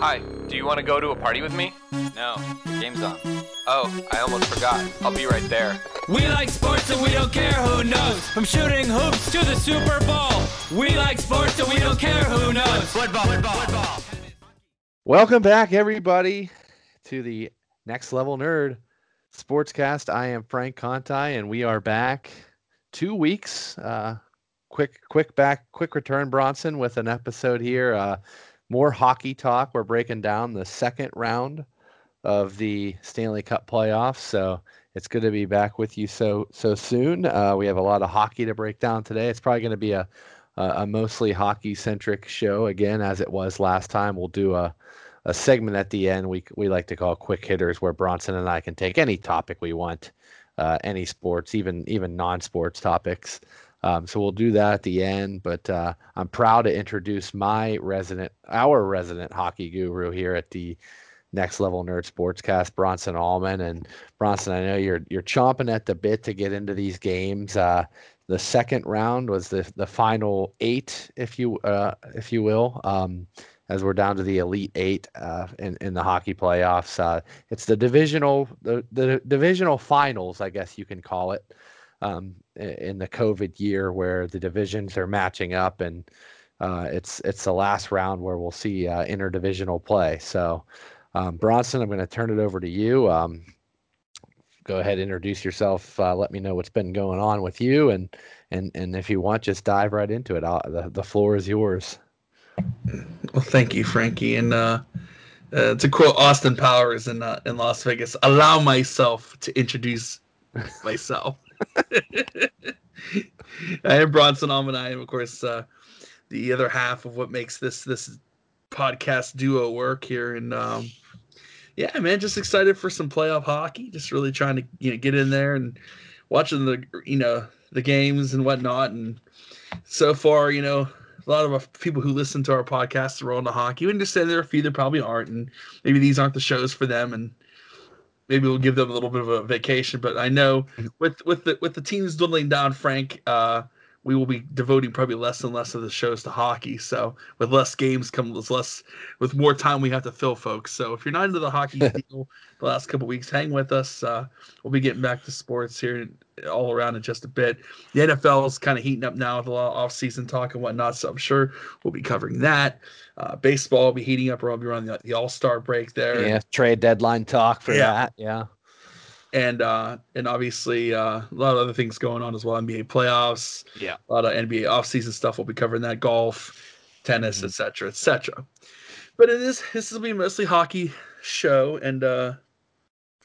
Hi, do you want to go to a party with me? No, the game's on. Oh, I almost forgot. I'll be right there. We like sports and we don't care who knows. From shooting hoops to the Super Bowl. We like sports and we don't care who knows. Football, football, football. Welcome back, everybody, to the Next Level Nerd Sportscast. I am Frank Conti, and we are back two weeks. Uh, quick, quick back, quick return, Bronson, with an episode here. Uh, more hockey talk. We're breaking down the second round of the Stanley Cup playoffs. So it's good to be back with you so so soon. Uh, we have a lot of hockey to break down today. It's probably going to be a a, mostly hockey centric show again, as it was last time. We'll do a a segment at the end we we like to call quick hitters, where Bronson and I can take any topic we want, uh, any sports, even even non sports topics. Um, so we'll do that at the end. But uh, I'm proud to introduce my resident, our resident hockey guru here at the Next Level Nerd Sportscast, Bronson Allman. And Bronson, I know you're you're chomping at the bit to get into these games. Uh, the second round was the the final eight, if you uh, if you will. Um, as we're down to the elite eight uh, in in the hockey playoffs, uh, it's the divisional the, the divisional finals, I guess you can call it um, in the COVID year where the divisions are matching up, and uh, it's it's the last round where we'll see uh, interdivisional play. So, um, Bronson, I'm going to turn it over to you. Um, go ahead, introduce yourself. Uh, let me know what's been going on with you, and and and if you want, just dive right into it. I'll, the the floor is yours. Well, thank you, Frankie, and. Uh, uh, to quote Austin Powers in uh, in Las Vegas, allow myself to introduce myself. I am Bronson Allman. I am, of course, uh, the other half of what makes this this podcast duo work here. And um, yeah, man, just excited for some playoff hockey. Just really trying to you know get in there and watching the you know the games and whatnot. And so far, you know, a lot of people who listen to our podcast are on the hockey. We understand there are a few that probably aren't, and maybe these aren't the shows for them. And maybe we'll give them a little bit of a vacation. But I know mm-hmm. with with the with the teams dwindling down, Frank, uh, we will be devoting probably less and less of the shows to hockey. So with less games comes less with more time we have to fill, folks. So if you're not into the hockey deal the last couple weeks, hang with us. Uh, we'll be getting back to sports here all around in just a bit. The NFL is kind of heating up now with a lot of off-season talk and whatnot, so I'm sure we'll be covering that. Uh, baseball will be heating up. Or we'll be on the, the All-Star break there. Yeah, trade deadline talk for yeah. that. Yeah and uh and obviously uh a lot of other things going on as well nba playoffs. Yeah. A lot of nba offseason stuff we'll be covering that golf tennis mm-hmm. etc etc but it is this will be mostly hockey show and uh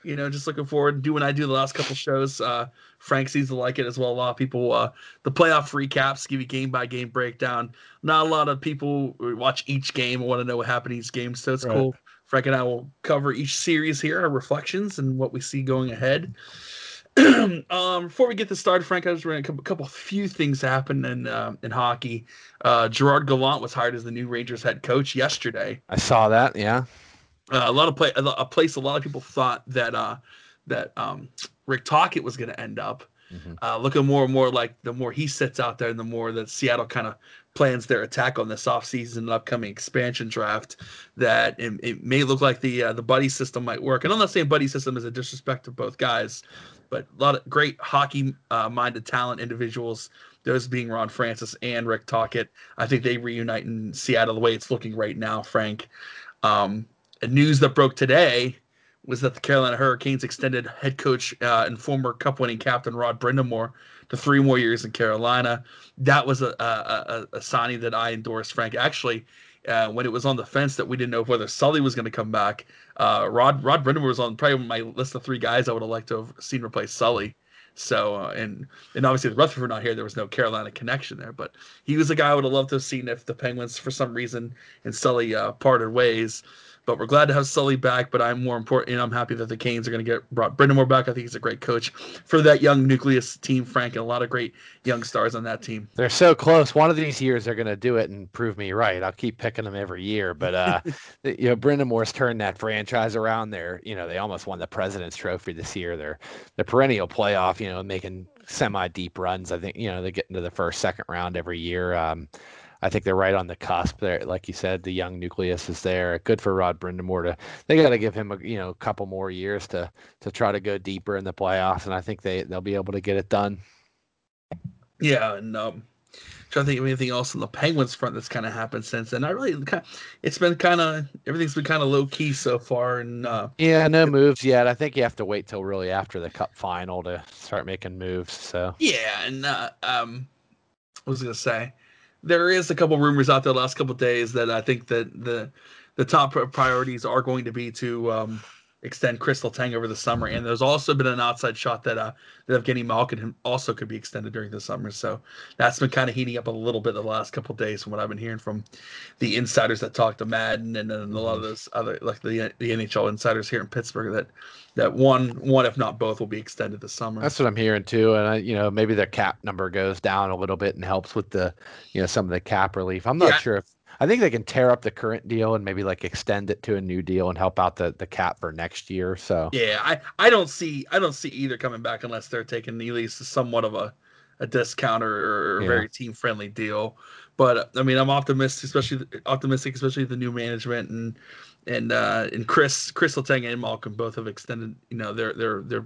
you know just looking forward to doing i do the last couple shows uh frank seems to like it as well a lot of people uh the playoff recaps give you game by game breakdown. Not a lot of people watch each game and want to know what happened in each game so it's right. cool Frank and I will cover each series here, our reflections and what we see going ahead. um, before we get this started, Frank, I just ran a couple, few things happen in uh, in hockey. Uh, Gerard Gallant was hired as the new Rangers head coach yesterday. I saw that. Yeah, uh, a lot of play a place a lot of people thought that uh, that um, Rick Tocchet was going to end up. Mm-hmm. Uh, looking more and more like the more he sits out there, and the more that Seattle kind of plans their attack on this offseason and upcoming expansion draft that it, it may look like the uh, the buddy system might work. And I'm not saying buddy system is a disrespect to both guys, but a lot of great hockey uh, minded talent individuals. Those being Ron Francis and Rick Tocchet. I think they reunite in Seattle the way it's looking right now, Frank. Um, news that broke today was that the Carolina Hurricanes extended head coach uh, and former Cup winning captain Rod Brind'Amour to three more years in Carolina. That was a, a, a signing that I endorsed, Frank. Actually, uh, when it was on the fence that we didn't know whether Sully was going to come back, uh, Rod Rod Brind'Amour was on probably my list of three guys I would have liked to have seen replace Sully. So uh, and and obviously with Rutherford not here, there was no Carolina connection there. But he was a guy I would have loved to have seen if the Penguins, for some reason, and Sully uh, parted ways. But we're glad to have Sully back. But I'm more important. You know, I'm happy that the Canes are going to get brought Brind'Amour back. I think he's a great coach for that young nucleus team, Frank, and a lot of great young stars on that team. They're so close. One of these years they're going to do it and prove me right. I'll keep picking them every year. But uh, you know, Brind'Amour's turned that franchise around. There, you know, they almost won the President's Trophy this year. They're the perennial playoff. You know, making semi deep runs. I think you know they get into the first, second round every year. Um, I think they're right on the cusp there. Like you said, the young nucleus is there. Good for Rod Brind'Amour to. They got to give him a you know a couple more years to to try to go deeper in the playoffs, and I think they they'll be able to get it done. Yeah, and um, trying to think of anything else on the Penguins front that's kind of happened since then. I really, kind of, it's been kind of everything's been kind of low key so far, and uh, yeah, no moves yet. I think you have to wait till really after the Cup final to start making moves. So yeah, and uh, um, what was I gonna say? There is a couple rumors out there the last couple days that I think that the the top priorities are going to be to um, extend Chris Letang over the summer. And there's also been an outside shot that uh that Evgeny Malkin also could be extended during the summer. So that's been kind of heating up a little bit the last couple days from what I've been hearing from the insiders that talk to Madden and, and a lot of mm-hmm. those other like the the NHL insiders here in Pittsburgh that that one one if not both will be extended this summer. That's what I'm hearing too, and I, you know maybe their cap number goes down a little bit and helps with the you know some of the cap relief. I'm not yeah. sure if I think they can tear up the current deal and maybe like extend it to a new deal and help out the the cap for next year. So yeah, I I don't see I don't see either coming back unless they're taking at least somewhat of a a discount or, or yeah. very team friendly deal. But I mean, I'm optimistic, especially optimistic, especially the new management and and uh and Chris Chris Letang and Malkin both have extended you know their their their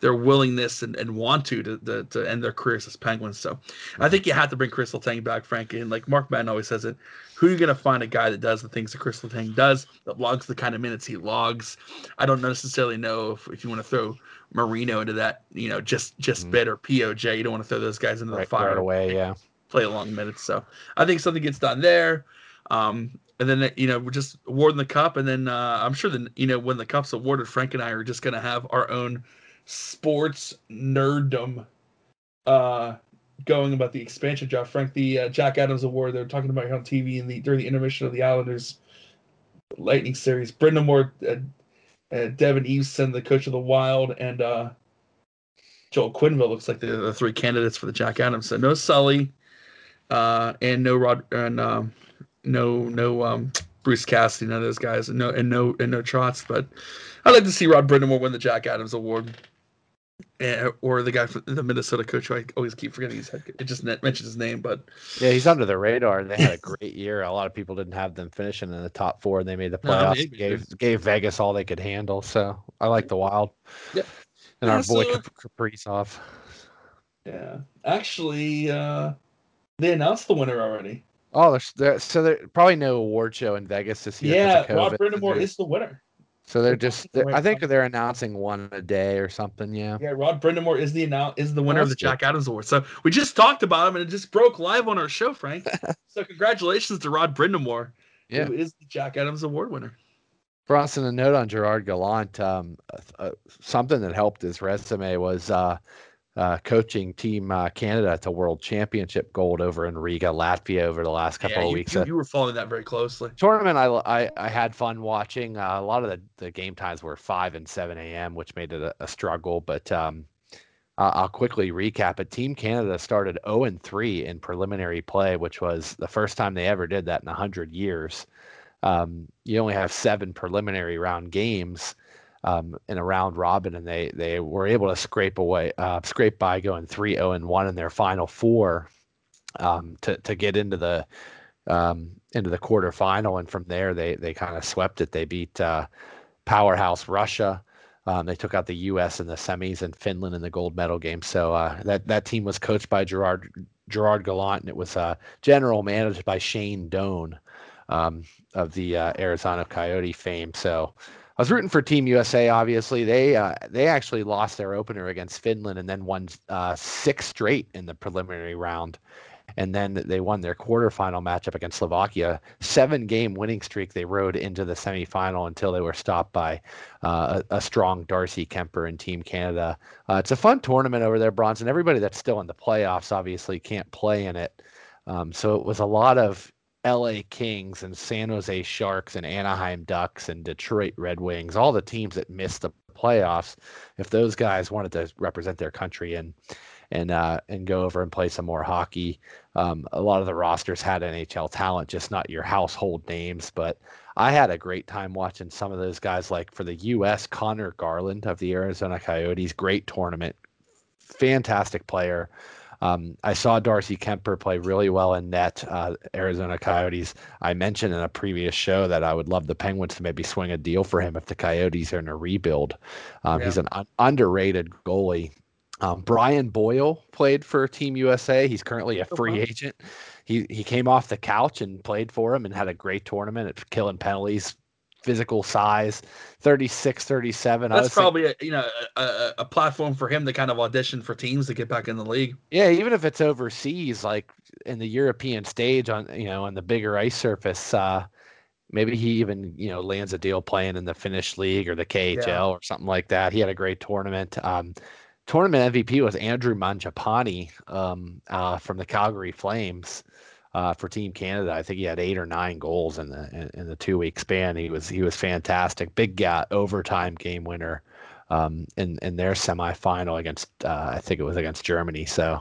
their willingness and, and want to, to, to to end their careers as Penguins. So I think you have to bring Chris Letang back, Frankie. And like Mark Madden always says it, who are you going to find a guy that does the things that Chris Letang does, that logs the kind of minutes he logs? I don't necessarily know if, if you want to throw Marino into that, you know, just just mm. bit or POJ. You don't want to throw those guys into right, the fire right away. Yeah, play long minutes. So I think something gets done there. Um, and then you know we're just awarding the cup, and then uh, I'm sure that you know when the cup's awarded, Frank and I are just going to have our own sports nerddom uh, going about the expansion draft. Frank, the uh, Jack Adams Award, they're talking about here on TV in the during the intermission of the Islanders Lightning series. Brind'Amour, uh, uh, Devin Evason, the coach of the Wild, and uh, Joel Quenneville looks like the, the three candidates for the Jack Adams. So no Sully, uh, and no Rod, and um, no no um, Bruce Cassidy, none of those guys, and no and no and no Trotz. But I'd like to see Rod Brind'Amour win the Jack Adams Award. Eh, or the guy from the Minnesota coach. I always keep forgetting his head. It just mentions his name, but yeah, he's under the radar. They had a great year. A lot of people didn't have them finishing in the top four, and they made the playoffs. No, gave gave Vegas all they could handle. So I like the Wild. Yeah, and our boy so, Kaprizov. Yeah, actually, uh, they announced the winner already. Oh, there's, there, so there probably no award show in Vegas this year. Yeah, Rod Brind'Amour is the winner. So they're just, they're, I think they're announcing one a day or something. Yeah. Yeah. Rod Brind'Amour is the annou- is the winner of the Jack Adams Award. So we just talked about him and it just broke live on our show, Frank. so congratulations to Rod Brind'Amour, yeah. who is the Jack Adams Award winner. Bronson, a note on Gerard Gallant. Um, uh, something that helped his resume was uh, uh, coaching Team uh, Canada to World Championship gold over in Riga, Latvia, over the last couple yeah, of you, weeks. You, you, were following that very closely. Tournament, I I, I had fun watching. Uh, a lot of the, the game times were five and seven a.m., which made it a, a struggle. But um, I'll quickly recap it. Team Canada started 0 and 3 in preliminary play, which was the first time they ever did that in 100 years. Um, you only have seven preliminary round games um, in a round robin, and they they were able to scrape away, uh, scrape by going three zero oh and one in their final four um, to to get into the um, into the quarterfinal, and from there they they kind of swept it. They beat uh, powerhouse Russia. Um, they took out the U.S. in the semis and Finland in the gold medal game. So uh, that that team was coached by Gerard Gerard Gallant, and it was uh, general managed by Shane Doan um, of the uh, Arizona Coyote fame. So I was rooting for Team USA. Obviously, they uh, they actually lost their opener against Finland and then won uh, six straight in the preliminary round, and then they won their quarterfinal matchup against Slovakia. Seven game winning streak they rode into the semifinal until they were stopped by uh, a, a, strong Darcy Kuemper and Team Canada. Uh, it's a fun tournament over there, Bronson. And everybody that's still in the playoffs obviously can't play in it. Um, so it was a lot of LA Kings and San Jose Sharks and Anaheim Ducks and Detroit Red Wings, all the teams that missed the playoffs, if those guys wanted to represent their country and and uh, and go over and play some more hockey, um, a lot of the rosters had NHL talent, just not your household names. But I had a great time watching some of those guys. Like for the U.S., Conor Garland of the Arizona Coyotes, great tournament, fantastic player. Um, I saw Darcy Kuemper play really well in net, uh, Arizona Coyotes. I mentioned in a previous show that I would love the Penguins to maybe swing a deal for him if the Coyotes are in a rebuild. Um, Yeah. He's an un- underrated goalie. Um, Brian Boyle played for Team USA. He's currently a Oh, free agent. He he came off the couch and played for him and had a great tournament at killing penalties, physical size, 36, 37. I That's probably a, you know a, a, platform for him to kind of audition for teams to get back in the league. Yeah, even if it's overseas, like in the European stage on you know on the bigger ice surface, uh, maybe he even you know lands a deal playing in the Finnish league or the KHL or something like that. He had a great tournament. Um, tournament MVP was Andrew Mangiapane um, uh, from the Calgary Flames. Uh, for Team Canada, I think he had eight or nine goals in the in, in the two week span. He was he was fantastic. Big guy, overtime game winner um, in in their semifinal against uh, I think it was against Germany. So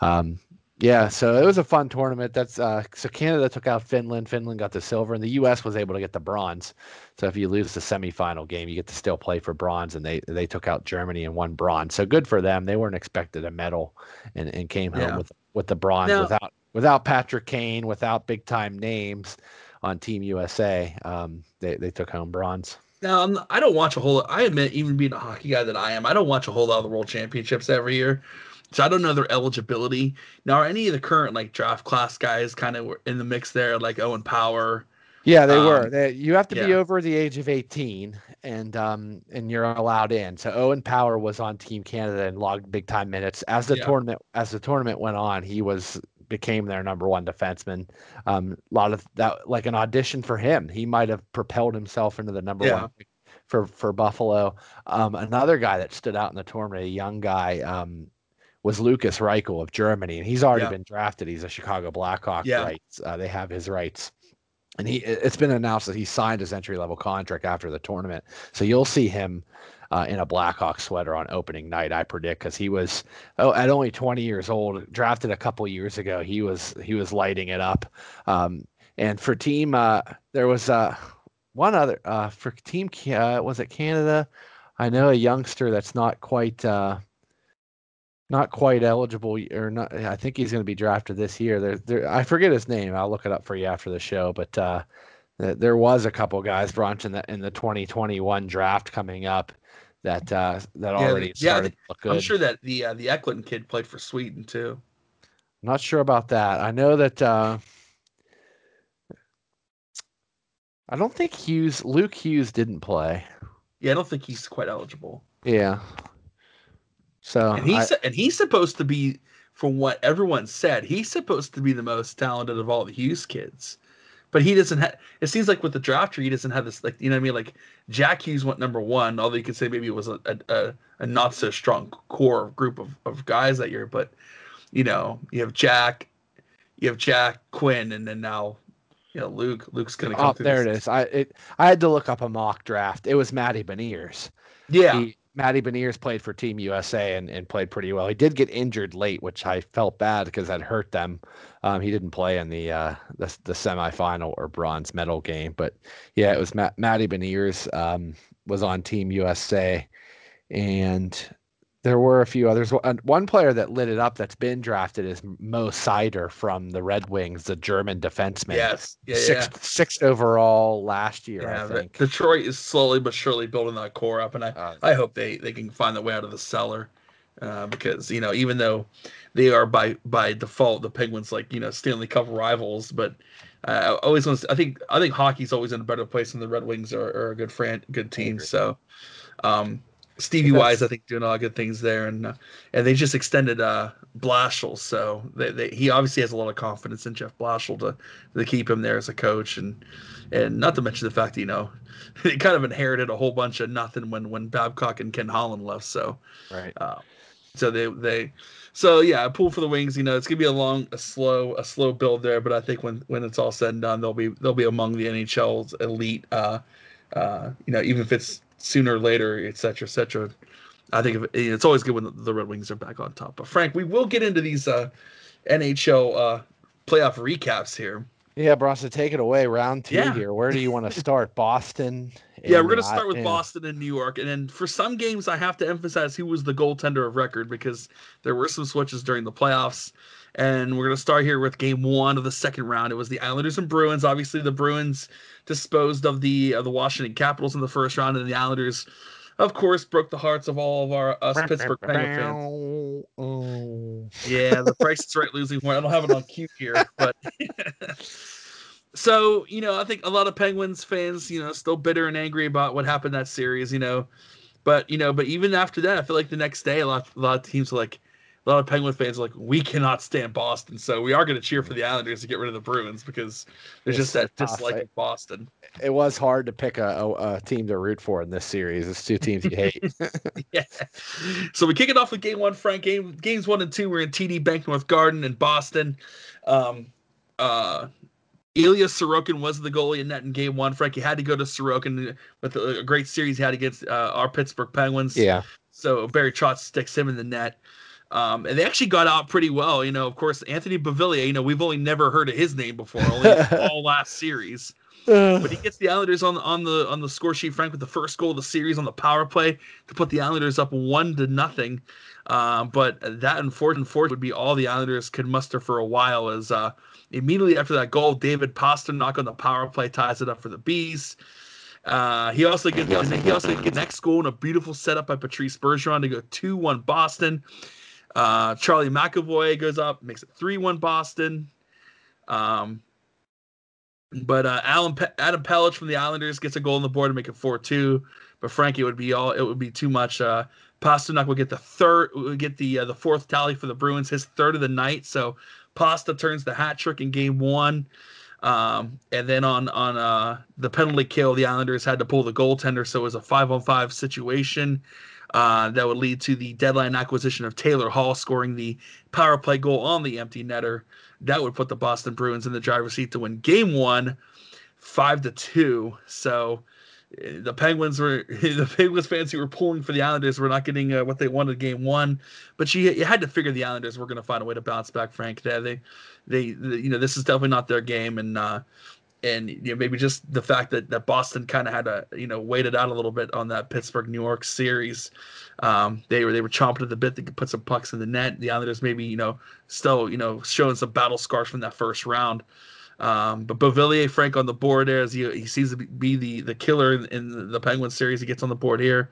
um, yeah, so it was a fun tournament. That's uh, so Canada took out Finland. Finland got the silver, and the U.S. was able to get the bronze. So if you lose the semifinal game, you get to still play for bronze, and they they took out Germany and won bronze. So good for them. They weren't expected a medal, and, and came home Yeah. with with the bronze Now- without without Patrick Kane, without big time names on Team USA. Um, they they took home bronze. Now I'm, I don't watch a whole. I admit, even being a hockey guy that I am, I don't watch a whole lot of the World Championships every year, so I don't know their eligibility. Now, are any of the current like draft class guys kind of in the mix there, like Owen Power? Yeah, they Um, were. They, you have to be over the age of 18 and um and you're allowed in. So Owen Power was on Team Canada and logged big time minutes. As the Yeah. tournament as the tournament went on, he was became their number one defenseman. Um a lot of that like an audition for him. He might have propelled himself into the number Yeah. one for for Buffalo. Um another guy that stood out in the tournament, a young guy, um was Lukas Reichel of Germany, and he's already Yeah. been drafted. He's a Chicago Blackhawk Yeah. rights. Uh, they have his rights and he it's been announced that he signed his entry level contract after the tournament. So you'll see him uh, in a Blackhawk sweater on opening night, I predict, because he was oh, at only 20 years old, drafted a couple years ago. He was he was lighting it up. Um, and for team, uh, there was uh, one other uh, for team. Uh, was it Canada? I know a youngster that's not quite. Uh, not quite eligible or not I think he's going to be drafted this year. There, there I forget his name. I'll look it up for you after the show, but uh there was a couple guys Bronch in the in the 2021 draft coming up that uh that Yeah, already yeah, started to look good. I'm sure that the uh, the Eklund kid played for Sweden too. I'm Not sure about that. I know that uh I don't think Hughes Luke Hughes didn't play. Yeah, I don't think he's quite eligible. Yeah. So And he's I- and he's supposed to be, from what everyone said, he's supposed to be the most talented of all the Hughes kids. But he doesn't have. It seems like with the draft tree, he doesn't have this. Like you know what I mean? Like Jack Hughes went number one. Although you could say maybe it was a a, a, not so strong core group of, of guys that year. But you know, you have Jack, you have Jack Quinn, and then now, you know, Luke. Luke's gonna come. Oh, there it this- is. I it, I had to look up a mock draft. It was Matty Beniers. Yeah, He, Matty Beniers played for Team USA and, and played pretty well. He did get injured late, which I felt bad because that hurt them. Um, he didn't play in the uh, the the semifinal or bronze medal game, but yeah, it was Matt, Matty Beniers um, was on Team USA, and there were a few others. One one player that lit it up that's been drafted is Mo Seider from the Red Wings, the German defenseman. yes, yeah, yeah. sixth, sixth overall last year, Yeah, I think. Detroit is slowly but surely building that core up, and I, Uh, I hope they, they can find their way out of the cellar, uh, because you know even though they are by by default the Penguins like you know Stanley Cup rivals, but uh, I always want to, I think I think hockey's always in a better place than the Red Wings are, are a good friend good team. So, um, Stevie Wise I think doing a lot of good things there, and uh, and they just extended uh Blashill, so they, they he obviously has a lot of confidence in Jeff Blashill to to keep him there as a coach and and not to mention the fact that you know he kind of inherited a whole bunch of nothing when when Babcock and Ken Holland left. So right. uh, so they they so yeah, a pull for the wings. You know, it's gonna be a long, a slow, a slow build there. But I think when when it's all said and done, they'll be they'll be among the NHL's elite. Uh, uh, you know, even if it's sooner or later, et cetera, et cetera. I think it's always good when the, Red Wings are back on top. But Frank, we will get into these uh, NHL uh, playoff recaps here. Yeah, Bronson, take it away. Round two Yeah. here. Where do you want to start? Boston. Yeah, we're gonna start with Boston and New York, and then for some games, I have to emphasize who was the goaltender of record because there were some switches during the playoffs. And we're gonna start here with Game One of the second round. It was the Islanders and Bruins. Obviously, the Bruins disposed of the of the Washington Capitals in the first round, and the Islanders, of course, broke the hearts of all of our us Pittsburgh Penguin fans. Oh. Yeah, the Price is Right losing point. I don't have it on cue here, but so you know, I think a lot of Penguins fans, you know, still bitter and angry about what happened that series, you know. But you know, but even after that, I feel like the next day, a lot, a lot of teams are like, a lot of Penguin fans are like, we cannot stand Boston, so we are going to cheer for the Islanders to get rid of the Bruins because there's It's just that tough, dislike of Boston. It was hard to pick a, a, a team to root for in this series. It's two teams you hate. yeah. So we kick it off with game one, Frank. Game games one and two were in TD Bank North Garden in Boston. Um, uh, Ilya Sorokin was the goalie in net in game one. Frank, you had to go to Sorokin with a, a great series he had against uh, our Pittsburgh Penguins. yeah. So Barry Trotz sticks him in the net. Um, and they actually got out pretty well. You know, of course, Anthony Beauvillier, you know, we've only never heard of his name before, only all last series but he gets the Islanders on the on the on the score sheet. Frank with the first goal of the series on the power play to put the Islanders up one to nothing. Um, but that unfortunately would be all the Islanders could muster for a while. As uh, immediately after that goal, David Pastrnak on the power play ties it up for the bees. Uh, he also gets and then he also gets next goal in a beautiful setup by Patrice Bergeron to go two one Boston. Uh, Charlie McAvoy goes up, makes it three one Boston. Um, but uh, Alan Pe- Adam Pelech from the Islanders gets a goal on the board to make it four two. But Frankie would be all it would be too much. Uh, Pastrnak would get the third, would get the uh, the fourth tally for the Bruins, his third of the night. So Pasta turns the hat trick in game one. Um, and then on on uh, the penalty kill, the Islanders had to pull the goaltender, so it was a five on five situation. Uh, that would lead to the deadline acquisition of Taylor Hall scoring the power play goal on the empty netter. That would put the Boston Bruins in the driver's seat to win game one, five to two. So eh, the Penguins were the Penguins fans who were pulling for the Islanders were not getting uh, what they wanted game one, but you, you had to figure the Islanders were going to find a way to bounce back. Frank, they, they, they, you know, this is definitely not their game, and uh, and you know maybe just the fact that that Boston kind of had to you know waited out a little bit on that Pittsburgh New York series. Um, they were they were chomping at the bit. They could put some pucks in the net. The Islanders maybe you know still you know showing some battle scars from that first round. Um, but Beauvillier Frank on the board there as he, he seems to be the the killer in, in the Penguins series. He gets on the board here.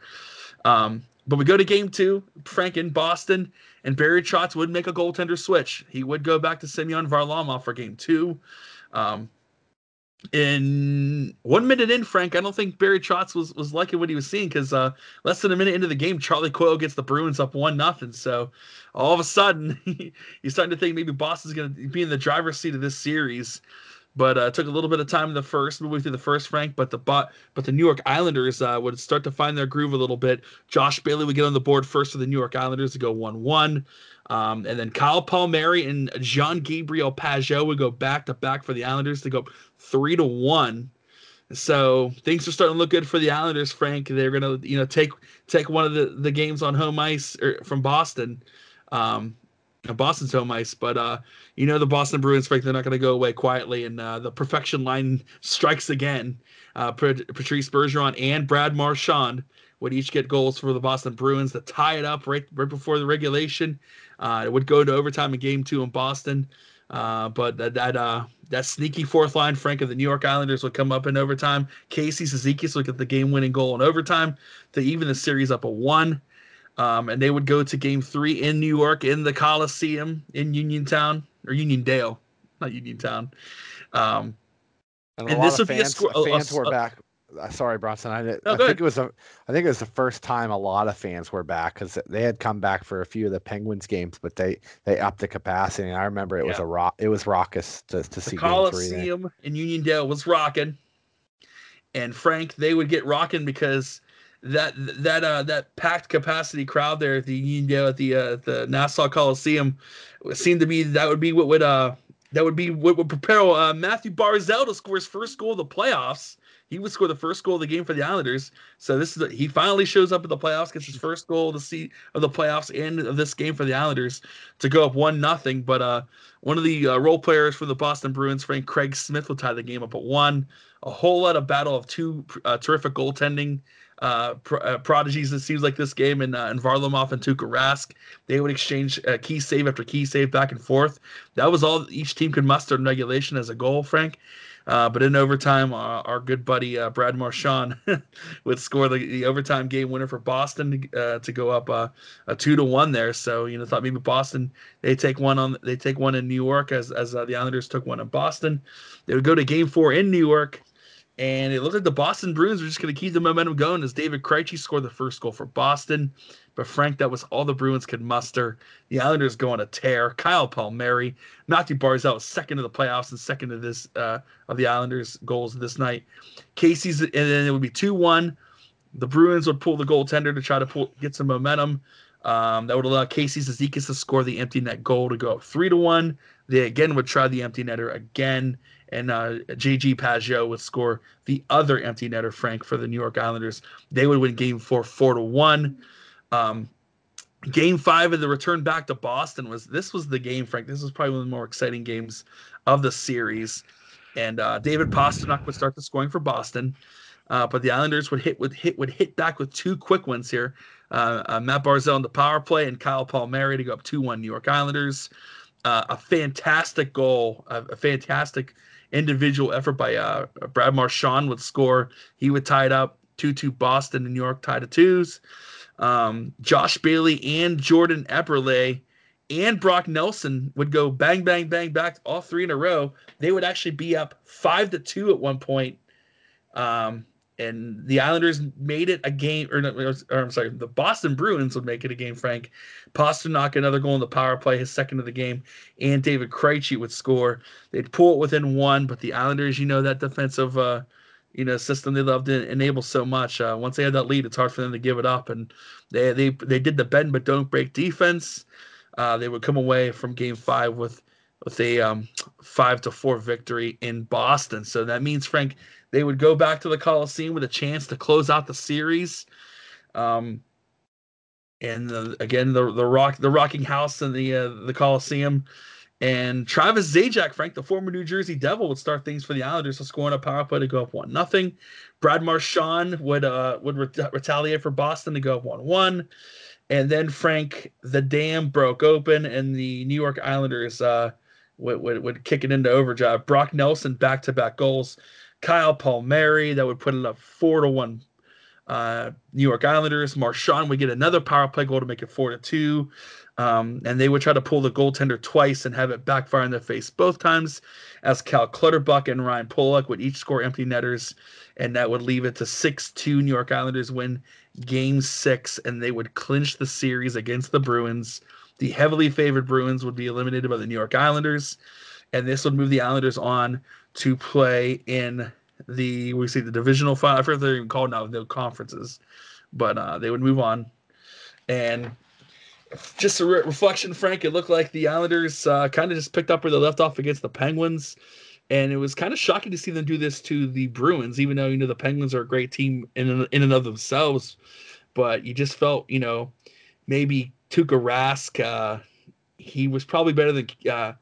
Um, but we go to game two, Frank in Boston, and Barry Trotz would make a goaltender switch. He would go back to Semyon Varlamov for game two. Um, in one minute in, Frank, I don't think Barry Trotz was, was liking what he was seeing because uh, less than a minute into the game, Charlie Coyle gets the Bruins up one nothing. So all of a sudden, he's starting to think maybe Boston's going to be in the driver's seat of this series. But uh, it took a little bit of time in the first, moving through the first, Frank. But the but but the New York Islanders uh, would start to find their groove a little bit. Josh Bailey would get on the board first for the New York Islanders to go one one. Um, and then Kyle Palmieri and Jean Gabriel Pageau would go back to back for the Islanders to go three to one. So things are starting to look good for the Islanders, Frank. They're gonna, you know, take take one of the, the games on home ice or from Boston, um, Boston's home ice. But uh, you know, the Boston Bruins, Frank, they're not gonna go away quietly, and uh, the perfection line strikes again. Uh, Patrice Bergeron and Brad Marchand would each get goals for the Boston Bruins to tie it up right right before the regulation. Uh, it would go to overtime in Game Two in Boston. Uh, but that that uh that sneaky fourth line, Frank of the New York Islanders would come up in overtime. Casey Cizikas would get the game-winning goal in overtime to even the series up a one. Um, and they would go to Game Three in New York in the Coliseum in Uniontown or Uniondale, not Uniontown. Um, And, And this would be a fans, score- a- fans a- were a- back. uh, Sorry, Bronson. I, No, I think ahead. it was a, I think it was the first time a lot of fans were back because they had come back for a few of the Penguins games, but they they upped the capacity. And I remember it was a rock. It was raucous to, to the see game three. there. Coliseum in Uniondale was rocking, and Frank they would get rocking because that that uh that packed capacity crowd there at the Uniondale at the uh, the Nassau Coliseum seemed to be that would be what would uh that would be what would prepare uh, Matthew Barzal to score his first goal of the playoffs. he would score the first goal of the game for the Islanders. So this is a, he finally shows up in the playoffs, gets his first goal of the seat of the playoffs and of this game for the Islanders to go up one nothing. But uh, one of the uh, role players for the Boston Bruins, Frank Craig Smith, will tie the game up at one. A whole lot of battle of two uh, terrific goaltending uh, uh, prodigies. It seems like this game in uh, in Varlamov and Tuukka Rask, they would exchange uh, key save after key save back and forth. That was all each team could muster in regulation as a goal, Frank. Uh, but in overtime, uh, our good buddy uh, Brad Marchand would score the, the, overtime game winner for Boston uh, to go up uh, a two to one there. So you know, thought maybe Boston they take one on they take one in New York as as uh, the Islanders took one in Boston. They would go to Game Four in New York. And it looked like the Boston Bruins were just going to keep the momentum going as David Krejci scored the first goal for Boston. But Frank, that was all the Bruins could muster. The Islanders go on a tear. Kyle Palmieri, Matthew Barzal second of the playoffs and second of this uh, of the Islanders goals this night. Casey's and then it would be two one. The Bruins would pull the goaltender to try to pull get some momentum. Um, that would allow Casey Cizikas to score the empty net goal to go up three to one. They again would try the empty netter again and uh, JG Pageau would score the other empty netter, Frank, for the New York Islanders. They would win game four, four to one. Um, game five of the return back to Boston was this was the game, Frank. This was probably one of the more exciting games of the series. And uh, David Pastrnak would start the scoring for Boston. Uh, but the Islanders would hit would hit would hit back with two quick ones here. Uh, uh Matt Barzal on the power play and Kyle Palmieri to go up two one New York Islanders. Uh, a fantastic goal, a, a fantastic individual effort by uh, Brad Marchand would score. He would tie it up 2 2 Boston and New York tied to twos. Um, Josh Bailey and Jordan Eberle and Brock Nelson would go bang, bang, bang back all three in a row. They would actually be up five to two at one point. Um, and the Islanders made it a game, or, or, or, I'm sorry, the Boston Bruins would make it a game. Frank Pastrnak another goal in the power play, his second of the game, and David Krejci would score. They'd pull it within one, but the Islanders, you know, that defensive, uh, you know, system they love to enable so much. Uh, once they had that lead, it's hard for them to give it up, and they they they did the bend but don't break defense. Uh, they would come away from Game Five with with a um, five to four victory in Boston. So that means Frank they would go back to the Coliseum with a chance to close out the series. Um, and the, again, the the rock the rocking house and the uh, the Coliseum. And Travis Zajac, Frank, the former New Jersey Devil, would start things for the Islanders, so scoring a power play to go up one nothing. Brad Marchand would uh, would re- retaliate for Boston to go up one one, and then Frank, the dam broke open, and the New York Islanders uh, would, would would kick it into overdrive. Brock Nelson back to back goals Kyle Palmieri that would put it up four to one. Uh, New York Islanders. Marchand would get another power play goal to make it four to two. Um, and they would try to pull the goaltender twice and have it backfire in their face both times, as Cal Clutterbuck and Ryan Pulock would each score empty netters, and that would leave it to 6 2 New York Islanders win game six, and they would clinch the series against the Bruins. The heavily favored Bruins would be eliminated by the New York Islanders, and this would move the Islanders on to play in the we see the divisional final. I forget they're even called now the conferences, but uh, they would move on. And just a re- reflection, Frank, it looked like the Islanders uh, kind of just picked up where they left off against the Penguins. And it was kind of shocking to see them do this to the Bruins, even though you know the Penguins are a great team in in and of themselves. But you just felt, you know, maybe Tuukka Rask, uh, he was probably better than uh,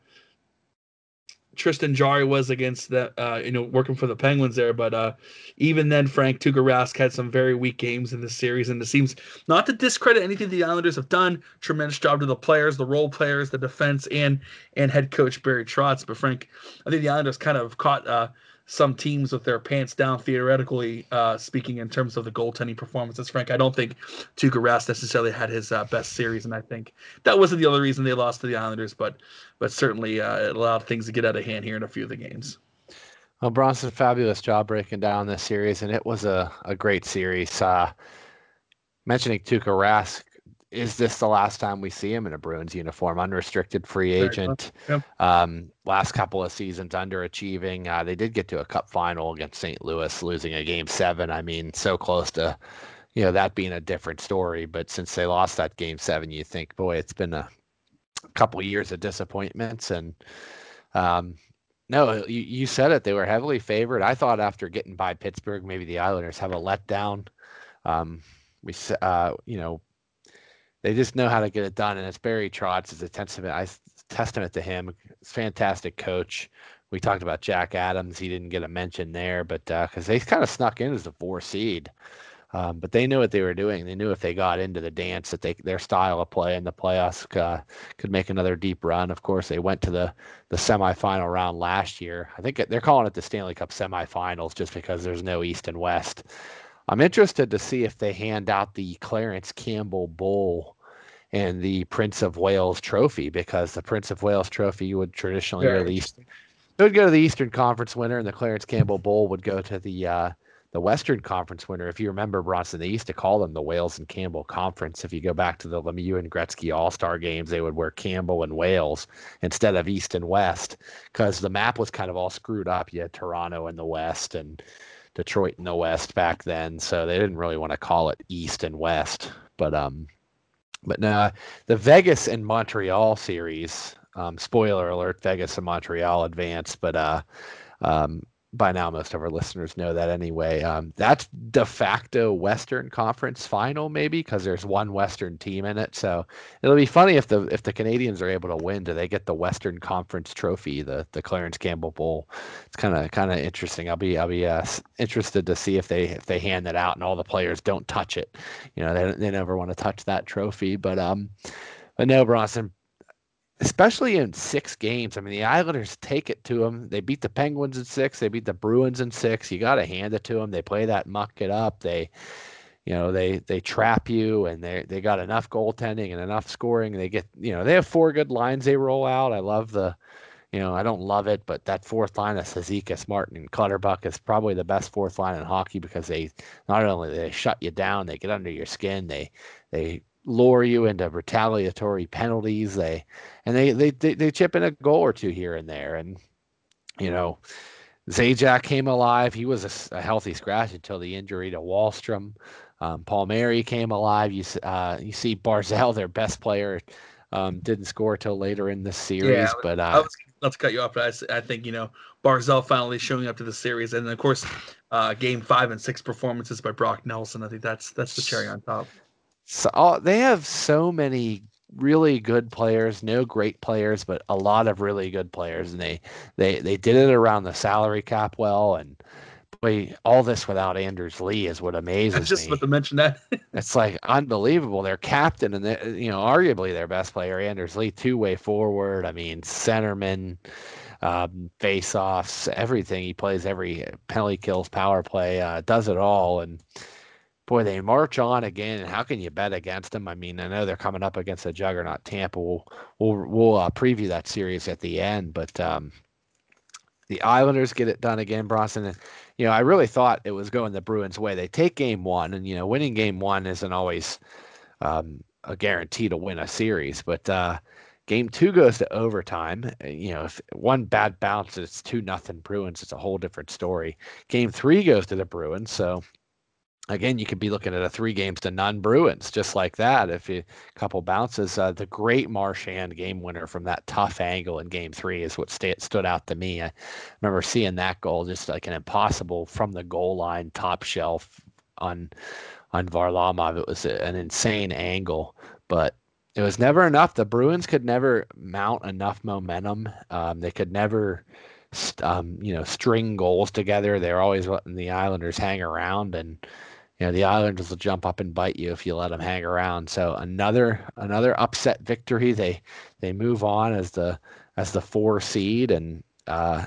Tristan Jarry was against the uh, you know working for the Penguins there, but uh, even then Frank Tuukka Rask had some very weak games in this series, and it seems not to discredit anything the Islanders have done. Tremendous job to the players, the role players, the defense, and and head coach Barry Trotz. But Frank, I think the Islanders kind of caught uh, some teams with their pants down, theoretically uh, speaking, in terms of the goaltending performances. Frank, I don't think Tuukka Rask necessarily had his uh, best series, and I think that wasn't the only reason they lost to the Islanders, but but certainly uh, it allowed things to get out of hand here in a few of the games. Well, Bronson, fabulous job breaking down this series, and it was a, a great series. Uh, mentioning Tuukka Rask, is this the last time we see him in a Bruins uniform? Unrestricted free agent. Yep. Um, last couple of seasons underachieving. Uh, they did get to a cup final against St. Louis, losing a game seven. I mean, so close to, you know, that being a different story. But since they lost that game seven, you think, boy, it's been a couple of years of disappointments. And um, No, you, you said it. They were heavily favored. I thought after getting by Pittsburgh, maybe the Islanders have a letdown. Um, we, uh, you know, they just know how to get it done, and it's Barry Trotz is a testament. I testament to him. It's Fantastic coach. We talked about Jack Adams. He didn't get a mention there, but because uh, they kind of snuck in as the four seed. Um, but they knew what they were doing. They knew if they got into the dance that they their style of play in the playoffs uh, could make another deep run. Of course, they went to the the semifinal round last year. I think they're calling it the Stanley Cup semifinals just because there's no East and West. I'm interested to see if they hand out the Clarence Campbell Bowl and the Prince of Wales Trophy because the Prince of Wales Trophy would traditionally go to the It would go to the Eastern Conference winner, and the Clarence Campbell Bowl would go to the uh, the Western Conference winner. If you remember, Bronson, they used to call them the Wales and Campbell Conference. If you go back to the Lemieux and Gretzky All Star games, they would wear Campbell and Wales instead of East and West because the map was kind of all screwed up. You had Toronto in the West and Detroit in the West back then, so they didn't really want to call it East and West. But um, but now the Vegas and Montreal series. Um, spoiler alert: Vegas and Montreal advance, but uh, um, by now most of our listeners know that anyway. Um, that's de facto Western Conference final, maybe because there's one Western team in it. So it'll be funny if the if the Canadiens are able to win. Do they get the Western Conference trophy, the the Clarence Campbell Bowl? It's kind of kind of interesting. I'll be I'll be uh, interested to see if they if they hand it out and all the players don't touch it. You know, they they never want to touch that trophy, but um. But no, Bronson, especially in six games. I mean, the Islanders take it to them. They beat the Penguins in six. They beat the Bruins in six. You got to hand it to them. They play that muck it up. They, you know, they they trap you, and they they got enough goaltending and enough scoring. They get, you know, they have four good lines they roll out. I love the. You know, I don't love it, but that fourth line of Cizikas, Martin, and Clutterbuck is probably the best fourth line in hockey because they not only they shut you down, they get under your skin, they they lure you into retaliatory penalties. They and they they they, they chip in a goal or two here and there. And you know, Zajac came alive. He was a, a healthy scratch until the injury to Wahlstrom. Um, Palmieri came alive. You uh, you see Barzal, their best player, um, didn't score till later in the series. Yeah, but uh, I was not to cut you off, but I, I think you know Barzal finally showing up to the series, and of course, uh, game five and six performances by Brock Nelson. I think that's that's the cherry on top so all, they have so many really good players, no great players, but a lot of really good players, and they they they did it around the salary cap well, and boy, all this without Anders Lee is what amazes I just about to mention that. it's like unbelievable. Their captain and you know arguably their best player, Anders Lee, two way forward. I mean, centerman. Um, face offs, everything. He plays every penalty kills, power play, uh, does it all. And boy, they march on again. And how can you bet against them? I mean, I know they're coming up against a juggernaut Tampa. We'll we'll we'll uh, preview that series at the end, but um, the Islanders get it done again, Bronson. And, you know, I really thought it was going the Bruins' way. They take game one, and you know, winning game one isn't always um, a guarantee to win a series, but. Uh, Game two goes to overtime. You know, if one bad bounce, it's two nothing Bruins. It's a whole different story. Game three goes to the Bruins, so again, you could be looking at a three games to none Bruins just like that. If you a couple bounces, uh, the great Marchand game winner from that tough angle in game three is what st- stood out to me. I remember seeing that goal just like an impossible from the goal line top shelf on on Varlamov. It was an insane angle, but it was never enough. The Bruins could never mount enough momentum. Um, they could never. Um, you know, string goals together. They're always letting the Islanders hang around, and you know the Islanders will jump up and bite you if you let them hang around. So another another upset victory. They they move on as the as the four seed, and uh,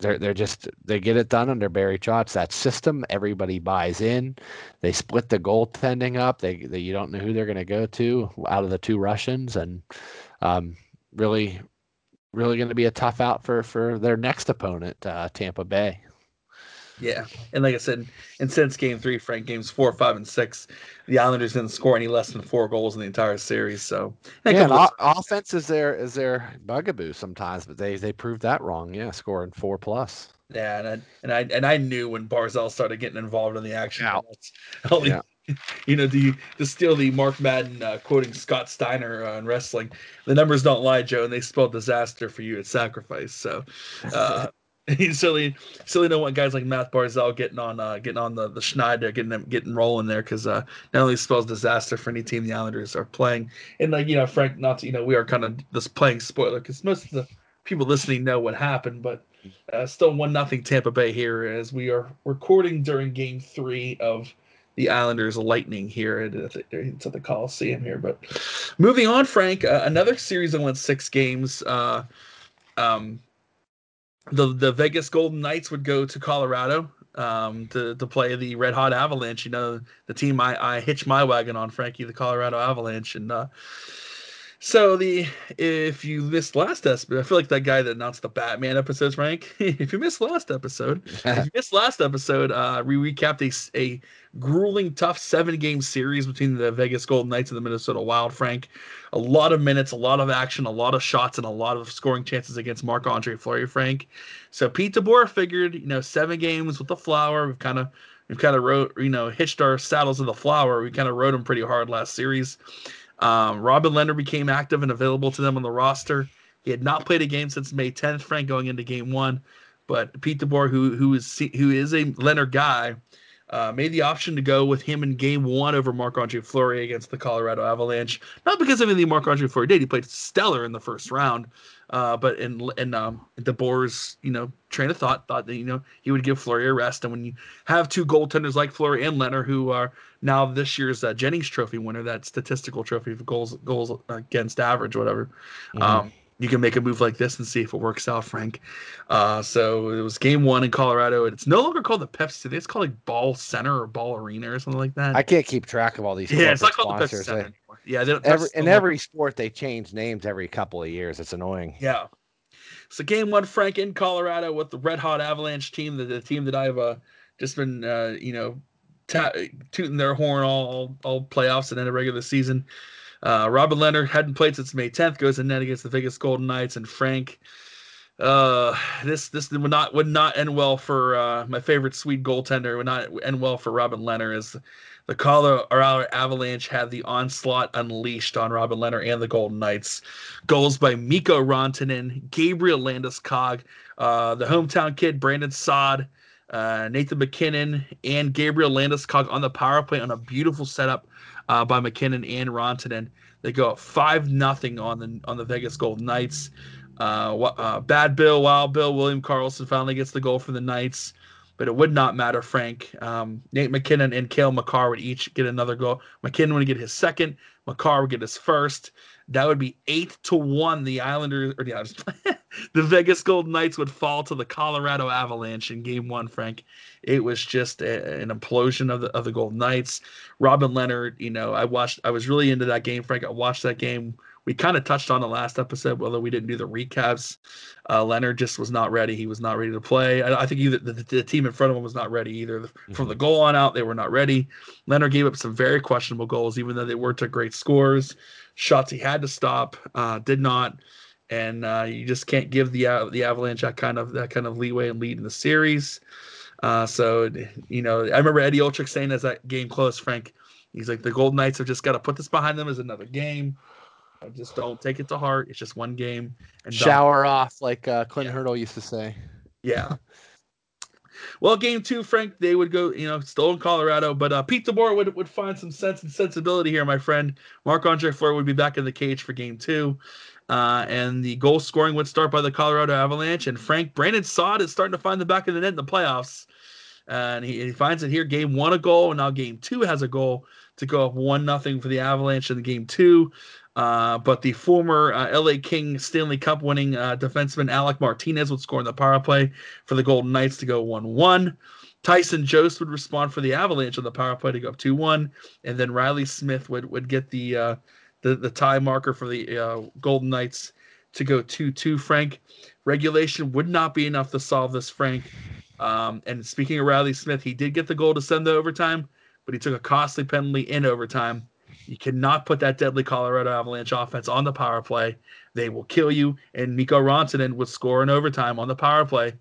they're they're just they get it done under Barry Trotz. That system, everybody buys in. They split the goaltending up. They, they you don't know who they're going to go to out of the two Russians, and um, really really going to be a tough out for for their next opponent, uh, Tampa Bay. Yeah, and like I said, and since Game Three, Frank, games four, five, and six, the Islanders didn't score any less than four goals in the entire series. So yeah, o- offense is their is their bugaboo sometimes, but they they proved that wrong. Yeah, scoring four plus. Yeah, and I and I and I knew when Barzal started getting involved in the action. Only yeah. you know, do you to steal the Mark Madden uh, quoting Scott Steiner uh, in wrestling? The numbers don't lie, Joe, and they spelled disaster for you at sacrifice. So, uh, you silly, silly don't want guys like Matt Barzal getting on, uh, getting on the the Schneider, getting them getting rolling there because uh, not only spells disaster for any team the Islanders are playing, and like you know, Frank, not to, you know, we are kind of just playing spoiler because most of the people listening know what happened, but uh, still one nothing Tampa Bay here as we are recording during Game Three of the Islanders Lightning here at, at, the, at the Coliseum here. But moving on, Frank, uh, another series that went six games. Uh, um, the the Vegas Golden Knights would go to Colorado um, to to play the Red Hot Avalanche. You know, the team I I hitched my wagon on, Frankie, the Colorado Avalanche, and uh, so the if you missed last episode, I feel like that guy that announced the Batman episodes, Frank. if you missed last episode, if you missed last episode, uh, we recapped a, a grueling, tough seven game series between the Vegas Golden Knights and the Minnesota Wild, Frank. A lot of minutes, a lot of action, a lot of shots, and a lot of scoring chances against Marc Andre Fleury, Frank. So Pete DeBoer figured, you know, seven games with the flower. We've kind of we've kind of wrote, you know, hitched our saddles to the flower. We kind of rode them pretty hard last series. Um, Robin Lehner became active and available to them on the roster. He had not played a game since May 10th, Frank, going into game one. But Pete DeBoer, who who is who is a Lehner guy, uh, made the option to go with him in game one over Marc Andre Fleury against the Colorado Avalanche. Not because of anything Marc Andre Fleury did; he played stellar in the first round. Uh, but in in um, DeBoer's you know train of thought thought that you know he would give Fleury a rest, and when you have two goaltenders like Fleury and Lehner, who are now this year's uh, Jennings Trophy winner, that statistical trophy for goals goals against average, whatever. Mm-hmm. Um, you can make a move like this and see if it works out, Frank. Uh, so it was game one in Colorado, and it's no longer called the Pepsi City. It's called like Ball Center or Ball Arena or something like that. I can't keep track of all these. Yeah, it's not called the Pepsi Center anymore. Yeah, every, in every sport they change names every couple of years. It's annoying. Yeah. So game one, Frank in Colorado with the Red Hot Avalanche team, the, the team that I've uh, just been, uh, you know, ta- tooting their horn all, all, all playoffs and then a regular season. Uh, Robin Lehner hadn't played since May 10th, goes in net against the Vegas Golden Knights, and Frank. Uh, this this would not would not end well for uh, my favorite Swede goaltender. Would not end well for Robin Lehner as the Colorado Avalanche had the onslaught unleashed on Robin Lehner and the Golden Knights. Goals by Mikko Rantanen, Gabriel Landeskog, uh, the hometown kid Brandon Saad, uh, Nathan MacKinnon, and Gabriel Landeskog on the power play on a beautiful setup uh, by MacKinnon and Rantanen. They go up five nothing on the on the Vegas Golden Knights. Uh, uh, Bad Bill, Wild Bill, William Karlsson finally gets the goal for the Knights, but it would not matter, Frank. Um, Nate MacKinnon, and Cale Makar would each get another goal. MacKinnon would get his second, Makar would get his first. That would be eight to one. The Islanders or yeah, the Vegas Golden Knights would fall to the Colorado Avalanche in Game One. Frank, it was just a, an implosion of the of the Golden Knights. Robin Lehner, you know, I watched. I was really into that game, Frank. I watched that game. We kind of touched on the last episode, although we didn't do the recaps. Uh, Lehner just was not ready. He was not ready to play. I, I think either the, the, team in front of him was not ready either. Mm-hmm. From the goal on out, they were not ready. Lehner gave up some very questionable goals, even though they were to great scores shots he had to stop, uh, did not, and uh, you just can't give the uh, the Avalanche that kind of that kind of leeway and lead in the series. Uh, so you know, I remember Eddie Olczyk saying as that game closed, Frank, he's like, the Golden Knights have just got to put this behind them as another game. I just don't take it to heart. It's just one game. And shower off, like uh, Clint yeah. Hurdle used to say. Yeah. Well, game two, Frank, they would go, you know, still in Colorado, but uh, Pete DeBoer would, would find some sense and sensibility here, my friend. Marc Andre Fleury would be back in the cage for game two. Uh, and the goal scoring would start by the Colorado Avalanche. And Frank Brandon Saad is starting to find the back of the net in the playoffs. and he, he finds it here. Game one, a goal, and now game two has a goal to go up one nothing for the Avalanche in the game two. Uh, but the former uh, LA King Stanley Cup winning uh, defenseman Alec Martinez would score in the power play for the Golden Knights to go 1 1. Tyson Jost would respond for the Avalanche on the power play to go up 2 1. And then Riley Smith would, would get the, uh, the, the tie marker for the uh, Golden Knights to go 2 2. Frank, regulation would not be enough to solve this, Frank. Um, and speaking of Riley Smith, he did get the goal to send the overtime, but he took a costly penalty in overtime you cannot put that deadly Colorado Avalanche offense on the power play. They will kill you. And Mikko Rantanen would score in overtime on the power play.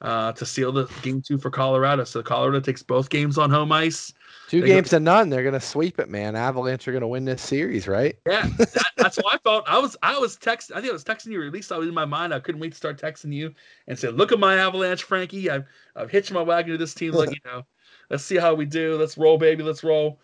uh, to seal the game two for Colorado. So Colorado takes both games on home ice. Two They games to none. They're gonna sweep it, man. Avalanche are gonna win this series, right? Yeah, that, that's what I felt. I was I was text. I think I was texting you. Or at least I was in my mind. I couldn't wait to start texting you and say, "Look at my Avalanche, Frankie. I've I've hitched my wagon to this team. Look, you know, let's see how we do. Let's roll, baby. Let's roll."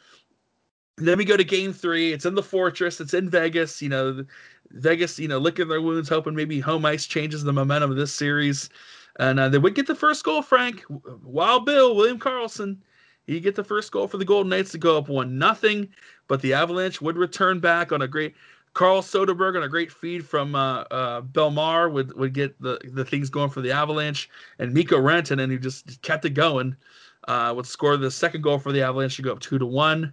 And then we go to Game Three. It's in the Fortress. It's in Vegas. You know, Vegas. You know, licking their wounds, hoping maybe home ice changes the momentum of this series. And uh, they would get the first goal, Frank. Wild Bill, William Karlsson. He get the first goal for the Golden Knights to go up one nothing, but the Avalanche would return back on a great Carl Soderberg on a great feed from uh, uh, Belmar would would get the the things going for the Avalanche, and Mikko Rantanen who just kept it going uh, would score the second goal for the Avalanche to go up two to one.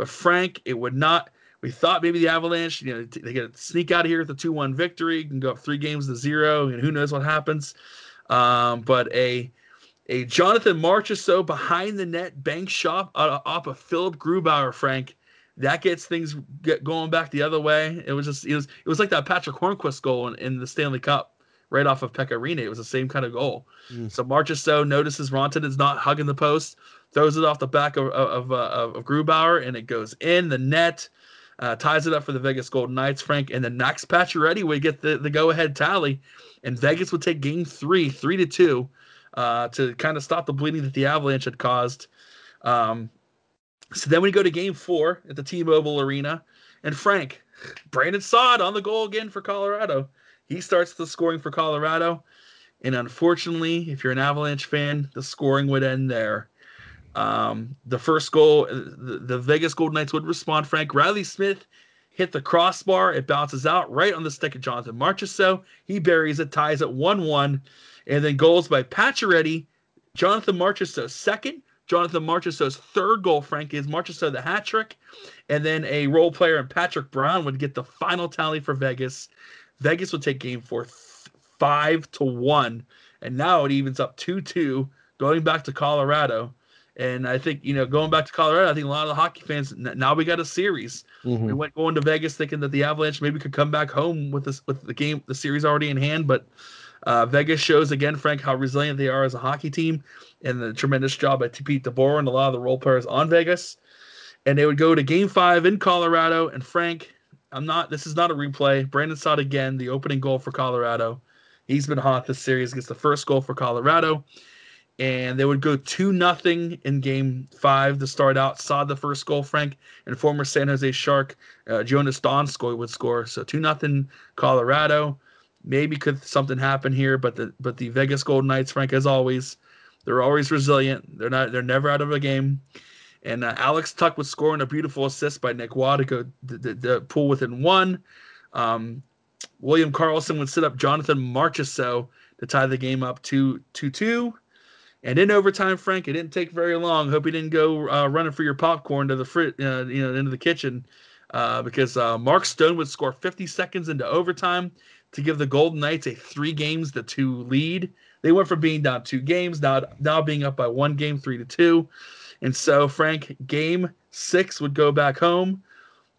But Frank, it would not. We thought maybe the Avalanche, you know, they get sneak out of here with a two one victory, can go up three games to zero, and who knows what happens. Um, but a a Jonathan Marchessault behind the net bank shot off of Philipp Grubauer, Frank. That gets things get going back the other way. It was just it was it was like that Patric Hornqvist goal in, in the Stanley Cup right off of Pekka Rinne. It was the same kind of goal. Mm. So Marchessault notices Ronton is not hugging the post, throws it off the back of of, of, of Grubauer, and it goes in the net. Uh, ties it up for the Vegas Golden Knights, Frank, and then Max Pacioretty would get the, the go ahead tally, and Vegas would take Game Three, three to two, uh, to kind of stop the bleeding that the Avalanche had caused. Um, so then we go to Game Four at the T-Mobile Arena, and Frank, Brandon Saad on the goal again for Colorado. He starts the scoring for Colorado, and unfortunately, if you're an Avalanche fan, the scoring would end there. Um, the first goal, the, the Vegas Golden Knights would respond. Frank Riley Smith hit the crossbar. It bounces out right on the stick of Jonathan Marchessault. He buries it, ties it 1 1. And then goals by Pacioretty, Jonathan Marchessault second, Jonathan Marchessault's third goal, Frank, is Marchessault the hat trick. And then a role player and Patrick Brown would get the final tally for Vegas. Vegas would take game four th- five to one. And now it evens up 2 2, going back to Colorado. And I think, you know, going back to Colorado, I think a lot of the hockey fans now we got a series. Mhm. We went going to Vegas thinking that the Avalanche maybe could come back home with this with the game, the series already in hand. But uh, Vegas shows again, Frank, how resilient they are as a hockey team, and the tremendous job by Pete DeBoer and a lot of the role players on Vegas. And they would go to Game Five in Colorado. And Frank, I'm not. This is not a replay. Brandon Saad again, the opening goal for Colorado. He's been hot this series. Gets the first goal for Colorado and they would go two nothing in game five to start out. Saw the first goal, Frank, and former San Jose Shark uh, Joonas Donskoi would score. So two nothing Colorado. Maybe could something happen here, but the but the Vegas Golden Knights, Frank, as always, they're always resilient. They're not they're never out of a game. And uh, Alex Tuch would score in a beautiful assist by Nic Roy to go the, pull within one. Um, William Karlsson would set up Jonathan Marchessault to tie the game up 2 2 2. And in overtime, Frank, it didn't take very long. Hope you didn't go uh, running for your popcorn to the frit, uh, you know, into the kitchen, uh, because uh, Mark Stone would score 50 seconds into overtime to give the Golden Knights a three games to two lead. They went from being down two games now now being up by one game, three to two. And so, Frank, game six would go back home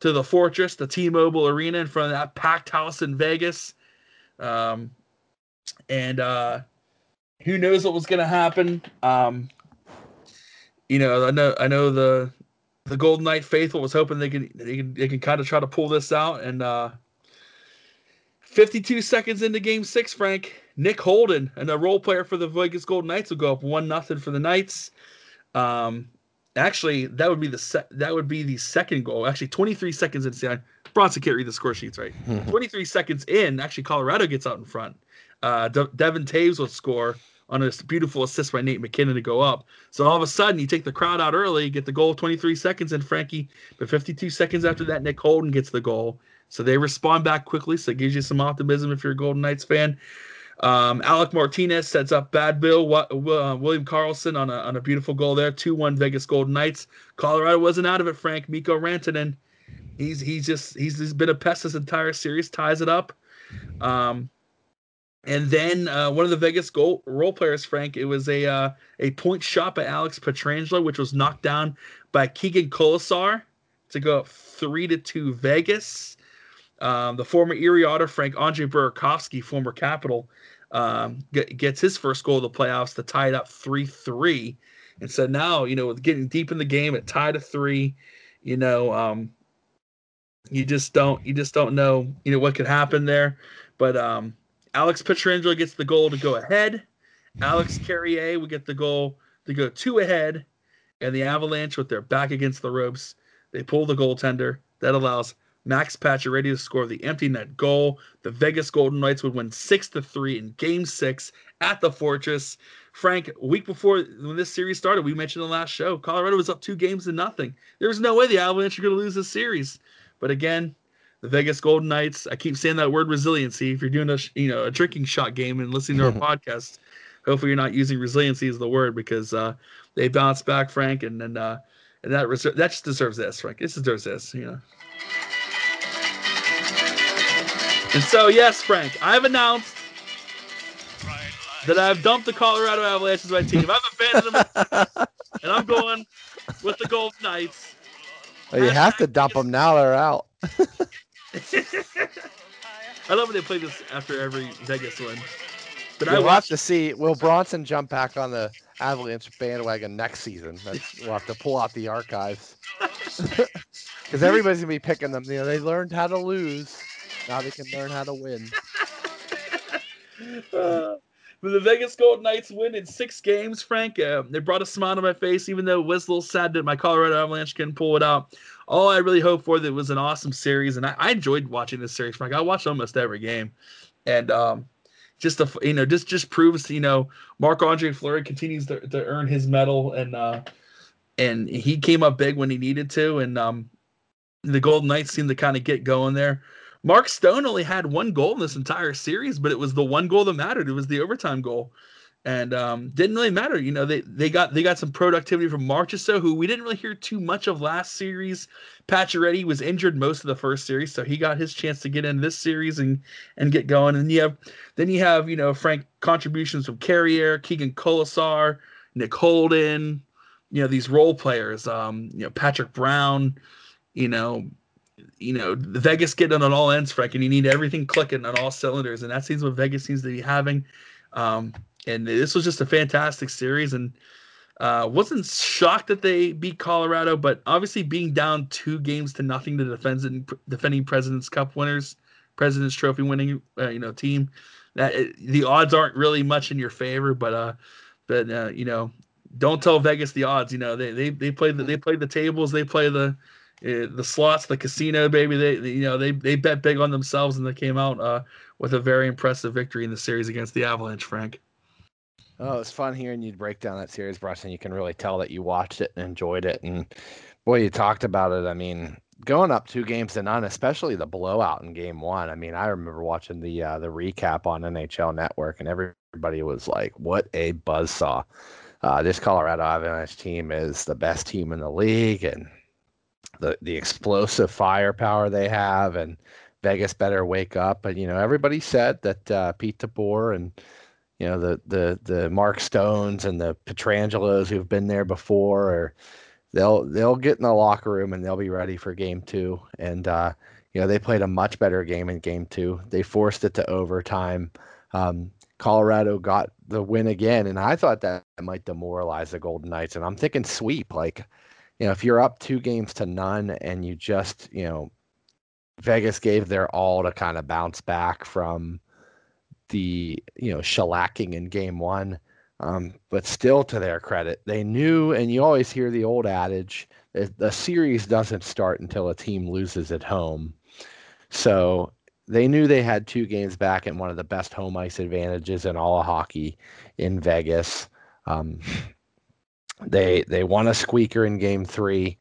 to the Fortress, the T-Mobile Arena, in front of that packed house in Vegas. Um, and uh, who knows what was going to happen? Um, you know, I know, I know the the Golden Knight faithful was hoping they can they can they can kind of try to pull this out. And uh, 52 seconds into Game Six, Frank Nick Holden and a role player for the Vegas Golden Knights will go up one nothing for the Knights. Um, actually, that would be the se- that would be the second goal. Actually, 23 seconds in. Bronson can't read the score sheets right. 23 seconds in, actually, Colorado gets out in front. Uh, De- Devon Toews will score on a beautiful assist by Nate MacKinnon to go up. So all of a sudden, you take the crowd out early, get the goal 23 seconds in, Frankie. But 52 seconds after that, Nick Holden gets the goal. So they respond back quickly. So it gives you some optimism if you're a Golden Knights fan. Um, Alec Martinez sets up Bad Bill uh, William Karlsson on a, on a beautiful goal there. 2 1 Vegas Golden Knights. Colorado wasn't out of it, Frank. Mikko Rantanen. He's he's just he's, he's been a pest this entire series, ties it up. Um, and then uh, one of the Vegas goal role players, Frank, it was a uh, a point shot by Alex Pietrangelo, which was knocked down by Keegan Kolesar to go up three to two Vegas. Um, the former Erie Otter, Frank Andre Burakovsky, former Capital, um, get, gets his first goal of the playoffs to tie it up three three. And so now, you know, with getting deep in the game, at tied to three. You know, um, you just don't you just don't know you know what could happen there. But um, Alex Pietrangelo gets the goal to go ahead. Alex Carrier would get the goal to go two ahead, and the Avalanche with their back against the ropes, they pull the goaltender. That allows Max Pacioretty to score the empty net goal. The Vegas Golden Knights would win six to three in Game Six at the Fortress. Frank, a week before when this series started, we mentioned the last show, Colorado was up two games to nothing. There was no way the Avalanche were going to lose this series. But again, the Vegas Golden Knights. I keep saying that word resiliency. If you're doing a you know a drinking shot game and listening to our podcast, hopefully you're not using resiliency as the word because uh, they bounced back, Frank, and then uh, and that res- that just deserves this, Frank. This deserves this, you know. And so, yes, Frank, I've announced that I've dumped the Colorado Avalanche as my team. I've abandoned them, and I'm going with the Golden Knights. Well, you have to dump them now. They're out. I love when they play this after every Vegas win. But I We'll have to see. Will Bronson jump back on the Avalanche bandwagon next season? That's, we'll have to pull out the archives because everybody's gonna be picking them. You know, they learned how to lose. Now they can learn how to win. Uh, the Vegas Golden Knights win in six games, Frank. Uh, they brought a smile to my face, even though it was a little sad that my Colorado Avalanche couldn't pull it out. All I really hoped for that was an awesome series, and I, I enjoyed watching this series, Frank. I watched almost every game, and um, just the you know just just proves you know Marc Andre Fleury continues to, to earn his medal, and uh, and he came up big when he needed to, and um, the Golden Knights seemed to kind of get going there. Mark Stone only had one goal in this entire series, but it was the one goal that mattered. It was the overtime goal, and um, didn't really matter. You know, they they got they got some productivity from Marchessault, who we didn't really hear too much of last series. Pacioretty was injured most of the first series, so he got his chance to get in this series and and get going. And you have then you have you know Frank contributions from Carrier, Keegan Kolesar, Nick Holden, you know these role players. Um, you know Patrick Brown, you know you know, Vegas getting on all ends, Frank, and you need everything clicking on all cylinders, and that seems what Vegas seems to be having. Um, and this was just a fantastic series, and uh, wasn't shocked that they beat Colorado, but obviously being down two games to nothing to defending defending Presidents Cup winners, Presidents Trophy winning, uh, you know, team, that the odds aren't really much in your favor, but uh, but uh, you know, don't tell Vegas the odds. You know, they they they play the they play the tables, they play the uh, the slots, the casino, baby. They, they, you know, they they bet big on themselves, and they came out uh, with a very impressive victory in the series against the Avalanche. Frank. Oh, it's fun hearing you break down that series, Bryce, and you can really tell that you watched it and enjoyed it. And boy, you talked about it. I mean, going up two games to none, especially the blowout in game one. I mean, I remember watching the uh, the recap on NHL Network, and everybody was like, "What a buzzsaw!" Uh, this Colorado Avalanche team is the best team in the league, and the the explosive firepower they have, and Vegas better wake up. But you know, everybody said that uh, Pete DeBoer and you know the the the Mark Stones and the Pietrangelos who've been there before, or they'll they'll get in the locker room and they'll be ready for game two. And uh, you know, they played a much better game in game two. They forced it to overtime. Um, Colorado got the win again, and I thought that might demoralize the Golden Knights. And I'm thinking sweep, like you know, if you're up two games to none and you just, you know, Vegas gave their all to kind of bounce back from the, you know, shellacking in game one. Um, but still, to their credit, they knew, and you always hear the old adage the series doesn't start until a team loses at home. So they knew they had two games back and one of the best home ice advantages in all of hockey in Vegas. Um, they they won a squeaker in game three,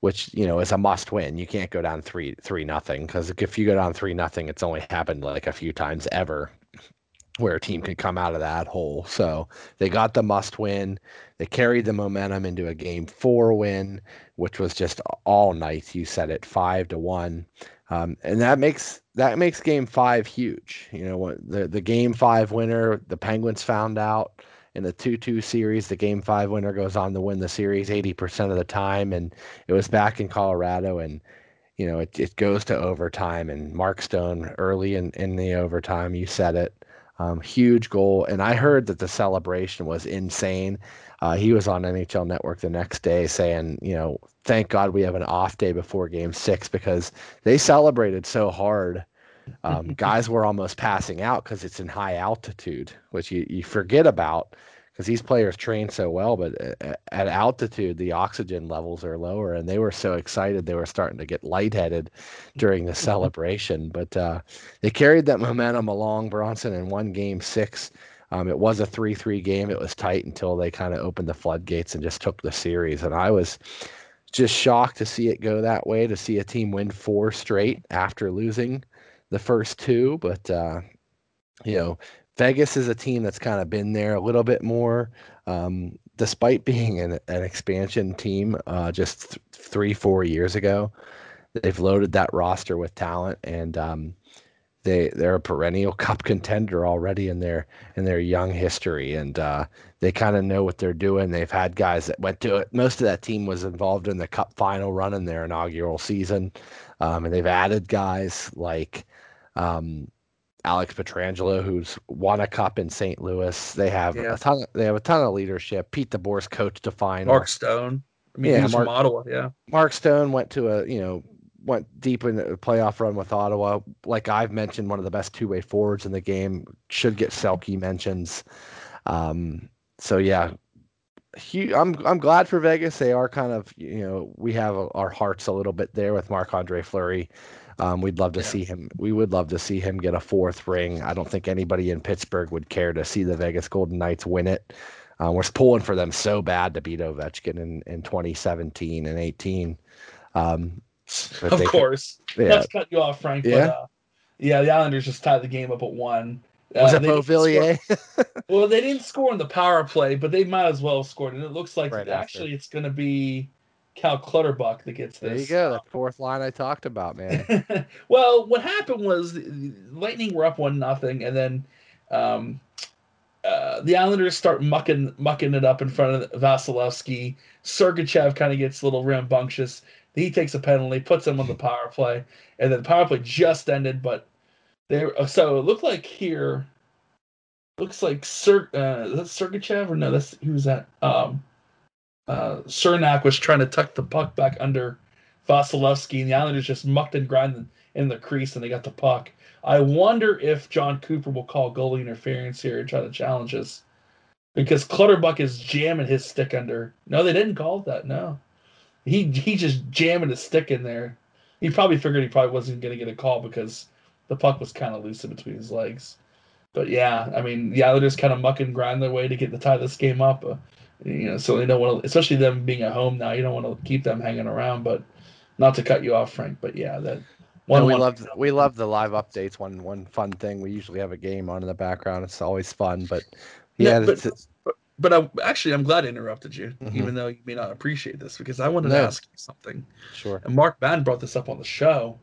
which you know is a must win. You can't go down three three nothing because if you go down three nothing, it's only happened like a few times ever where a team can come out of that hole. So they got the must win. They carried the momentum into a game four win, which was just all night. You said it five to one. Um, and that makes that makes game five huge. You know, what the the game five winner, the Penguins found out in the 2-2 series the game 5 winner goes on to win the series 80% of the time and it was back in Colorado and you know it, it goes to overtime and Mark Stone early in, in the overtime you said it Um, huge goal, and I heard that the celebration was insane. Uh, he was on NHL Network the next day saying, you know, thank God we have an off day before Game Six because they celebrated so hard. Um, guys were almost passing out because it's in high altitude, which you, you forget about because these players train so well, but at altitude, the oxygen levels are lower, and they were so excited they were starting to get lightheaded during the celebration. But uh, they carried that momentum along, Bronson, in one game six. Um, it was a 3 3 game. It was tight until they kind of opened the floodgates and just took the series. And I was just shocked to see it go that way, to see a team win four straight after losing the first two. But, uh, you know, Vegas is a team that's kind of been there a little bit more, um, despite being an, an expansion team uh, just th- three, four years ago. They've loaded that roster with talent, and um, they they're a perennial Cup contender already in their in their young history, and uh, they kind of know what they're doing. They've had guys that went to it. Most of that team was involved in the Cup final run in their inaugural season, um, and they've added guys like. Um, Alex Pietrangelo, who's won a cup in St. Louis. They have yeah. a ton. Of, they have a ton of leadership. Pete DeBoer's coach to find Mark Stone. I mean, yeah, Mark, from Ottawa. Yeah, Mark Stone went to a you know went deep in the playoff run with Ottawa. Like I've mentioned, one of the best two way forwards in the game. Should get Selke mentions. Um, so yeah, he, I'm I'm glad for Vegas. They are kind of you know we have our hearts a little bit there with Marc Andre Fleury. Um, we'd love to yeah. see him. We would love to see him get a fourth ring. I don't think anybody in Pittsburgh would care to see the Vegas Golden Knights win it. Uh, we're pulling for them so bad to beat Ovechkin in, in 2017 and 18. Um, of course. Could, yeah. Let's cut you off, Frank. Yeah. But, uh, yeah, the Islanders just tied the game up at one. Was uh, it Beauvillier? well, they didn't score in the power play, but they might as well have scored. And it looks like right actually it's going to be Cal Clutterbuck that gets this. There you go, the fourth line I talked about, man. well, what happened was Lightning were up one nothing, and then um, uh, the Islanders start mucking mucking it up in front of Vasilevskiy. Sergachev kind of gets a little rambunctious. He takes a penalty, puts him on the power play, and then the power play just ended. But they so it looked like here looks like Sir uh, that Sergachev or no? That's who's that? Um, uh, Cernak was trying to tuck the puck back under Vasilevskiy, and the Islanders just mucked and grinded in the crease, and they got the puck. I wonder if Jon Cooper will call goalie interference here and try to challenge us. Because Clutterbuck is jamming his stick under. No, they didn't call that. No, he he just jamming his stick in there. He probably figured he probably wasn't going to get a call because the puck was kind of loose in between his legs. But yeah, I mean, the Islanders kind of muck and grind their way to get the tie this game up. Uh, you know, so they don't want to, especially them being at home now. You don't want to keep them hanging around, but not to cut you off, Frank. But yeah, that one. we love we love the live updates. One one fun thing. We usually have a game on in the background. It's always fun, but yeah, but, but, but I, actually, I'm glad I interrupted you, mm-hmm. even though you may not appreciate this, because I wanted no. to ask you something. Sure. And Mark Madden brought this up on the show.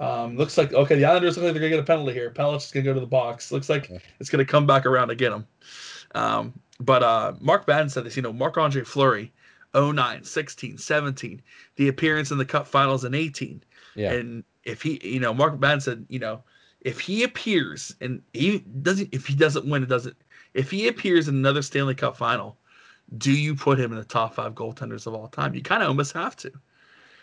Um, looks like okay, the Islanders look like they're gonna get a penalty here. Pelech is gonna go to the box. Looks like it's gonna come back around to get him. Um, but uh, Mark Madden said this, you know, Marc Andre Fleury, 09, 16, 17, the appearance in the Cup Finals in 18. Yeah. And if he, you know, Mark Madden said, you know, if he appears and he doesn't, if he doesn't win, it doesn't. If he appears in another Stanley Cup Final, do you put him in the top five goaltenders of all time? You kind of almost have to.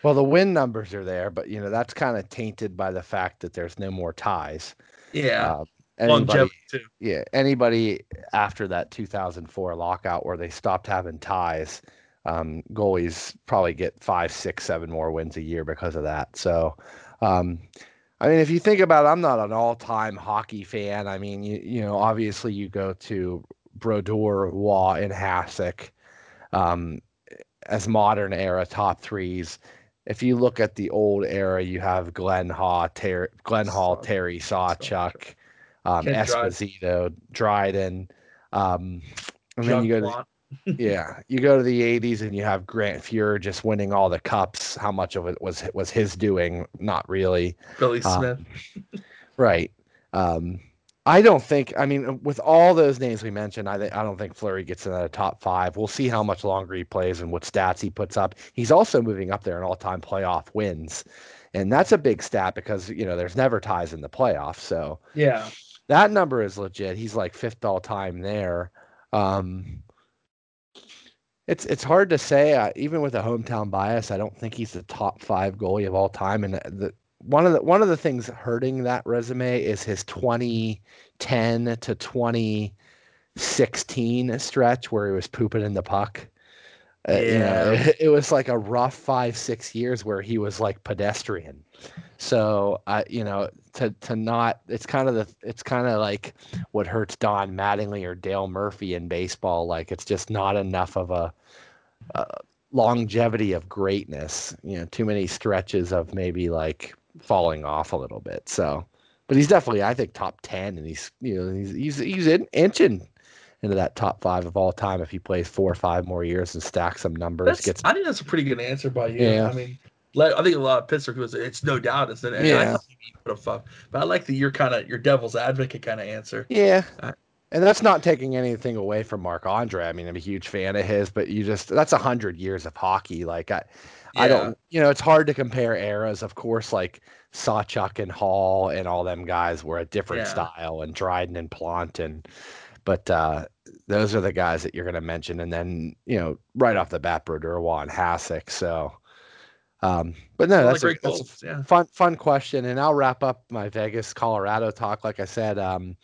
Well, the win numbers are there, but you know that's kind of tainted by the fact that there's no more ties. Yeah. Uh, anybody, too. Yeah, anybody after that 2004 lockout where they stopped having ties, um, goalies probably get five, six, seven more wins a year because of that. So, um, I mean, if you think about it, I'm not an all-time hockey fan. I mean, you you know, obviously you go to Brodeur, Roy, and Hasek um, as modern era top threes. If you look at the old era, you have Glenn Hall, Ter- Glenn Hall, Terry Sawchuk um, Esposito, Dryden. Um, and then you go to yeah, you go to the '80s and you have Grant Fuhr just winning all the cups. How much of it was was his doing? Not really. Billy um, Smith. Um, right. Um, I don't think. I mean, with all those names we mentioned, I th- I don't think Fleury gets in the top five. We'll see how much longer he plays and what stats he puts up. He's also moving up there in all-time playoff wins, and that's a big stat because you know there's never ties in the playoffs. So yeah, that number is legit. He's like fifth all time there. Um, it's it's hard to say. Uh, even with a hometown bias, I don't think he's the top five goalie of all time. And the one of the one of the things hurting that resume is his 2010 to 2016 stretch where he was pooping in the puck. Uh, yeah. You know, it, it, was like a rough five six years where he was like pedestrian. So I, uh, you know, to to not, it's kind of the, it's kind of like what hurts Don Mattingly or Dale Murphy in baseball. Like it's just not enough of a, a longevity of greatness. You know, too many stretches of maybe like falling off a little bit. So, but he's definitely, I think, top ten, and he's you know he's he's he's in, inching into that top five of all time if he plays four or five more years and stacks some numbers. That's, gets. I think that's a pretty good answer by you. Yeah. I mean, I think a lot of Pittsburgh was. It's no doubt. It's an. Yeah. I but I like the your kind of your devil's advocate kind of answer. Yeah. Uh, and that's not taking anything away from Marc Andre. I mean, I'm a huge fan of his, but you just that's a hundred years of hockey. Like I, yeah. I don't, you know, it's hard to compare eras. Of course, like Sawchuk and Hall and all them guys were a different yeah. style, and Dryden and Plante, and but uh, those are the guys that you're going to mention, and then you know, right off the bat, Brodeur and Hasek. So, um, but no, that's, a, that's a yeah. fun fun question, and I'll wrap up my Vegas Colorado talk. Like I said, um,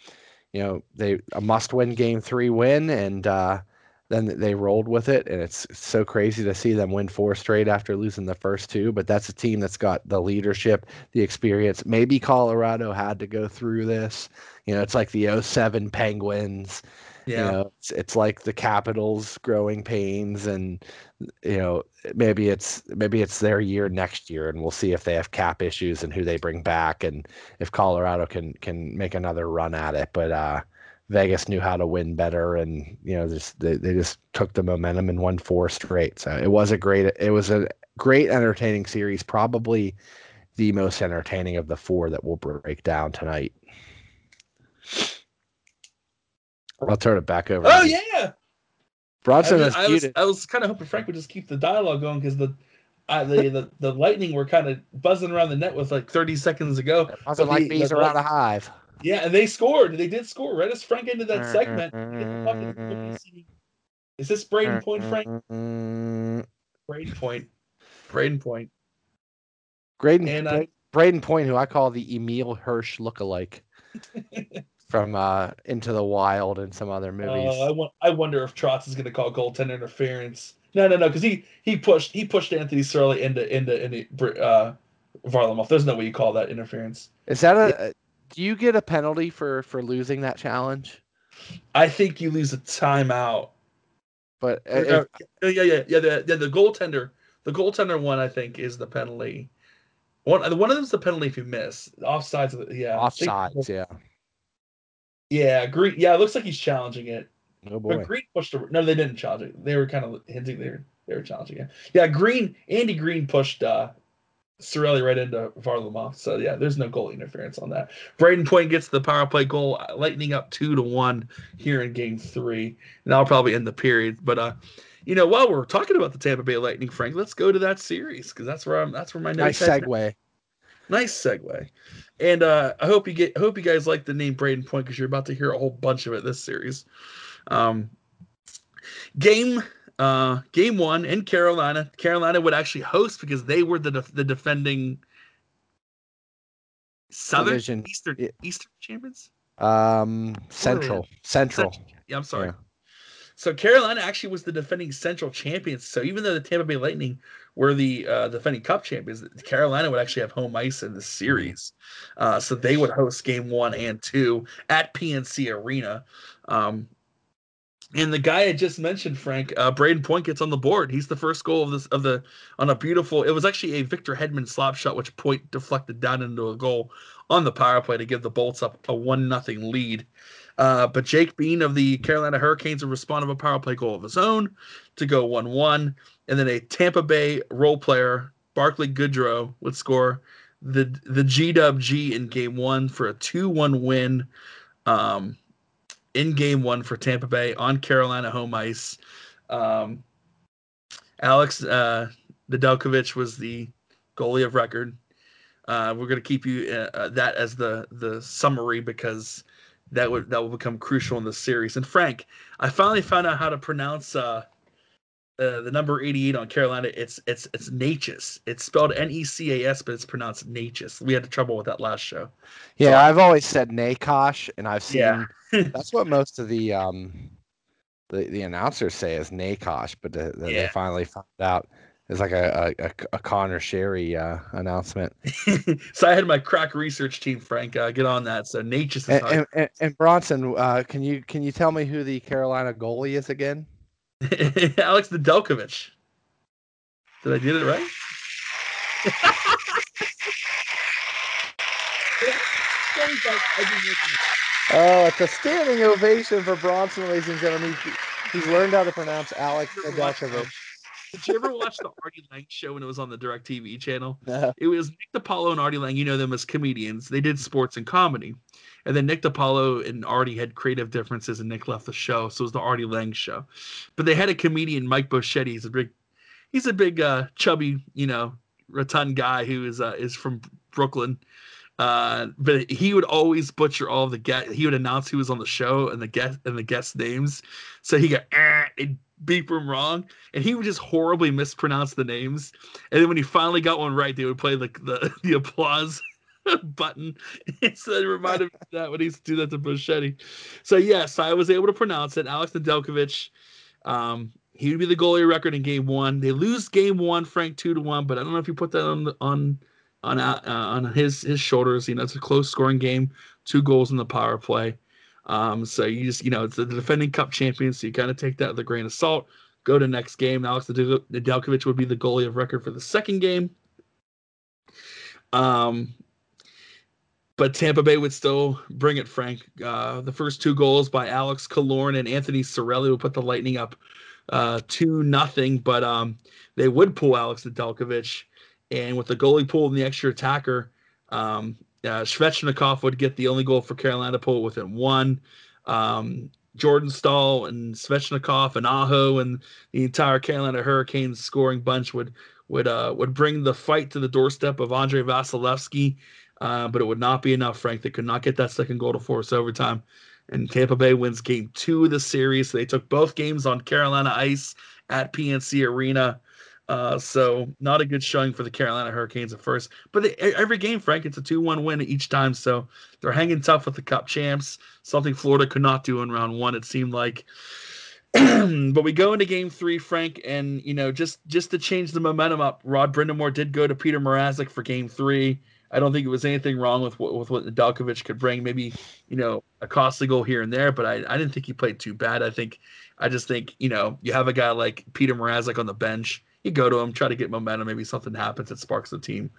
you know, they a must win game three win, and uh, then they rolled with it, and it's, so crazy to see them win four straight after losing the first two. But that's a team that's got the leadership, the experience. Maybe Colorado had to go through this. You know, it's like the 07 Penguins. Yeah. You know, it's, it's like the Capitals growing pains, and you know maybe it's maybe it's their year next year, and we'll see if they have cap issues and who they bring back, and if Colorado can can make another run at it. But uh, Vegas knew how to win better, and you know, just they, they just took the momentum and won four straight. So it was a great it was a great entertaining series, probably the most entertaining of the four that we'll break down tonight. I'll turn it back over. Oh yeah, Bronson I, I was, I was kind of hoping Frank would just keep the dialogue going because the the, the the Lightning were kind of buzzing around the net with like 30 seconds ago. Buzzing like bees around a hive. Yeah, and they scored. They did score right as Frank ended that segment. Is this Brayden Point, Frank? Brayden Point. Brayden Point. Brayden, and, uh, Brayden Point, who I call the Emile Hirsch lookalike from uh, Into the Wild and some other movies. Uh, I, want, I wonder if Trotz is going to call goaltender interference. No, no, no, because he he pushed he pushed Anthony Cirelli into into into uh, Varlamov. There's no way you call that interference. Is that a? Do you get a penalty for for losing that challenge? I think you lose a timeout. But uh, if, yeah, yeah, yeah, yeah. The, yeah, the goaltender, the goaltender one, I think, is the penalty. One, one of them is the penalty if you miss. Offsides, yeah. Offsides, yeah. Yeah, Greene. Yeah, it looks like he's challenging it. Oh boy. But Greene pushed. The, no, they didn't challenge it. They were kind of hinting they were they were challenging it. Yeah, Greene. Andy Greene pushed uh Cirelli right into Varlamov. So yeah, there's no goal interference on that. Brayden Point gets the power play goal, lightning up two to one here in game three. And I'll probably end the period. But uh, you know, while we're talking about the Tampa Bay Lightning, Frank, let's go to that series because that's where I'm that's where my nice segue. Nice segue. And uh I hope you get I hope you guys like the name Brayden Point because you're about to hear a whole bunch of it this series. Um game uh, game one in Carolina. Carolina would actually host because they were the def- the defending Southern Division. Eastern yeah. Eastern champions. Um, Central. Central. Central. Yeah, I'm sorry. Yeah. So Carolina actually was the defending Central champions. So even though the Tampa Bay Lightning were the uh, defending Cup champions, Carolina would actually have home ice in the series. Uh, so they would host Game One and Two at PNC Arena. Um, and the guy I just mentioned, Frank, uh, Brayden Point gets on the board. He's the first goal of this of the on a beautiful. It was actually a Victor Hedman slap shot, which Point deflected down into a goal on the power play to give the Bolts up a one nothing lead. Uh, but Jake Bean of the Carolina Hurricanes would respond to a power play goal of his own to go one one, and then a Tampa Bay role player Barclay Goodrow would score the the GWG in game one for a two one win. Um, in game one for Tampa Bay on Carolina home ice. Um, Alex uh, Nedeljkovic was the goalie of record. Uh, we're going to keep you uh, uh, that as the the summary because that would that will become crucial in the series. And Frank, I finally found out how to pronounce uh, uh, the number 88 on Carolina. It's it's it's Natchez. It's spelled N E C A S, but it's pronounced Natchez. We had trouble with that last show. Yeah, So- I've always said Nakosh, and I've seen Yeah. that's what most of the um the, the announcers say is Nakosh, but the, the, they finally found out it's like a a, a, a Connor Sherry uh, announcement. so I had my crack research team, Frank, uh, get on that. So Natchez is And, how- and, and, and Bronson, uh, can you can you tell me who the Carolina goalie is again? Alex Nedeljkovic. Did I get it right? Oh, it's a standing ovation for Bronson, ladies and gentlemen. He- He's learned how to pronounce Alex Nedeljkovic. Did you ever watch the Artie Lange show when it was on the Direct TV channel? No. It was Nick DiPaolo and Artie Lange. You know them as comedians. They did sports and comedy. And then Nick DiPaolo and Artie had creative differences, and Nick left the show. So it was the Artie Lange show. But they had a comedian, Mike Bocchetti. He's a big, he's a big, uh, chubby, you know, rotund guy who is uh, is from Brooklyn. Uh, but he would always butcher all the guest. He would announce who was on the show and the guest and the guest names. So he got eh, they'd beep him wrong, and he would just horribly mispronounce the names. And then when he finally got one right, they would play the the, the applause button. so it reminded me of that when he used to do that to Bocchetti. So yes, I was able to pronounce it. Alex Nedeljkovic. Um, he would be the goalie record in game one. They lose game one, Frank two to one, but I don't know if you put that on the, on on uh, on his his shoulders. You know, it's a close scoring game, two goals in the power play. Um, so you just you know it's the defending cup champion, so you kind of take that with a grain of salt. Go to next game. Alex Nedel- Nedeljkovic would be the goalie of record for the second game. Um, but Tampa Bay would still bring it, Frank. Uh, the first two goals by Alex Killorn and Anthony Cirelli would put the Lightning up uh, two nothing. But um, they would pull Alex Nedeljkovic, and with the goalie pull and the extra attacker, um, uh, Svechnikov would get the only goal for Carolina pull it within one. Um, Jordan Staal and Svechnikov and Aho and the entire Carolina Hurricanes scoring bunch would would uh, would bring the fight to the doorstep of Andrei Vasilevskiy, uh, but it would not be enough. Frank, they could not get that second goal to force overtime, and Tampa Bay wins Game Two of the series. So they took both games on Carolina ice at PNC Arena. Uh, so not a good showing for the Carolina Hurricanes at first, but they, every game, Frank, it's a two-one win each time. So they're hanging tough with the Cup champs. Something Florida could not do in round one. It seemed like. but we go into game three, Frank, and you know, just just to change the momentum up, Rod Brind'Amour did go to Petr Mrazek for game three. I don't think it was anything wrong with what with what Nedeljkovic could bring. Maybe you know a costly goal here and there, but I, I didn't think he played too bad. I think I just think you know you have a guy like Petr Mrazek on the bench. You go to him, try to get momentum. Maybe something happens that sparks the team,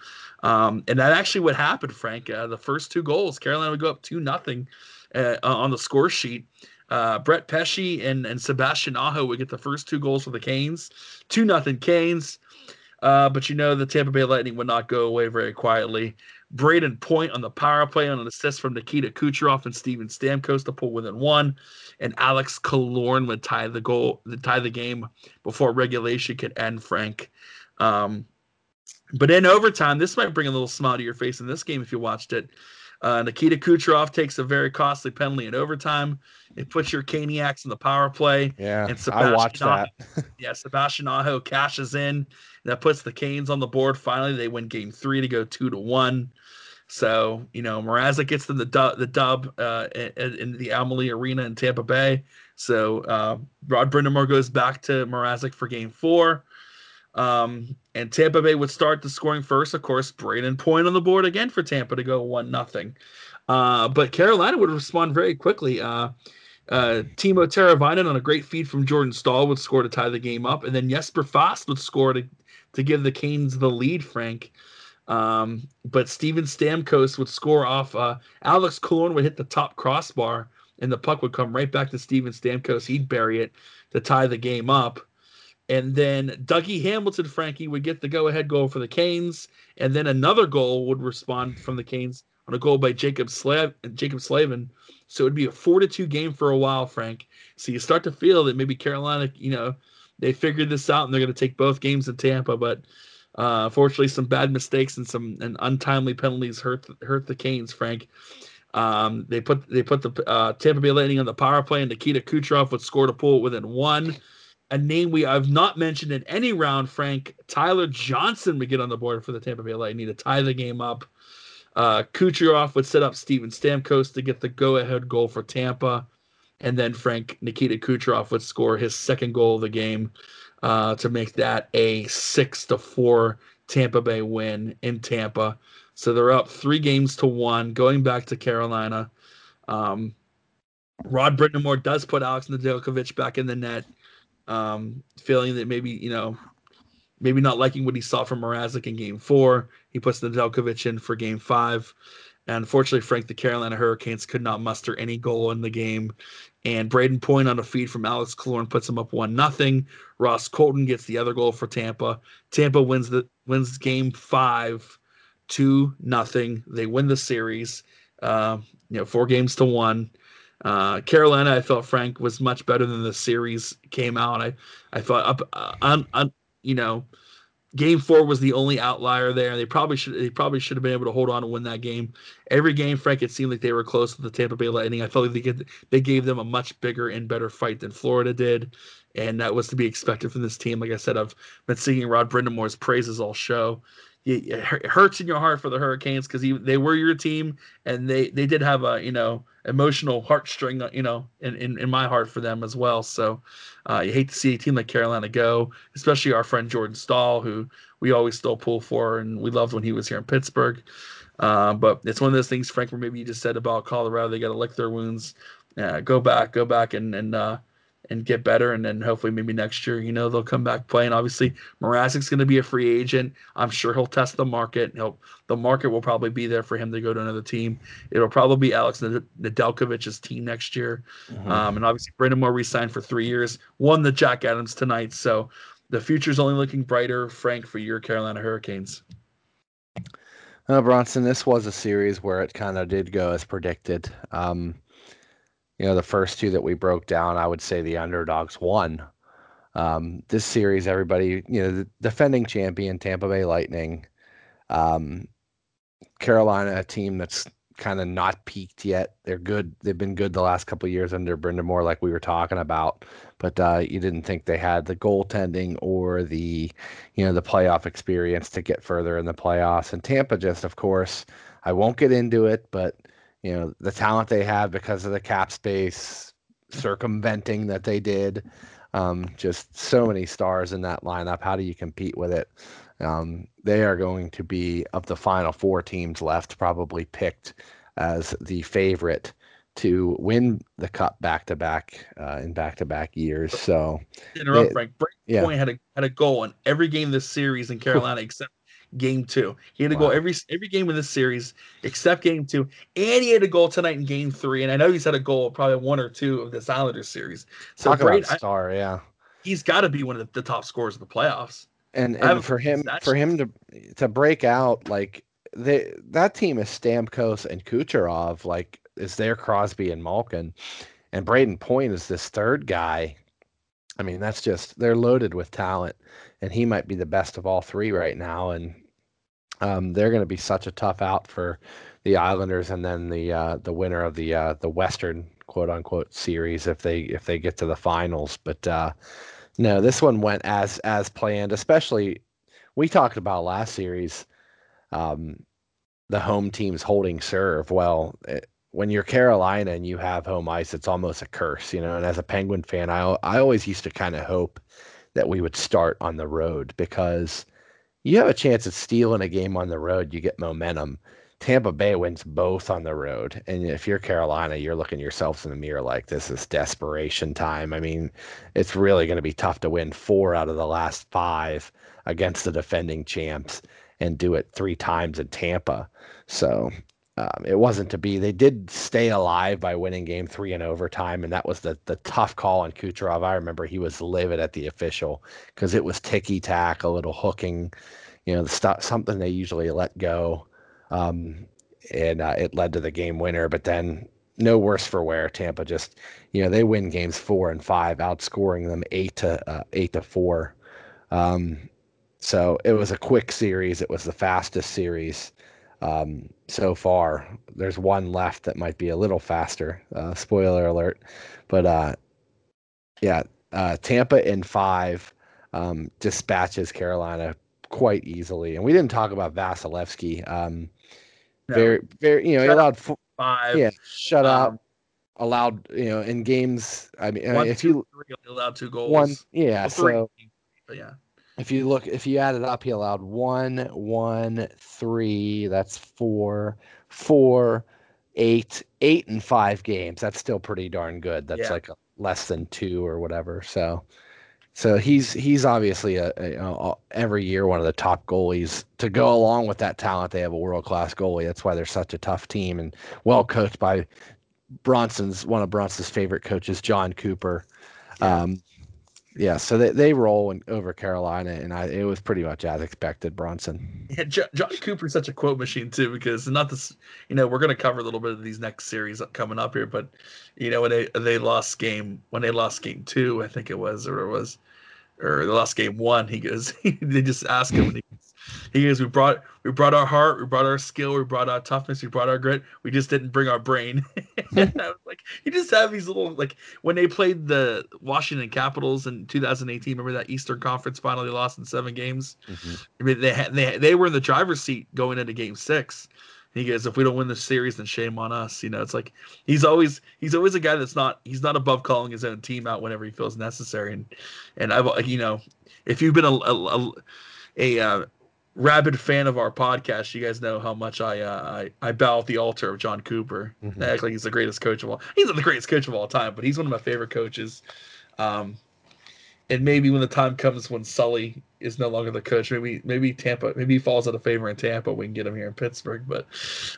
um, and that actually what happened. Frank, uh, the first two goals, Carolina would go up two nothing uh, on the score sheet. Uh, Brett Pesce and, and Sebastian Aho would get the first two goals for the Canes, two nothing Canes. Uh, but you know the Tampa Bay Lightning would not go away very quietly. Brayden Point on the power play on an assist from Nikita Kucherov and Steven Stamkos to pull within one, and Alex Killorn would tie the goal, tie the game before regulation could end. Frank, um, but in overtime, this might bring a little smile to your face in this game if you watched it. Uh, Nikita Kucherov takes a very costly penalty in overtime. It puts your Caniacs in the power play. Yeah, And I watched that. Yeah, Sebastian Aho cashes in. That puts the Canes on the board. Finally, they win game three to go two to one. So, you know, Mrazek gets them the dub, the dub uh, in, in the Amalie Arena in Tampa Bay. So, uh, Rod Brind'Amour goes back to Mrazek for game four. Um, and Tampa Bay would start the scoring first. Of course, Brayden Point on the board again for Tampa to go one nothing. Uh, but Carolina would respond very quickly. Uh, uh, Teuvo Teravainen on a great feed from Jordan Staal would score to tie the game up, and then Jesper Fast would score to to give the Canes the lead. Frank, um, but Steven Stamkos would score off. Uh, Alex Killorn would hit the top crossbar, and the puck would come right back to Steven Stamkos. He'd bury it to tie the game up. And then Dougie Hamilton, Frankie, would get the go-ahead goal for the Canes, and then another goal would respond from the Canes on a goal by Jacob Slav Jacob Slavin. So it'd be a four to two game for a while, Frank. So you start to feel that maybe Carolina, you know, they figured this out and they're going to take both games in Tampa, but uh, unfortunately, some bad mistakes and some and untimely penalties hurt hurt the Canes, Frank. Um, they put they put the uh, Tampa Bay Lightning on the power play, and Nikita Kucherov would score to pull it within one. A name we I've not mentioned in any round, Frank Tyler Johnson would get on the board for the Tampa Bay Lightning to tie the game up. Uh, Kucherov would set up Steven Stamkos to get the go-ahead goal for Tampa, and then Frank Nikita Kucherov would score his second goal of the game uh, to make that a six to four Tampa Bay win in Tampa. So they're up three games to one, going back to Carolina. Um, Rod Brind'Amour does put Alex Nedeljkovic back in the net, um, feeling that maybe you know, maybe not liking what he saw from Mrazek in Game Four. He puts Nedeljkovic in for Game Five, and unfortunately, Frank, the Carolina Hurricanes could not muster any goal in the game. And Brayden Point on a feed from Alex Killorn puts them up one nothing. Ross Colton gets the other goal for Tampa. Tampa wins the wins Game Five two nothing. They win the series. Uh, you know, four games to one. Uh, Carolina, I felt Frank was much better than the series came out. I, I thought up uh, on, on, you know, game four was the only outlier there. They probably should, they probably should have been able to hold on and win that game. Every game, Frank, it seemed like they were close to the Tampa Bay Lightning. I felt like they get, they gave them a much bigger and better fight than Florida did, and that was to be expected from this team. Like I said, I've been singing Rod Brind'Amour's praises all show it hurts in your heart for the Hurricanes because they were your team and they they did have a you know emotional heartstring uh, you know in, in, in my heart for them as well. So uh, you hate to see a team like Carolina go, especially our friend Jordan Staal, who we always still pull for and we loved when he was here in Pittsburgh. Uh, but it's one of those things, Frank, where maybe you just said about Colorado, they got to lick their wounds, uh, go back, go back and and uh, and get better. And then hopefully maybe next year, you know, they'll come back playing. Obviously, Mrazek's going to be a free agent. I'm sure he'll test the market. He'll the market will probably be there for him to go to another team. It'll probably be Alex Nedeljkovic's team next year. Mm-hmm. Um, and obviously, Brind'Amour re-signed for three years. Won the Jack Adams tonight, so the future's only looking brighter. Frank for your Carolina Hurricanes. Uh, Bronson, this was a series where it kind of did go as predicted. Um, you know, the first two that we broke down, I would say the underdogs won. Um, this series, everybody, you know, the defending champion, Tampa Bay Lightning, um, Carolina, a team that's kind of not peaked yet. They're good. They've been good the last couple years under Brind'Amour, like we were talking about. But uh, you didn't think they had the goaltending or the, you know, the playoff experience to get further in the playoffs. And Tampa, just of course, I won't get into it, but you know the talent they have because of the cap space circumventing that they did um, just so many stars in that lineup how do you compete with it um, they are going to be of the final four teams left probably picked as the favorite to win the cup back to back in back to back years. So interrupt, Frank. Break yeah. Point had a had a goal in every game this series in Carolina except game two. He had to wow. go every every game in this series except game two, and he had a goal tonight in game three. And I know he's had a goal probably one or two of this Islanders series. So Talk great, star, I, yeah. He's got to be one of the, the, top scorers of the playoffs. And and for him for him to to break out like they that team is Stamkos and Kucherov like is there Crosby and Malkin, and Brayden Point is this third guy. I mean, that's just they're loaded with talent, and he might be the best of all three right now. And um, they're going to be such a tough out for the Islanders, and then the uh, the winner of the uh, the Western quote unquote series if they if they get to the finals. But uh, no, this one went as as planned. Especially we talked about last series, um, the home teams holding serve. Well, it, eh, when you're Carolina and you have home ice, it's almost a curse, you know. And as a Penguin fan, I I always used to kind of hope that we would start on the road because you have a chance at stealing a game on the road. You get momentum. Tampa Bay wins both on the road. And if you're Carolina, you're looking yourselves in the mirror like this is desperation time. I mean, it's really going to be tough to win four out of the last five against the defending champs and do it three times in Tampa. So um, it wasn't to be. They did stay alive by winning game three in overtime, and that was the the tough call on Kucherov. I remember he was livid at the official because it was ticky tack, a little hooking, you know, the stuff something they usually let go, um, and uh, it led to the game winner. But then no worse for wear. Tampa just, you know, they win games four and five, outscoring them eight to uh, eight to four. Um, so it was a quick series. It was the fastest series um, so far. There's one left that might be a little faster. Uh, spoiler alert, but uh, yeah, uh, Tampa in five um, dispatches Carolina quite easily, and we didn't talk about Vasilevskiy. Um, No. Very, very, you know, he allowed fo- Five. yeah, shut Um, up, allowed, you know, in games. I mean, One, if two, you three, allowed two goals. one, yeah, Well, so But yeah. If you look if you add it up he allowed one one three that's four four eight eight and five games. That's still pretty darn good. That's Yeah. like less than two or whatever. So so he's he's obviously a, a, a- every year one of the top goalies to go along with that talent. They have a world class goalie. That's why they're such a tough team and well coached by bronson's one of bronson's favorite coaches john cooper. Um yeah, so they, they roll in, over Carolina, and I it was pretty much as expected. Bronson. Yeah, Jo- Jon Cooper's such a quote machine too, because not this. You know, we're going to cover a little bit of these next series coming up here, but you know when they they lost game when they lost game two, I think it was, or it was, or they lost game one. He goes, they just ask him, and he, he goes, "We brought we brought our heart, we brought our skill, we brought our toughness, we brought our grit. We just didn't bring our brain." and I was like, you just have these little like when they played the Washington Capitals in 2018. Remember that Eastern Conference final they lost in seven games. I mean, they had they they were in the driver's seat going into Game Six. He goes, if we don't win the series, then shame on us. You know, it's like he's always he's always a guy that's not he's not above calling his own team out whenever he feels necessary. And and I've you know, if you've been a a, a, a uh, rabid fan of our podcast, you guys know how much I uh, I, I bow at the altar of Jon Cooper. Mhm. I act like he's the greatest coach of all. He's not the greatest coach of all time, but he's one of my favorite coaches. Um, and maybe when the time comes when Sully is no longer the coach, maybe maybe Tampa, maybe he falls out of favor in Tampa. We can get him here in Pittsburgh, but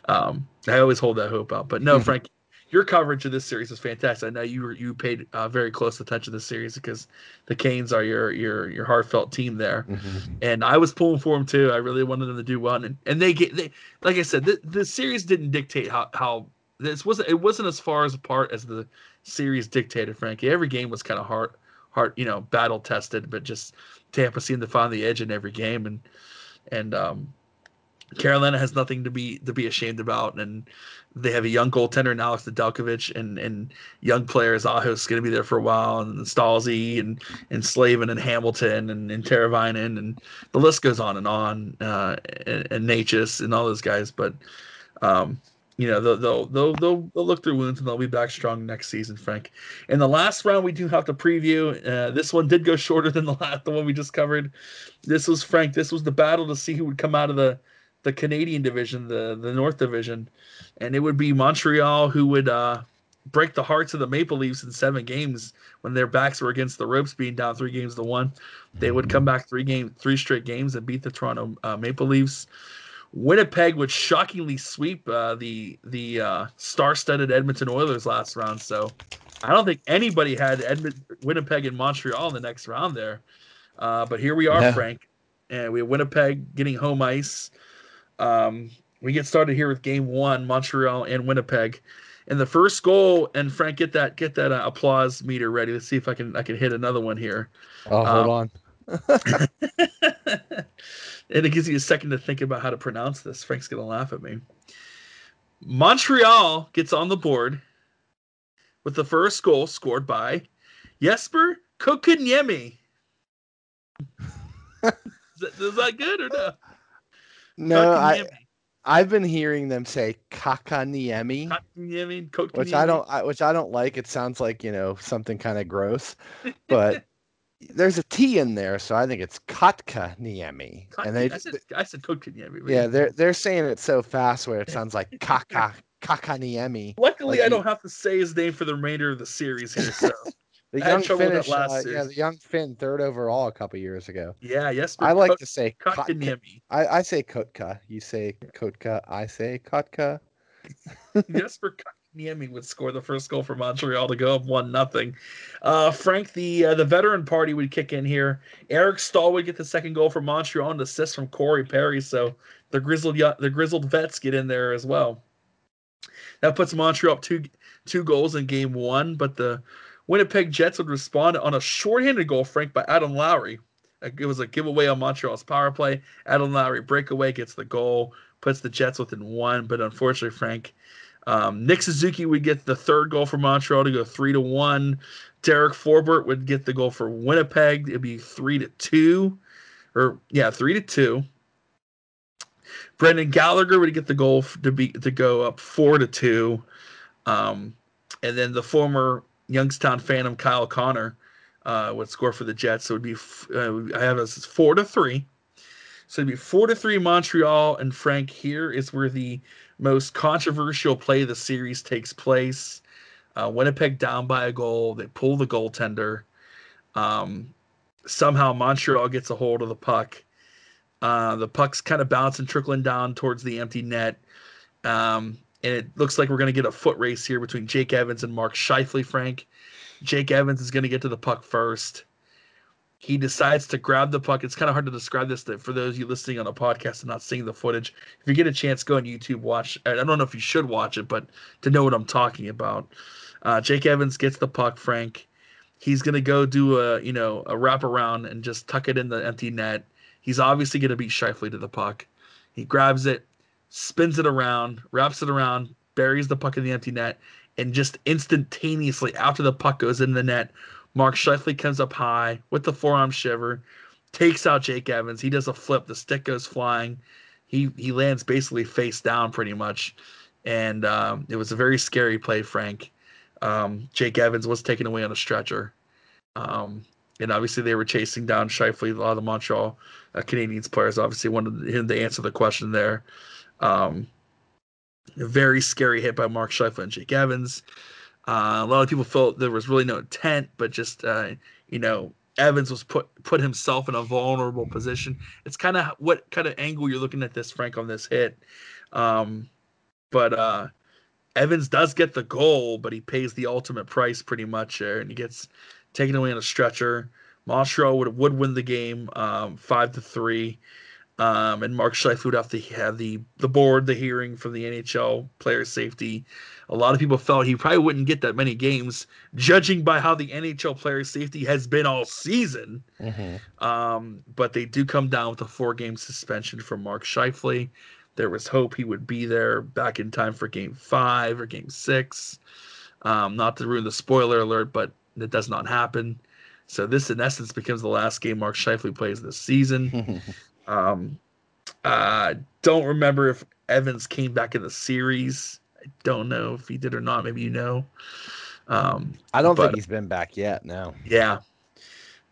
um, I always hold that hope out. But no, Mhm. Frank, your coverage of this series is fantastic. I know you were, you paid uh, very close attention to this series because the Canes are your your your heartfelt team there Mhm. and I was pulling for them too. I really wanted them to do well, and and they get they like I said, the, the series didn't dictate how how this wasn't it wasn't as far as apart as the series dictated. Frankie, every game was kind of hard hard you know battle tested, but just Tampa seemed to find the edge in every game, and and um, Carolina has nothing to be to be ashamed about, and they have a young goaltender in Alex Nedeljkovic, and and young players Aho's going to be there for a while, and Stalzy and and Slavin and Hamilton and and Teravainen, and the list goes on and on, uh, and, and Necas and all those guys. But um, you know they'll, they'll they'll they'll they'll look through wounds and they'll be back strong next season, Frank. In the last round, we do have to preview. Uh, this one did go shorter than the last the one we just covered. This was Frank. This was the battle to see who would come out of the the Canadian division, the the North division, and it would be Montreal who would uh, break the hearts of the Maple Leafs in seven games when their backs were against the ropes, being down three games to one. They would come back three game, three straight games and beat the Toronto uh, Maple Leafs. Winnipeg would shockingly sweep uh, the the uh, star-studded Edmonton Oilers last round. So I don't think anybody had Edmont, Winnipeg and Montreal in the next round there. Uh, but here we are, Yeah. Frank, and we have Winnipeg getting home ice. Um, we get started here with Game One, Montreal and Winnipeg. And the first goal, and Frank, get that get that uh, applause meter ready. Let's see if I can I can hit another one here. Oh, hold Um, on. and it gives you a second to think about how to pronounce this. Frank's gonna laugh at me. Montreal gets on the board with the first goal scored by Jesper that, is that good or no? No, I. I've been hearing them say Kakaniemi, Kotkaniemi. which I don't I, which I don't like. It sounds like you know something kind of gross, but there's a T in there, so I think it's Kotkaniemi. Kot- And they I said, I said yeah, they're they're saying it so fast where it sounds like Kaka Kakaniemi. Luckily, like I you- don't have to say his name for the remainder of the series here. So The I young trouble with that Finnish, uh, yeah, the young Finn, third overall a couple years ago. yeah, yes. I like Kot- to say Kotka. Kotkaniemi. I, I say Kotka. You say Kotka. I say Kotka. Jesper Kotkaniemi would score the first goal for Montreal to go up one nothing. Uh, Frank, the uh, the veteran party would kick in here. Eric Staal would get the second goal for Montreal and assist from Corey Perry. So the grizzled the grizzled vets get in there as well. That puts Montreal up two two goals in game one, but the Winnipeg Jets would respond on a shorthanded goal, Frank, by Adam Lowry. It was a giveaway on Montreal's power play. Adam Lowry breakaway gets the goal, puts the Jets within one. But unfortunately, Frank, um, Nick Suzuki would get the third goal for Montreal to go three to one. Derek Forbort would get the goal for Winnipeg. It'd be three to two, or yeah, three to two. Brendan Gallagher would get the goal to be to go up four to two, um, and then the former Youngstown Phantom Kyle Connor uh, would score for the Jets. So it would be uh, I have this four to three. So it'd be four to three Montreal and Frank. Here is where the most controversial play of the series takes place. Uh, Winnipeg down by a goal. They pull the goaltender. Um, somehow Montreal gets a hold of the puck. Uh, the puck's kind of bouncing, trickling down towards the empty net. Um, and it looks like we're going to get a foot race here between Jake Evans and Mark Scheifele, Frank. Jake Evans is going to get to the puck first. He decides to grab the puck. It's kind of hard to describe this for those of you listening on a podcast and not seeing the footage. If you get a chance, go on YouTube, watch. I don't know if you should watch it, but to know what I'm talking about. Uh, Jake Evans gets the puck, Frank. He's going to go do a, you know, a wraparound and just tuck it in the empty net. He's obviously going to beat Scheifele to the puck. He grabs it, spins it around, wraps it around, buries the puck in the empty net, and just instantaneously after the puck goes in the net, Mark Scheifele comes up high with the forearm shiver, takes out Jake Evans. He does a flip, the stick goes flying. He he lands basically face down pretty much, and um, it was a very scary play. Frank, um, Jake Evans was taken away on a stretcher, um, and obviously they were chasing down Scheifele. A lot of the Montreal uh, Canadiens players obviously wanted him to answer the question there. Um, a very scary hit by Mark Scheifele and Jake Evans. Uh, a lot of people felt there was really no intent, but just uh, you know Evans was put put himself in a vulnerable position. It's kind of what kind of angle you're looking at this, Frank, on this hit. Um, but uh, Evans does get the goal, but he pays the ultimate price pretty much there, and he gets taken away on a stretcher. Montreal would would win the game um, five to three. Um, and Mark would have to have the the board, the hearing from the NHL player safety. A lot of people felt he probably wouldn't get that many games, judging by how the NHL player safety has been all season. Mm-hmm. Um, but they do come down with a four game suspension for Mark Scheifele. There was hope he would be there back in time for game five or game six. Um, not to ruin the spoiler alert, but it does not happen. So this, in essence, becomes the last game Mark Scheifele plays this season. Um, uh, don't remember if Evans came back in the series. I don't know if he did or not. Maybe you know. Um, I don't but, think he's been back yet. No. Yeah,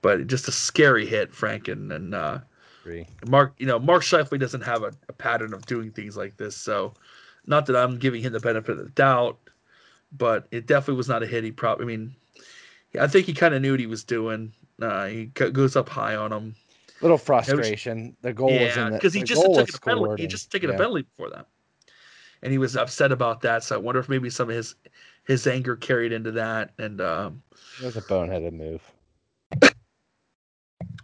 but just a scary hit, Frank, and and uh, Mark. You know, Mark Scheifele doesn't have a, a, pattern of doing things like this. So, not that I'm giving him the benefit of the doubt, but it definitely was not a hit. He probably. I mean, I think he kind of knew what he was doing. Uh, he goes up high on him little frustration. The goal yeah, was in because he just took a penalty. He just taken yeah. a penalty before that, and he was upset about that. So I wonder if maybe some of his his anger carried into that. And um, it was a boneheaded move.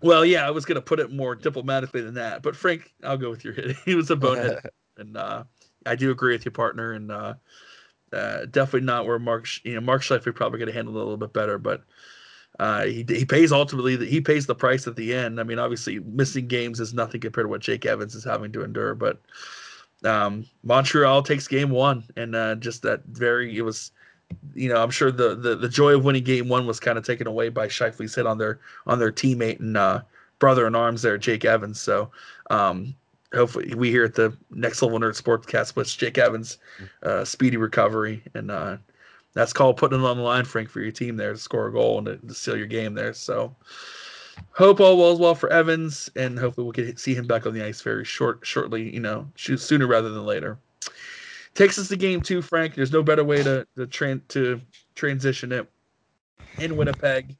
well, yeah, I was gonna put it more diplomatically than that, but Frank, I'll go with your hit. he was a bonehead, and uh, I do agree with your partner, and uh, uh, definitely not where Mark. You know, Mark Scheifele probably could have handled it a little bit better, but uh, he, he pays ultimately he pays the price at the end. I mean, obviously missing games is nothing compared to what Jake Evans is having to endure, but um, Montreal takes game one and uh, just that very it was you know I'm sure the, the the joy of winning game one was kind of taken away by Scheifele's hit on their on their teammate and uh, brother in arms there Jake Evans. So um, hopefully we here at the next level nerd sportscast with Jake Evans uh, speedy recovery and uh, that's called putting it on the line, Frank, for your team there to score a goal and to, to seal your game there. So hope all well well for Evans, and hopefully we'll get see him back on the ice very short shortly. You know, sooner rather than later. Takes us to game two, Frank. There's no better way to to, tran- to transition it in Winnipeg.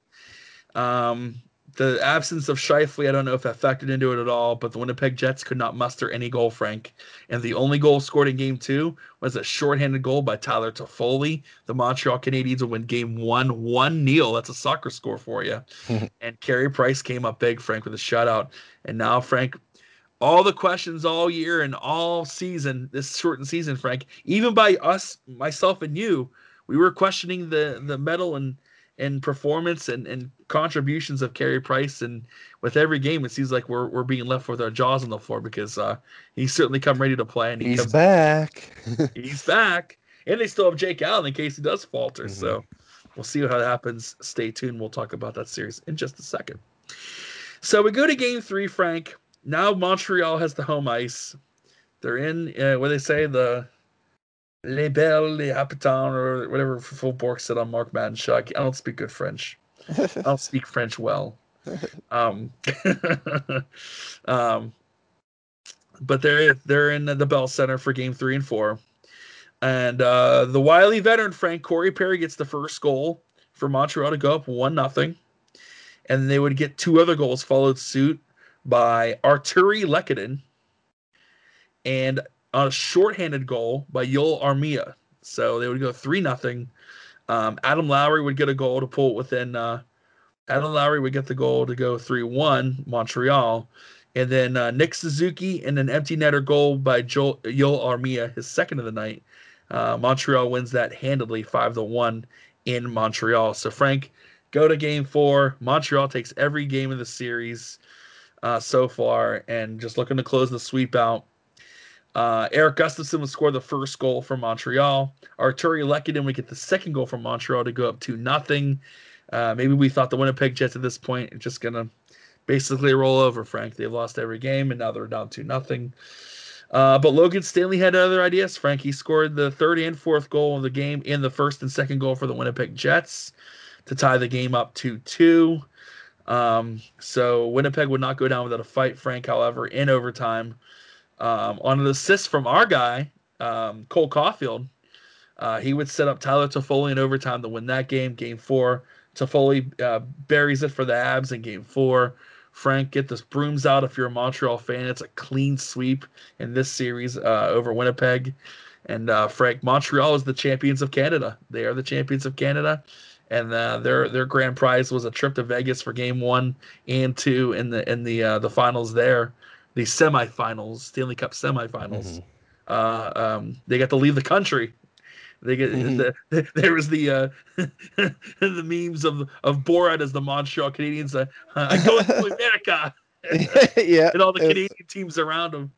Um, the absence of Scheifele, I don't know if that factored into it at all, but the Winnipeg Jets could not muster any goal, Frank. And the only goal scored in game two was a shorthanded goal by Tyler Toffoli. The Montreal Canadiens will win game one, 1 nil. That's a soccer score for you. and Carey Price came up big, Frank, with a shutout. And now, Frank, all the questions all year and all season, this shortened season, Frank, even by us, myself and you, we were questioning the the medal and and performance and, and contributions of Carey Price. And with every game, it seems like we're, we're being left with our jaws on the floor because uh, he's certainly come ready to play. And he he's comes, back. he's back. And they still have Jake Allen in case he does falter. Mhm. So we'll see how that happens. Stay tuned. We'll talk about that series in just a second. So we go to game three, Frank. Now Montreal has the home ice. They're in, uh, what they say, the Les Belles, Les Habitants, or whatever Full Bork said on Mark Madden show. I I don't speak good French. I don't speak French well. Um, um, but they're they're in the Bell Center for Game Three and Four, and uh, the wily veteran Frank Corey Perry gets the first goal for Montreal to go up one nothing, and they would get two other goals followed suit by Artturi Lehkonen and a shorthanded goal by Yoel Armia. So they would go three nothing. Um, Adam Lowry would get a goal to pull it within. Uh, Adam Lowry would get the goal to go three one Montreal, and then uh, Nick Suzuki and an empty netter goal by Joel, Yoel Armia, his second of the night. Uh, Montreal wins that handedly five to one in Montreal. So Frank, go to game four. Montreal takes every game of the series uh, so far, and just looking to close the sweep out. Uh, Erik Gustafsson would score the first goal for Montreal. Artturi Lehkonen would get the second goal from Montreal to go up to nothing. Uh, maybe we thought the Winnipeg Jets at this point are just gonna basically roll over. Frank, they've lost every game and now they're down to nothing. Uh, but Logan Stanley had other ideas. Frank, he scored the third and fourth goal of the game and the first and second goal for the Winnipeg Jets to tie the game up to two. Um, so Winnipeg would not go down without a fight. Frank, however, in overtime, um, on an assist from our guy, um, Cole Caufield, uh, he would set up Tyler Toffoli in overtime to win that game. Game four, Toffoli uh, buries it for the Habs in game four. Frank, get this brooms out if you're a Montreal fan. It's a clean sweep in this series uh, over Winnipeg. And uh, Frank, Montreal is the champions of Canada. They are the champions of Canada, and uh, their their grand prize was a trip to Vegas for Game One and Two in the in the uh, the finals there, the semifinals, Stanley Cup semifinals. Mhm. Uh, um, they got to leave the country. They get Mhm. the, there was the uh, the memes of of Borat as the Montreal Canadiens. Uh, I go to America yeah. and all the it's- Canadian teams around them.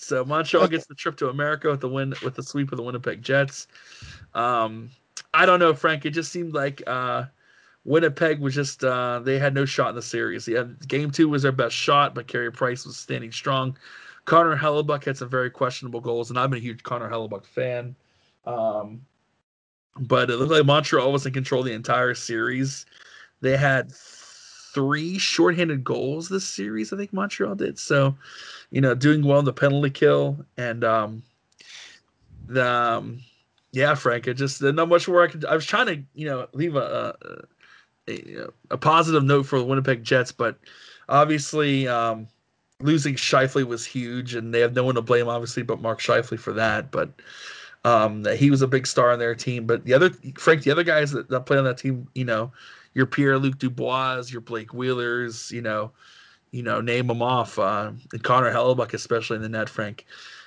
So Montreal gets the trip to America with the win with the sweep of the Winnipeg Jets. Um, I don't know, Frank. It just seemed like uh, Winnipeg was just uh, they had no shot in the series. Yeah, game two was their best shot, but Carey Price was standing strong. Connor Hellebuyck had some very questionable goals, and been a huge Connor Hellebuyck fan. Um, but it looked like Montreal was in control the entire series. They had three shorthanded goals this series. I think Montreal did. So, you know, doing well in the penalty kill and um, the um, yeah, Frank. It just not much more I could. I was trying to you know leave a a, a, positive note for the Winnipeg Jets, but obviously um, losing Scheifele was huge, and they have no one to blame obviously but Mark Scheifele for that. But um, he was a big star on their team. But the other Frank, the other guys that, that play on that team, you know, your Pierre Luc Dubois, your Blake Wheelers, you know, you know, name them off. Uh, and Connor Hellebuyck, especially in the net, Frank.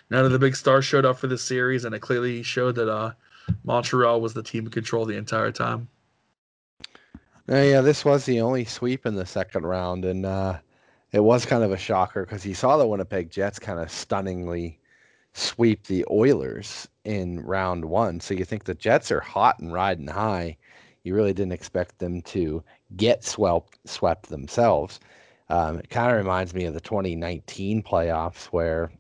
None of the big stars showed up for this series, and it clearly showed that uh, Montreal was the team in control the entire time. Uh, yeah, this was the only sweep in the second round, and uh, it was kind of a shocker because you saw the Winnipeg Jets kind of stunningly sweep the Oilers in round one. So you think the Jets are hot and riding high. You really didn't expect them to get swept swept themselves. Um, it kind of reminds me of the 2019 playoffs where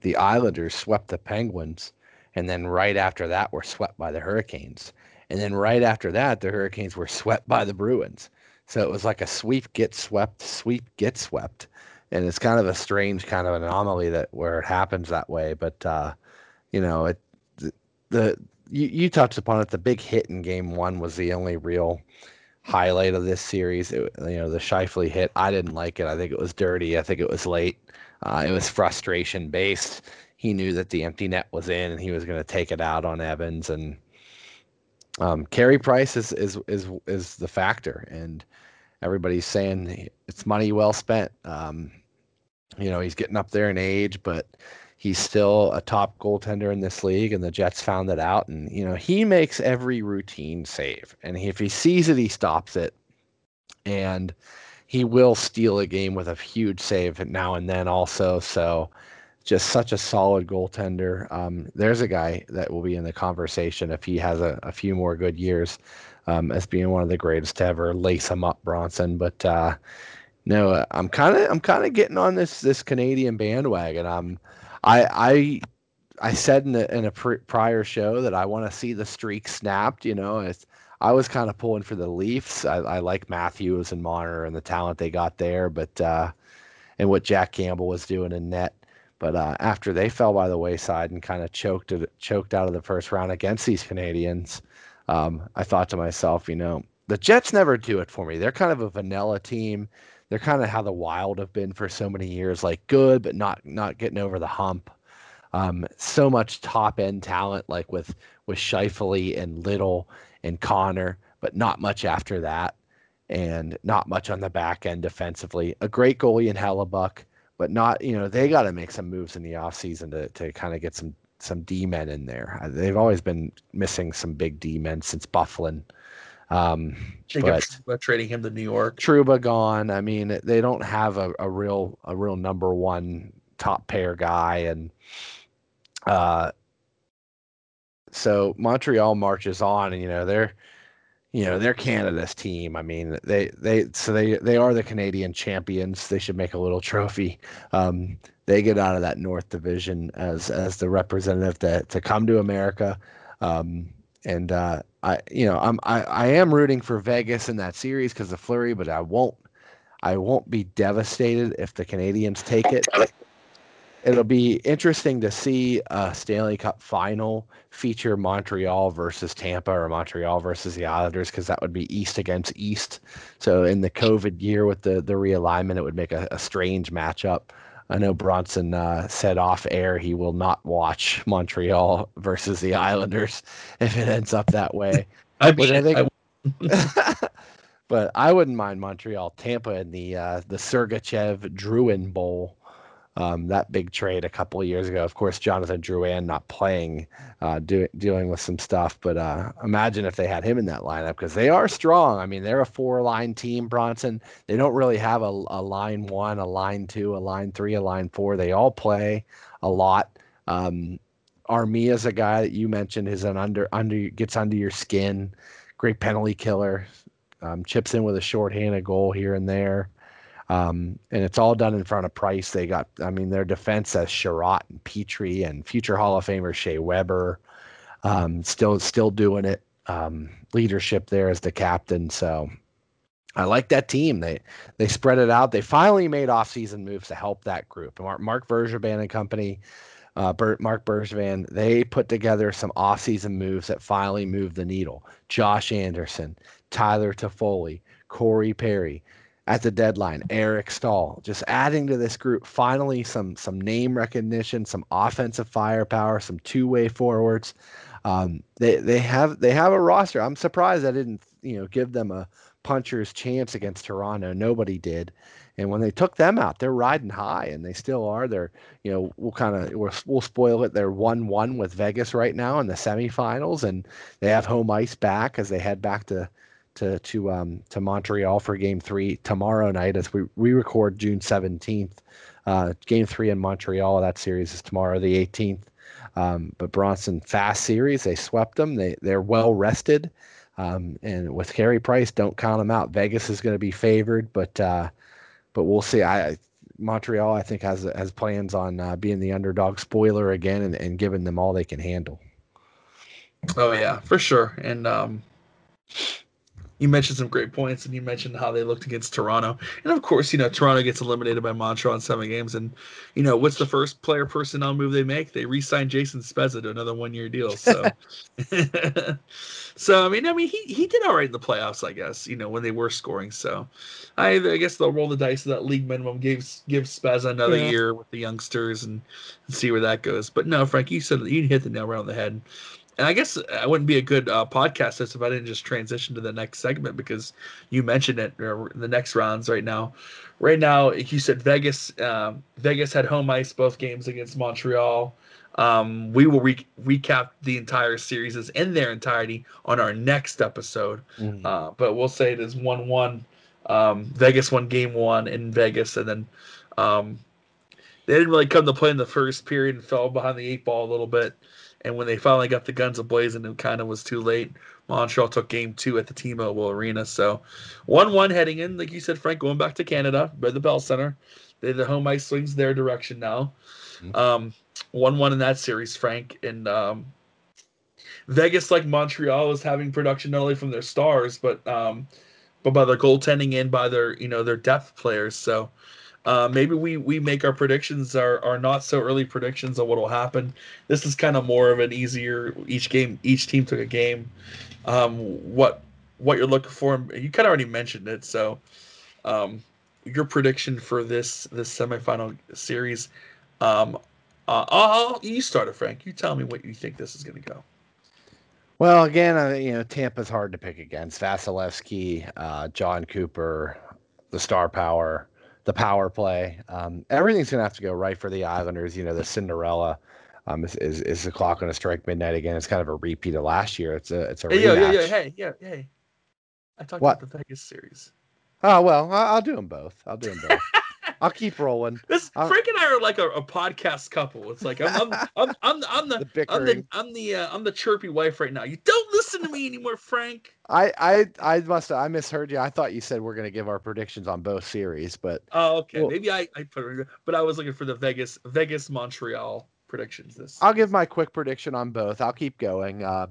the Islanders swept the Penguins, and then right after that were swept by the Hurricanes. And then right after that, the Hurricanes were swept by the Bruins. So it was like a sweep, get swept, sweep, get swept. And it's kind of a strange kind of anomaly that where it happens that way. But uh, you know, it the, the you, you touched upon it. The big hit in game one was the only real highlight of this series. It, you know, the Scheifele hit. I didn't like it. I think it was dirty. I think it was late. Uh, it was frustration based. He knew that the empty net was in, and he was going to take it out on Evans. And um, Carey Price is is is is the factor, and everybody's saying it's money well spent. Um, you know, he's getting up there in age, but He's still a top goaltender in this league, and the Jets found it out. And you know he makes every routine save, and if he sees it, he stops it, and he will steal a game with a huge save now and then also. So just such a solid goaltender. Um, there's a guy that will be in the conversation if he has a, a few more good years um, as being one of the greatest to ever lace him up, Bronson. But uh, no, I'm kind of I'm kind of getting on this this Canadian bandwagon. I'm I I I said in a, in a pr- prior show that I want to see the streak snapped. You know, it's, I was kind of pulling for the Leafs. I, I like Matthews and Marner and the talent they got there, but uh, and what Jack Campbell was doing in net. But uh, after they fell by the wayside and kind of choked choked out of the first round against these Canadians, um, I thought to myself, you know, the Jets never do it for me. They're kind of a vanilla team they're kind of how the Wild have been for so many years, like good but not not getting over the hump. Um, so much top end talent, like with with Scheifele and Little and Connor, but not much after that, and not much on the back end defensively. A great goalie in Hellebuyck, but not you know they got to make some moves in the offseason to to kind of get some some D men in there. Uh, they've always been missing some big D men since Byfuglien. Um, Jacob but trading him to New York. Trouba gone. I mean, they don't have a, a real a real number one top pair guy, and uh, so Montreal marches on, and you know they're you know they're Canada's team. I mean, they they so they they are the Canadian champions. They should make a little trophy. Um, they get out of that North Division as as the representative to to come to America. Um, and uh, I, you know, I'm I, I am rooting for Vegas in that series because of Fleury, but I won't I won't be devastated if the Canadians take it. It'll be interesting to see a Stanley Cup final feature Montreal versus Tampa or Montreal versus the Islanders because that would be East against East. So in the COVID year with the the realignment, it would make a, a strange matchup. I know Bronson uh, said off air he will not watch Montreal versus the Islanders if it ends up that way. I mean, I think, I, but I wouldn't mind Montreal, Tampa in the uh, the Sergachev Drouin Bowl um, that big trade a couple years ago. Of course, Jonathan Drouin not playing, uh, do, dealing with some stuff. But uh, imagine if they had him in that lineup because they are strong. I mean, they're a four-line team. Bronson. They don't really have a, a line one, a line two, a line three, a line four. They all play a lot. Um, is a guy that you mentioned is an under under gets under your skin. Great penalty killer. Um, chips in with a shorthanded goal here and there. Um, and it's all done in front of Price. They got, I mean, their defense has Chiarot and Petry and future Hall of Famer Shea Weber, um, still still doing it. Um, leadership there as the captain. So I like that team. They they spread it out. They finally made offseason moves to help that group. Mark, Marc Bergevin and company, uh, Bert, Marc Bergevin, they put together some offseason moves that finally moved the needle. Josh Anderson, Tyler Toffoli, Corey Perry at the deadline. Eric Staal, just adding to this group. Finally, some some name recognition, some offensive firepower, some two way forwards. Um, they they have they have a roster. I'm surprised I didn't you know give them a puncher's chance against Toronto. Nobody did. And when they took them out, they're riding high, and they still are. They're, you know, we'll kind of we'll, we'll spoil it. They're one-one with Vegas right now in the semifinals, and they have home ice back as they head back to to to um to Montreal for Game Three tomorrow night as we we record June seventeenth. Uh, game three in Montreal. That series is tomorrow, the eighteenth. Um, but Bronson fast series, they swept them. They they're well rested, um, and with Carey Price, don't count them out. Vegas is going to be favored, but uh, but we'll see. I Montreal, I think, has has plans on uh, being the underdog spoiler again and, and giving them all they can handle. Oh yeah, for sure. And um, you mentioned some great points, and you mentioned how they looked against Toronto, and of course, you know Toronto gets eliminated by Montreal in seven games, and you know what's the first player personnel move they make? They re-sign Jason Spezza to another one-year deal. So, so I mean, I mean, he he did all right in the playoffs, I guess. You know when they were scoring. So, I, I guess they'll roll the dice of that league minimum, gives give Spezza another yeah. year with the youngsters, and, and see where that goes. But no, Frank, you said you hit the nail right on the head and I guess I wouldn't be a good uh, podcast if I didn't just transition to the next segment because you mentioned it. Uh, the next rounds right now, right now you said Vegas. Um, Vegas had home ice both games against Montreal. Um, we will re- recap the entire series in their entirety on our next episode. Mm-hmm. Uh, but we'll say it is one-one. Um, Vegas won game one in Vegas, and then um, they didn't really come to play in the first period and fell behind the eight ball a little bit. And when they finally got the guns ablazing, it kind of was too late. Montreal took game two at the T-Mobile Arena. So 1-1 heading in, like you said, Frank, going back to Canada, by the Bell Center. They, the home ice swings their direction now. Mm-hmm. Um, 1-1 in that series, Frank. And um, Vegas, like Montreal, is having production not only from their stars, but um, but by their goaltending and by their you know their depth players. So uh, maybe we we make our predictions are are not so early predictions of what will happen. This is kind of more of an easier each game. Each team took a game. Um, what what you're looking for? You kind of already mentioned it. So, um, your prediction for this this semifinal series. Um, uh, I'll, you start it, Frank. You tell me what you think this is going to go. Well, again, uh, you know, Tampa's hard to pick against. Vasilevskiy, uh, Jon Cooper, the star power the power play. Um, everything's going to have to go right for the Islanders. You know, the Cinderella um, is, is, is the clock going to strike midnight again? It's kind of a repeat of last year. It's a it's a hey, yeah, yeah, yeah. Hey, yeah, hey. I talked what? about the Vegas series. Oh well, I'll do them both. I'll do them both. I'll keep rolling. This I'll... Frank and I are like a, a podcast couple. It's like I'm I'm I'm, I'm, I'm the, the I'm the I'm the uh, I'm the chirpy wife right now. You don't listen to me anymore, Frank. I I I must have, I misheard you. I thought you said we're gonna give our predictions on both series, but oh okay, well, maybe I I put it, but I was looking for the Vegas Vegas Montreal predictions. This I'll give my quick prediction on both. I'll keep going. Uh,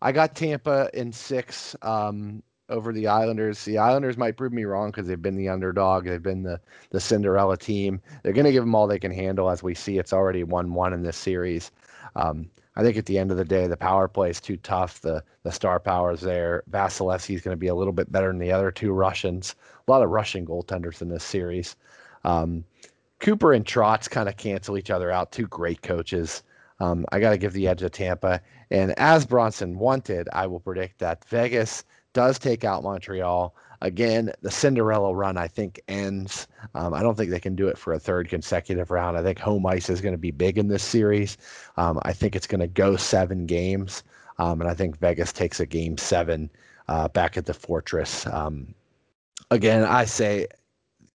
I got Tampa in six. Um, over the Islanders. The Islanders might prove me wrong because they've been the underdog. They've been the the Cinderella team. They're going to give them all they can handle. As we see, it's already one one in this series. Um, I think at the end of the day, the power play is too tough. The the star power is there. Vasilevskiy is going to be a little bit better than the other two Russians. A lot of Russian goaltenders in this series. Um, Cooper and Trotz kind of cancel each other out. Two great coaches. Um, I got to give the edge to Tampa. And as Bronson wanted, I will predict that Vegas does take out Montreal. Again, the Cinderella run, I think, ends. Um, I don't think they can do it for a third consecutive round. I think home ice is going to be big in this series. Um, I think it's going to go seven games. Um, and I think Vegas takes a game seven uh, back at the Fortress. Um, again, I say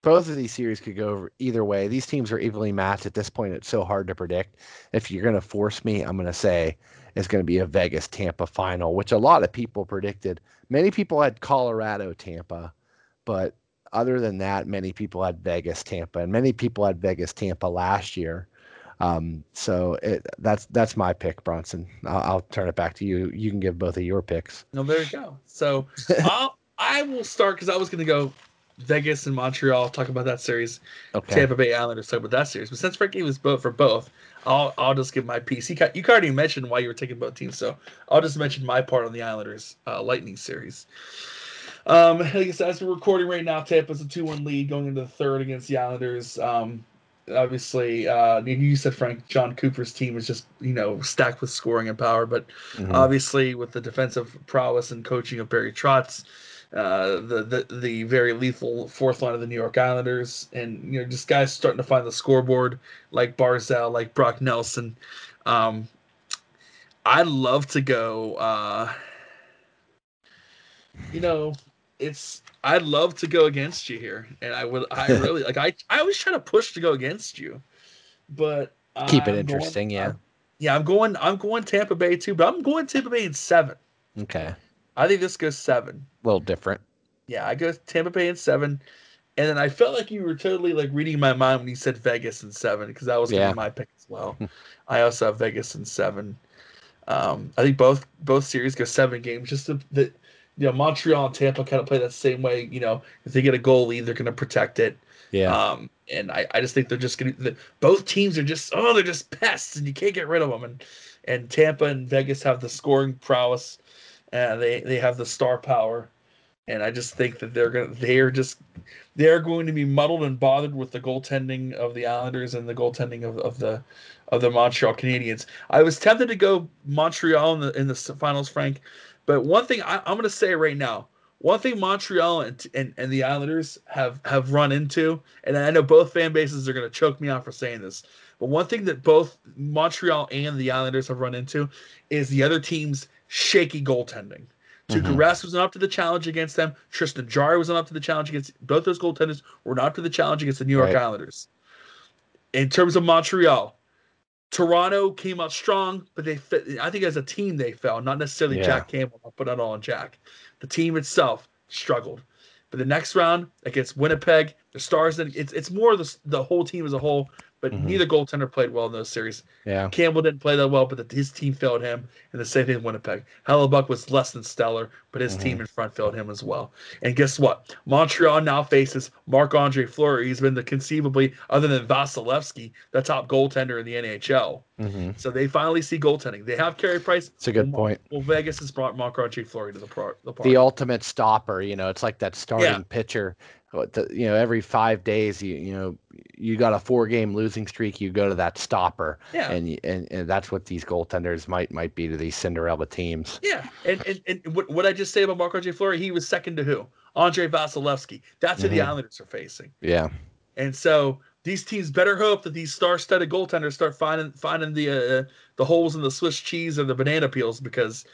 both of these series could go either way. These teams are evenly matched at this point. It's so hard to predict. If you're going to force me, I'm going to say it's going to be a Vegas Tampa final, which a lot of people predicted. Many people had Colorado Tampa, but other than that, many people had Vegas Tampa, and many people had Vegas Tampa last year. Um, so it, that's that's my pick, Bronson. I'll, I'll, turn it back to you. You can give both of your picks. No, there you go. So I'll, I will start because I was going to go Vegas and Montreal. Talk about that series. Okay. Tampa Bay Islanders talk about that series. But since Frank gave us both for both, I'll I'll just give my piece. You you already mentioned why you were taking both teams, so I'll just mention my part on the Islanders uh, Lightning series. Um, like I said, as we're recording right now, Tampa's a two-one lead going into the third against the Islanders. Um, obviously, uh, you said Frank Jon Cooper's team is just you know stacked with scoring and power, but mm-hmm. obviously with the defensive prowess and coaching of Barry Trotz uh, the, the the very lethal fourth line of the New York Islanders, and you know just guys starting to find the scoreboard like Barzal, like Brock Nelson. Um, I'd love to go. Uh, you know, it's I'd love to go against you here, and I would. I really like. I I always try to push to go against you, but keep it I'm interesting. Going, yeah. I'm, yeah, I'm going. I'm going Tampa Bay too, but I'm going Tampa Bay in seven. Okay. I think this goes seven. A little different. Yeah, I go Tampa Bay in seven. And then I felt like you were totally like reading my mind when you said Vegas in seven because that was yeah. my pick as well. I also have Vegas in seven. Um, I think both both series go seven games. Just that you know Montreal and Tampa kind of play that same way. You know, if they get a goal lead, they're going to protect it. Yeah. Um, and I, I just think they're just going to both teams are just oh they're just pests and you can't get rid of them. And and Tampa and Vegas have the scoring prowess. Uh, they they have the star power. and I just think that they're gonna they're just they're going to be muddled and bothered with the goaltending of the Islanders and the goaltending of, of the of the Montreal Canadiens. I was tempted to go Montreal in the in the finals, Frank, but one thing I, I'm going to say right now, one thing Montreal and, and and the Islanders have have run into, and I know both fan bases are going to choke me out for saying this, but one thing that both Montreal and the Islanders have run into is the other team's shaky goaltending. Tuukka Mhm. Rask was not up to the challenge against them. Tristan Jarry was not up to the challenge against both those goaltenders were not up to the challenge against the New York Right. Islanders. In terms of Montreal, Toronto came out strong, but they fit, I think as a team they fell, not necessarily Yeah. Jack Campbell. I'll put it all on Jack. The team itself struggled. But the next round against Winnipeg, the Stars, and it's it's more the the whole team as a whole. But Mhm. neither goaltender played well in those series. Yeah. Campbell didn't play that well, but the, his team failed him, and the same thing in Winnipeg. Hellebuyck was less than stellar, but his Mhm. team in front failed him as well. And guess what? Montreal now faces Marc Andre Fleury. He's been the conceivably, other than Vasilevskiy, the top goaltender in the NHL. hmm So they finally see goaltending. They have Carey Price. It's a good Well, point. Well, Vegas has brought Marc Andre Fleury to the pro. The. The ultimate stopper, you know, it's like that starting Yeah. pitcher. What You know, every five days, you you know, you got a four game losing streak, you go to that stopper, yeah. and, and and that's what these goaltenders might might be to these Cinderella teams. Yeah, and and, and what, what I just say about marco Andre Fleury, he was second to who? Andre Vasilevskiy. That's who the Mhm. Islanders are facing. Yeah. And so these teams better hope that these star-studded goaltenders start finding finding the uh, the holes in the Swiss cheese or the banana peels because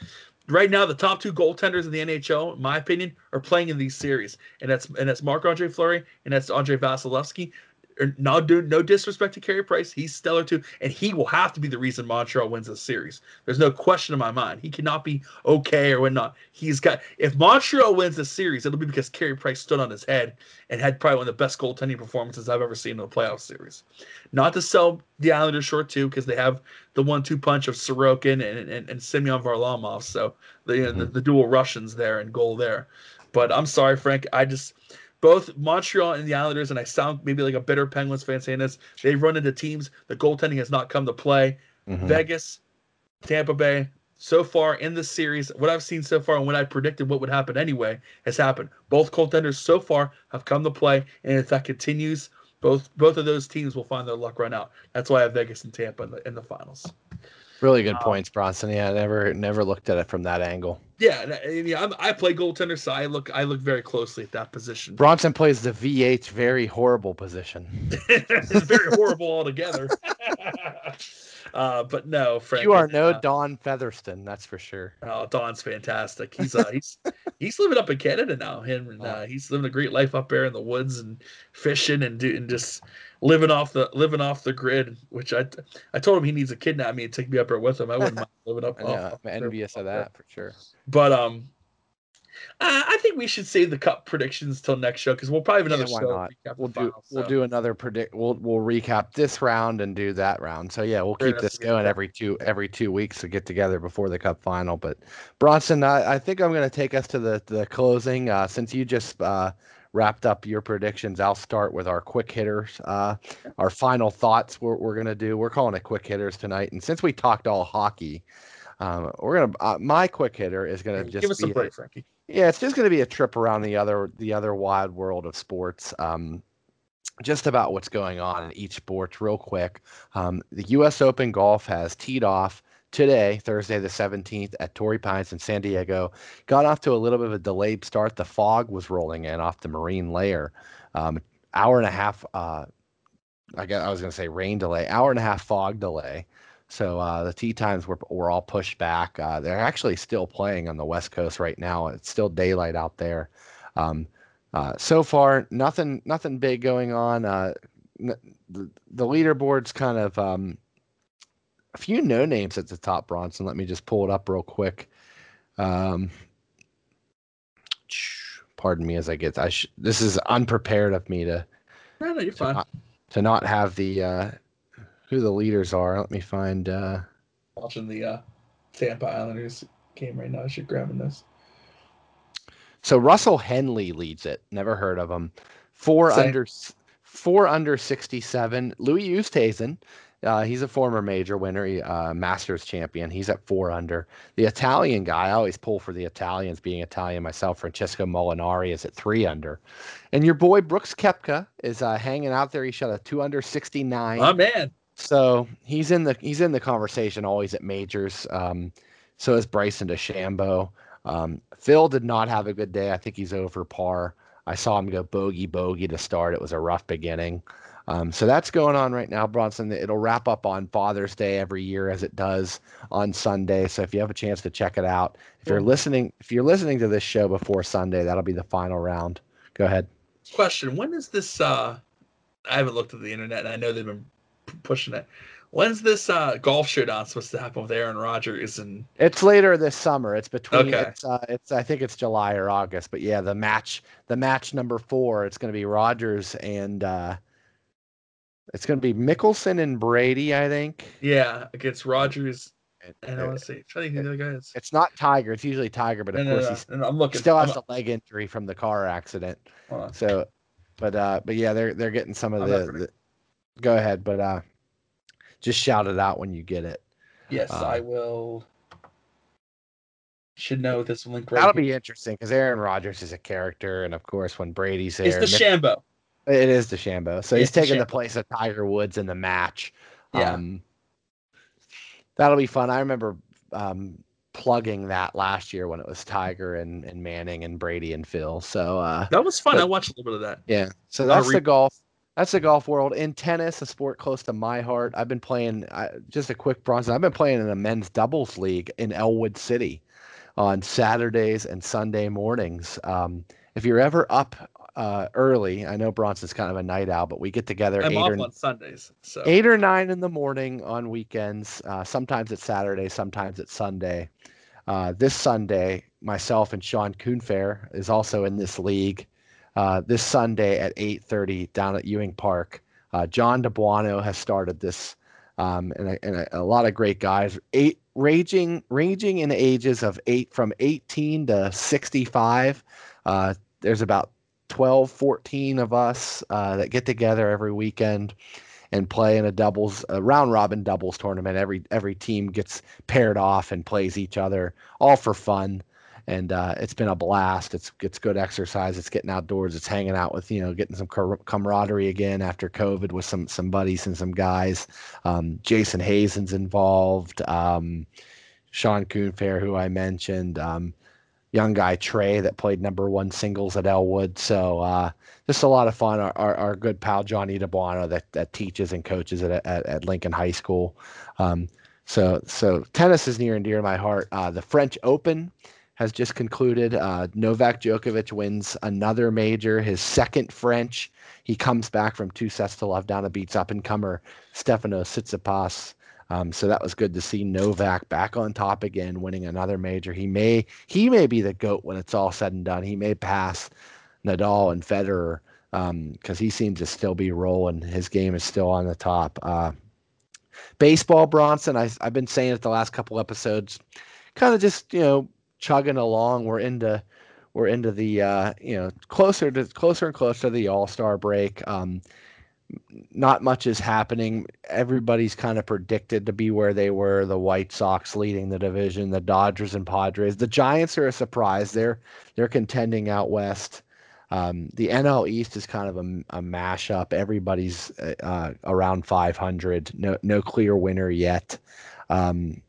right now the top two goaltenders in the NHL, in my opinion, are playing in these series, and that's and that's Marc Andre Fleury and that's Andrei Vasilevskiy. Er, No, do no disrespect to Carey Price, he's stellar too, and he will have to be the reason Montreal wins this series. There's no question in my mind. He cannot be okay or whatnot. He's got if Montreal wins the series, it'll be because Carey Price stood on his head and had probably one of the best goaltending performances I've ever seen in a playoff series. Not to sell the Islanders short too, because they have the one-two punch of Sorokin and and, and Semyon Varlamov, so the, know, the the dual Russians there and goal there. But I'm sorry, Frank. I just both Montreal and the Islanders, and I sound maybe like a bitter Penguins fan saying this. They've run into teams. The goaltending has not come to play. Mhm. Vegas, Tampa Bay, so far in this series, what I've seen so far and what I predicted what would happen anyway has happened. Both goaltenders so far have come to play, and if that continues, both both of those teams will find their luck run out. That's why I have Vegas and Tampa in the, in the finals. Really good Um, points, Bronson. Yeah, I never never looked at it from that angle. Yeah, and, and yeah, I'm, I play goaltender, so I look I look very closely at that position. Bronson plays the VH very horrible position. it's very horrible altogether. uh, but no, Frank. you are no uh, Don Featherston, that's for sure. Oh, Don's fantastic. He's uh, he's he's living up in Canada now. Him and uh, he's living a great life up there in the woods and fishing and do and just living off the living off the grid. Which I I told him he needs to kidnap me and take me up there with him. I wouldn't mind living up. Off, I'm there- envious of that for sure. But um, I, I think we should save the cup predictions till next show because we'll probably have another Yeah, why show. We'll do finals, we'll do another predict. We'll we'll recap this round and do that round. So yeah, we'll Fair keep this going every two every two weeks to get together before the cup final. But Bronson, I, I think I'm going to take us to the the closing. Uh, since you just uh, wrapped up your predictions, I'll start with our quick hitters. Uh, our final thoughts. We're we're going to do. We're calling it quick hitters tonight. And since we talked all hockey. Um, we're gonna. Uh, my quick hitter is gonna just Give us be a break, Frankie. yeah, it's just going to be a trip around the other the other wide world of sports. Um, just about what's going on in each sport, real quick. Um, the U.S. Open golf has teed off today, Thursday the 17th, at Torrey Pines in San Diego. Got off to a little bit of a delayed start. The fog was rolling in off the marine layer. Um, hour and a half. Uh, I guess I was going to say rain delay. Hour and a half fog delay. So uh, the tee times were, were all pushed back. Uh, they're actually still playing on the West Coast right now. It's still daylight out there. Um, uh, so far, nothing nothing big going on. Uh, n- the, the leaderboard's kind of um, a few no names at the top. Bronson, let me just pull it up real quick. Um, pardon me as I get. I sh- this is unprepared of me to No, no, you're to fine. not, to not have the uh, who the leaders are. Let me find. Uh, Watching the uh, Tampa Islanders game right now. I should grab this. So Russell Henley leads it. Never heard of him. Four Same. under four under sixty seven. Louis Oosthuizen Uh, he's a former major winner, he, uh, Masters champion. He's at four under. The Italian guy, I always pull for the Italians, being Italian myself. Francesco Molinari is at three under, and your boy Brooks Koepka is uh, hanging out there. He shot a two under sixty nine. Oh man, So he's in the he's in the conversation always at majors. Um, so is Bryson DeChambeau. Um, Phil did not have a good day. I think he's over par. I saw him go bogey bogey to start. It was a rough beginning. Um, so that's going on right now, Bronson. It'll wrap up on Father's Day every year, as it does on Sunday. So if you have a chance to check it out, if you're listening, if you're listening to this show before Sunday, that'll be the final round. Go ahead. question: When is this? uh I haven't looked at the internet, and I know they've been pushing it. When's this uh golf showdown supposed to happen with Aaron Rodgers and It's later this summer. It's between. Okay. It's, uh, it's. I think it's July or August. But yeah, the match. The match number four. It's going to be Rodgers and. uh It's going to be Mickelson and Brady. I think. yeah against Rodgers? And, I want to see. Trying to think the other guy is. It's not Tiger. It's usually Tiger, but of no, course no, he's- no, I'm he looking. still I'm has a leg injury from the car accident. So, but uh, but yeah, they're they're getting some of the, the. Go ahead, but uh, just shout it out when you get it. Yes, uh, I will. Should know this link right. That'll here. be interesting because Aaron Rodgers is a character, and of course when Brady's there, It's the Mick- Shambo. It is DeChambeau. So he's taking the place of Tiger Woods in the match. Yeah. Um, that'll be fun. I remember um, plugging that last year when it was Tiger and, and Manning and Brady and Phil. So uh, That was fun. but- I watched a little bit of that. yeah. So that's re- the golf. That's the golf world. In tennis, a sport close to my heart. I've been playing. I, just a quick bronze. I've been playing in a men's doubles league in Ellwood City on Saturdays and Sunday mornings. Um, if you're ever up uh, early, I know Bronson's kind of a night owl, but we get together I'm eight off or on Sundays, so eight or nine in the morning on weekends. Uh, sometimes it's Saturday, sometimes it's Sunday. Uh, this Sunday, myself and Sean Kuhnfair is also in this league. Uh, this Sunday at 8:30 down at Ewing Park. Uh, John DeBuano has started this, um, and, a, and a, a lot of great guys. Eight ranging ranging in ages of eight from 18 to 65. Uh, there's about 12, 14 of us uh, that get together every weekend and play in a doubles a round robin doubles tournament. Every every team gets paired off and plays each other, all for fun. And uh, it's been a blast. It's it's good exercise. It's getting outdoors. It's hanging out with you know getting some camaraderie again after COVID with some some buddies and some guys. Um, Jason Hazen's involved. Um, Sean Kuhnfair, who I mentioned. Um, young guy Trey that played number one singles at Ellwood. So uh, just a lot of fun. Our, our, our good pal Johnny DeBuano that, that teaches and coaches at, at, at Lincoln High School. Um, so so tennis is near and dear to my heart. Uh, the French Open has just concluded. Uh, Novak Djokovic wins another major, his second French. He comes back from two sets to love down and beats up and comer Stefano Tsitsipas. Um, so that was good to see Novak back on top again, winning another major. He may he may be the goat when it's all said and done. He may pass Nadal and Federer because he seems to still be rolling. His game is still on the top. Uh, baseball, Bronson. I, I've been saying it the last couple episodes. Kind of just you know chugging along. We're into we're into the uh, you know closer to closer and closer to the All Star break. Um, not much is happening. Everybody's kind of predicted to be where they were. The White Sox leading the division, the Dodgers and Padres. The Giants are a surprise. They're they're contending out west. Um, the NL East is kind of a, a mashup. Everybody's uh, uh, around 500. No no clear winner yet. Um,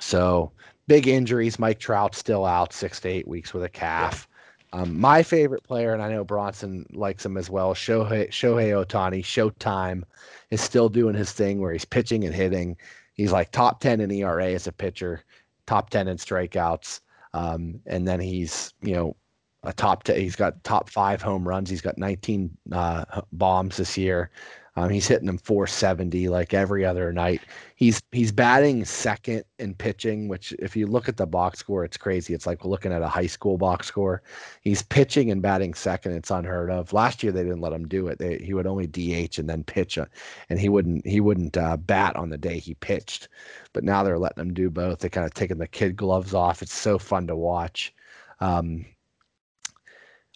so big injuries. Mike Trout still out six to eight weeks with a calf. Um, my favorite player, and I know Bronson likes him as well, Shohei, Shohei Ohtani, Showtime, is still doing his thing where he's pitching and hitting. He's like top 10 in ERA as a pitcher, top 10 in strikeouts. Um, and then he's, you know, a top 10, he's got top five home runs. He's got 19 uh, bombs this year. Um, he's hitting them 470 like every other night. He's he's batting second in pitching, which if you look at the box score, it's crazy. It's like looking at a high school box score. He's pitching and batting second. It's unheard of. Last year they didn't let him do it. They, he would only DH and then pitch, uh, and he wouldn't he wouldn't uh, bat on the day he pitched. But now they're letting him do both. They kind of taking the kid gloves off. It's so fun to watch. Um,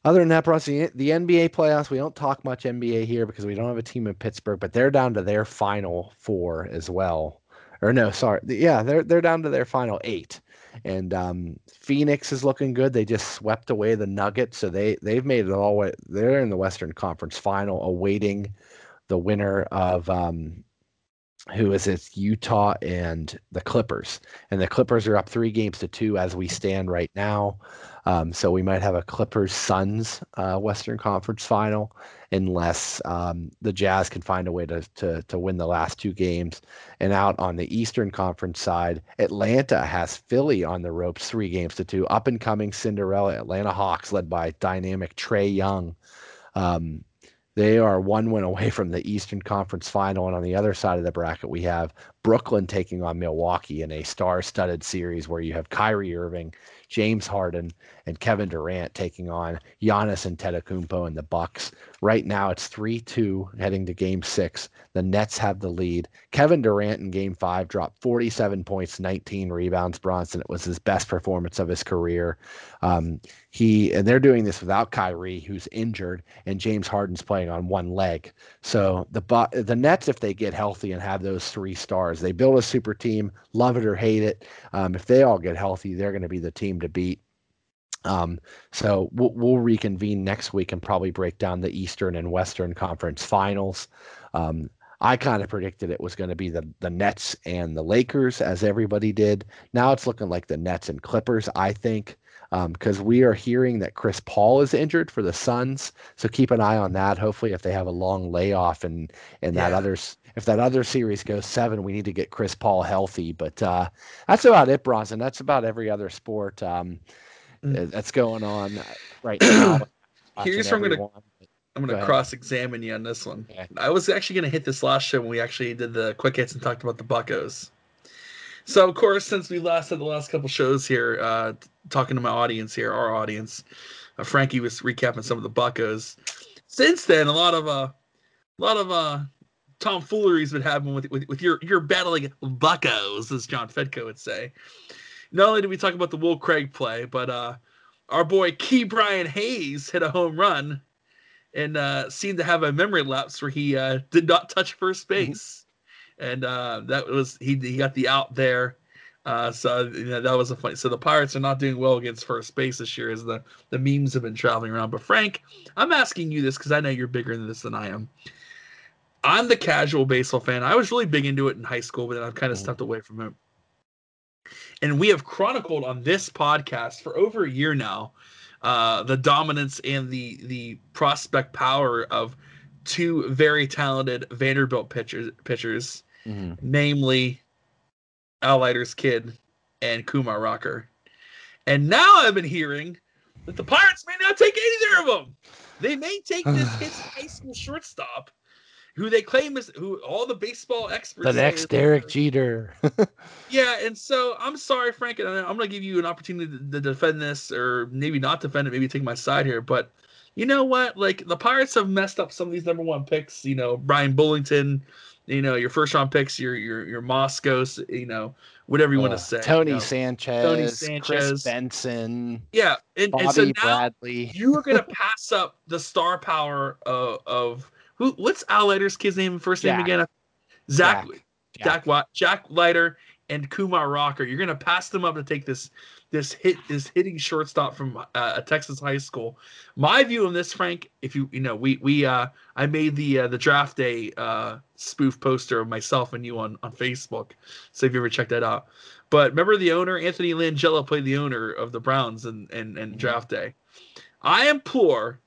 Other than that, Bruce, the, the NBA playoffs, we don't talk much NBA here because we don't have a team in Pittsburgh, but they're down to their final four as well. Or no, sorry. Yeah, they're they're down to their final eight. And um, Phoenix is looking good. They just swept away the Nuggets, so they they've made it all way. They're in the Western Conference Final, awaiting the winner of um, who is it? Utah and the Clippers. And the Clippers are up three games to two as we stand right now. Um, so we might have a Clippers Suns uh, Western Conference final unless um, the Jazz can find a way to, to to win the last two games. And out on the Eastern Conference side, Atlanta has Philly on the ropes, three games to two. Up and coming Cinderella Atlanta Hawks, led by dynamic Trae Young. Um, they are one win away from the Eastern Conference final. And on the other side of the bracket, we have Brooklyn taking on Milwaukee in a star studded series where you have Kyrie Irving, James Harden, and Kevin Durant taking on Giannis Antetokounmpo and the Bucks. Right now, it's three two heading to Game Six. The Nets have the lead. Kevin Durant in Game Five dropped 47 points, 19 rebounds. Bronson, it was his best performance of his career. Um, he and they're doing this without Kyrie, who's injured, and James Harden's playing on one leg. So the the Nets, if they get healthy and have those three stars, they build a super team, love it or hate it. Um, if they all get healthy, they're going to be the team to beat. Um, so we'll, we'll, reconvene next week and probably break down the Eastern and Western Conference Finals. Um, I kind of predicted it was going to be the the Nets and the Lakers, as everybody did. Now it's looking like the Nets and Clippers. I think Um, because um, we are hearing that Chris Paul is injured for the Suns. So keep an eye on that. Hopefully, if they have a long layoff and and yeah. that others if that other series goes seven, we need to get Chris Paul healthy. But uh, that's about it, Bronson. That's about every other sport. Um, Mm. Uh, that's going on right now. Here's where I'm gonna I'm gonna Go cross examine you on this one. Okay. I was actually gonna hit this last show when we actually did the quick hits and talked about the Buccos. So of course, since we last had the last couple shows here, uh, talking to my audience here, our audience, uh, Frankie was recapping some of the Buccos. Since then, a lot of uh, a lot of uh, tomfoolery's been happening with, with with your your battling Buccos, as John Fedko would say not only did we talk about the Will Craig play, but uh, our boy Ke'Bryan Hayes hit a home run and uh, seemed to have a memory lapse where he uh, did not touch first mm-hmm. base, and uh, that was he he got the out there. Uh, so you know, that was a funny. So the Pirates are not doing well against first base this year, as the the memes have been traveling around. But Frank, I'm asking you this because I know you're bigger than this than I am. I'm the casual baseball fan. I was really big into it in high school, but then I've kind of mm-hmm. stepped away from it. And we have chronicled on this podcast for over a year now uh, the dominance and the the prospect power of two very talented Vanderbilt pitchers, pitchers mm-hmm. namely Al Leiter's kid and Kumar Rocker. And now I've been hearing that the Pirates may not take either of them. They may take this high school shortstop who they claim is who all the baseball experts. The next Derek Jeter. yeah, and so I'm sorry, Frank, and I'm going to give you an opportunity to, to, defend this, or maybe not defend it, maybe take my side here. But you know what? Like the Pirates have messed up some of these number one picks. You know, Bryan Bullington. You know, your first round picks, your your your Moskos. You know, whatever you uh, want to say. Tony you know. Sanchez, Tony Sanchez, Kris Benson. Yeah, and, Bobby and so now Bradley. you are going to pass up the star power of, of who? What's Al Leiter's kid's name? First Jack. name again? Zach. Jack. Jack. Jack Leiter and Kumar Rocker. You're gonna pass them up to take this this hit this hitting shortstop from uh, a Texas high school. My view on this, Frank, if you you know we we uh I made the uh, the draft day uh spoof poster of myself and you on on Facebook. So if you ever check that out. But remember the owner Anthony Langella played the owner of the Browns and and and mm-hmm. draft day. I implore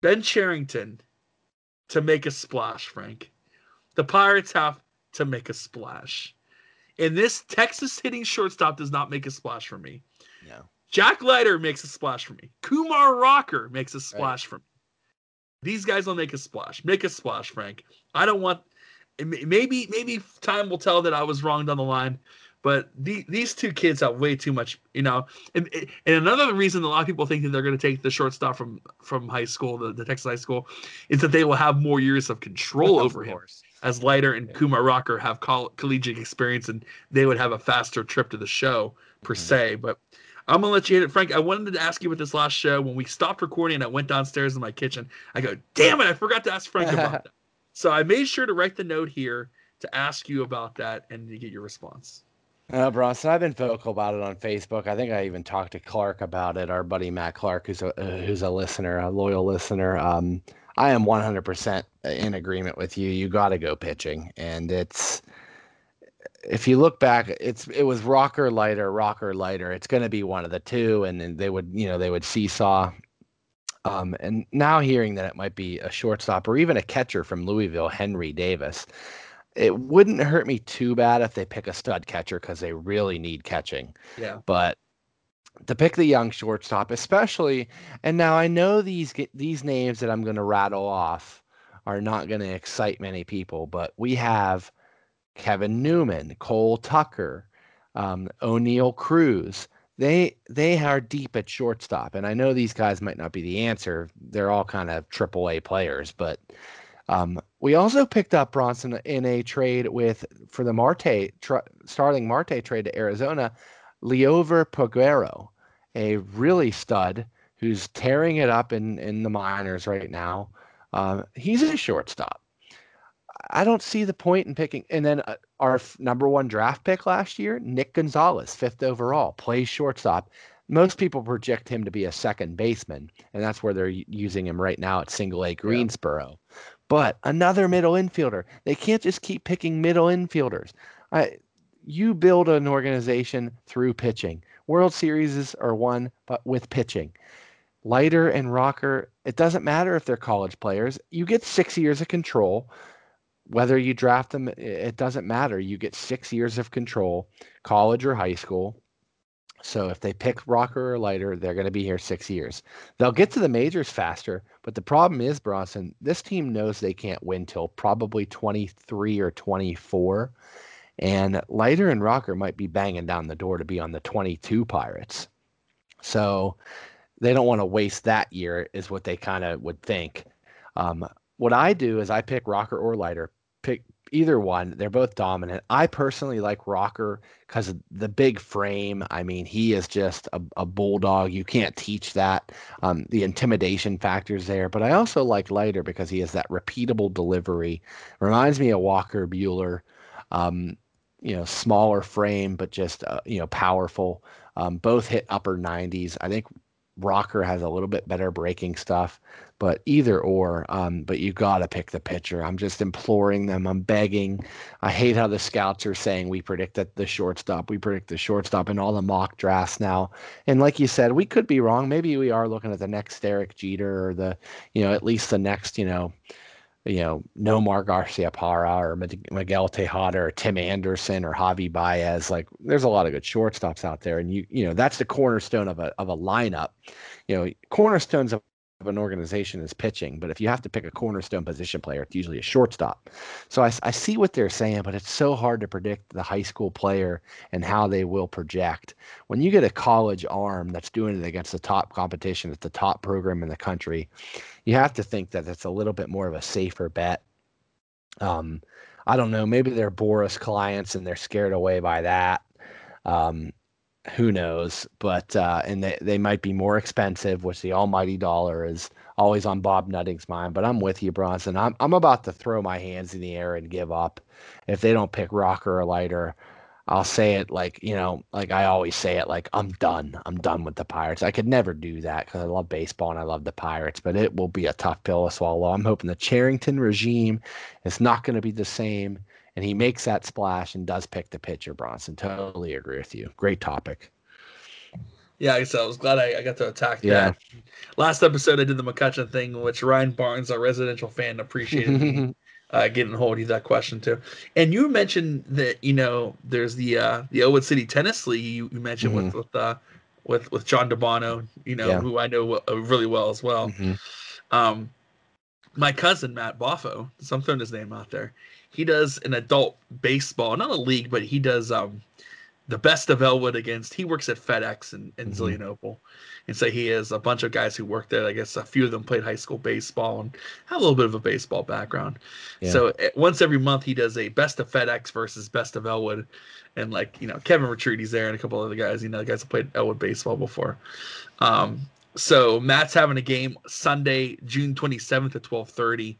Ben Cherington to make a splash, Frank. The Pirates have to make a splash. And this Texas hitting shortstop does not make a splash for me. No. Jack Leiter makes a splash for me. Kumar Rocker makes a splash right. for me. These guys will make a splash. Make a splash, Frank. I don't want maybe maybe time will tell that I was wrong down the line, but the, these two kids have way too much, you know. And, and another reason a lot of people think that they're going to take the shortstop from from high school, the, the Texas high school, is that they will have more years of control over him. As Leiter and yeah. Kumar Rocker have coll- collegiate experience, and they would have a faster trip to the show per mm-hmm. se. But I'm gonna let you hit it, Frank. I wanted to ask you about this last show when we stopped recording. and I went downstairs in my kitchen. I go, damn it, I forgot to ask Frank about that. So I made sure to write the note here to ask you about that and to get your response. Uh, Bronson, I've been vocal about it on Facebook. I think I even talked to Clark about it. Our buddy Matt Clark, who's a uh, who's a listener, a loyal listener. Um, I am 100% in agreement with you. You got to go pitching, and it's if you look back, it's it was rocker Leiter, rocker Leiter. It's going to be one of the two, and then they would you know they would seesaw. Um, and now hearing that it might be a shortstop or even a catcher from Louisville, Henry Davis, it wouldn't hurt me too bad if they pick a stud catcher because they really need catching. Yeah. But to pick the young shortstop, especially, and now I know these these names that I'm going to rattle off are not going to excite many people, but we have Kevin Newman, Cole Tucker, um, Oneil Cruz. They they are deep at shortstop, and I know these guys might not be the answer. They're all kind of AAA players, but um, we also picked up Bronson in a trade with for the Marte tr- Starling Marte trade to Arizona, Liover Peguero, a really stud who's tearing it up in in the minors right now. Uh, he's a shortstop. I don't see the point in picking. And then uh, our f- number one draft pick last year, Nick Gonzalez, fifth overall, plays shortstop. Most people project him to be a second baseman, and that's where they're using him right now at single A Greensboro. But another middle infielder. They can't just keep picking middle infielders. I, you build an organization through pitching. World Series are won but with pitching. Leiter and Rocker, it doesn't matter if they're college players. You get six years of control whether you draft them, it doesn't matter. You get six years of control, college or high school. So if they pick rocker or Leiter, they're going to be here six years. They'll get to the majors faster, but the problem is, Bronson, this team knows they can't win till probably 23 or 24. And Leiter and Rocker might be banging down the door to be on the 22 Pirates. So they don't want to waste that year, is what they kind of would think. Um, what I do is I pick rocker or Leiter, pick either one. They're both dominant. I personally like rocker because the big frame. I mean, he is just a, a bulldog. You can't teach that. Um, the intimidation factors there. But I also like Leiter because he has that repeatable delivery. Reminds me of Walker Buehler. Um, you know, smaller frame, but just uh, you know, powerful. Um, both hit upper 90s. I think Rocker has a little bit better breaking stuff, but either or. Um, but you got to pick the pitcher. I'm just imploring them. I'm begging. I hate how the scouts are saying we predict that the shortstop. We predict the shortstop in all the mock drafts now. And like you said, we could be wrong. Maybe we are looking at the next Derek Jeter or the, you know, at least the next, you know, you know, Nomar Garciaparra or Miguel Tejada or Tim Anderson or Javi Baez. Like, there's a lot of good shortstops out there, and you, you know, that's the cornerstone of a of a lineup. You know, cornerstones of of an organization is pitching, but if you have to pick a cornerstone position player, it's usually a shortstop. So I, I see what they're saying, but it's so hard to predict the high school player and how they will project. When you get a college arm that's doing it against the top competition at the top program in the country, you have to think that it's a little bit more of a safer bet. Um, I don't know. Maybe they're Boras clients and they're scared away by that. Um, who knows? But uh, and they, they might be more expensive, which the almighty dollar is always on Bob Nutting's mind. But I'm with you, Bronson. I'm I'm about to throw my hands in the air and give up if they don't pick Rocker or Leiter. I'll say it like you know, like I always say it, like I'm done. I'm done with the Pirates. I could never do that because I love baseball and I love the Pirates, but it will be a tough pill to swallow. I'm hoping the Cherington regime is not going to be the same and he makes that splash and does pick the pitcher. Bronson, totally agree with you. Great topic. Yeah, so I was glad I, I got to attack that. Yeah. Last episode, I did the McCutcheon thing, which Ryan Barnes, our residential fan, appreciated me uh, getting hold of that question too. And you mentioned that you know there's the uh, the Ellwood City Tennis League. You, you mentioned mm-hmm. with with uh, with with John Debano, you know, yeah. who I know really well as well. Mm-hmm. Um, my cousin Matt Boffo, so I'm throwing his name out there he does an adult baseball, not a league, but he does um the best of Ellwood against he works at FedEx in, in Mhm. Zelienople. And so he has a bunch of guys who work there. I guess a few of them played high school baseball and have a little bit of a baseball background. Yeah. So eh, once every month he does a best of FedEx versus best of Ellwood. And like, you know, Kevin Retrudi's there and a couple other guys, you know, the guys have played Ellwood baseball before. Um, so Matt's having a game Sunday, June 27th at 1230.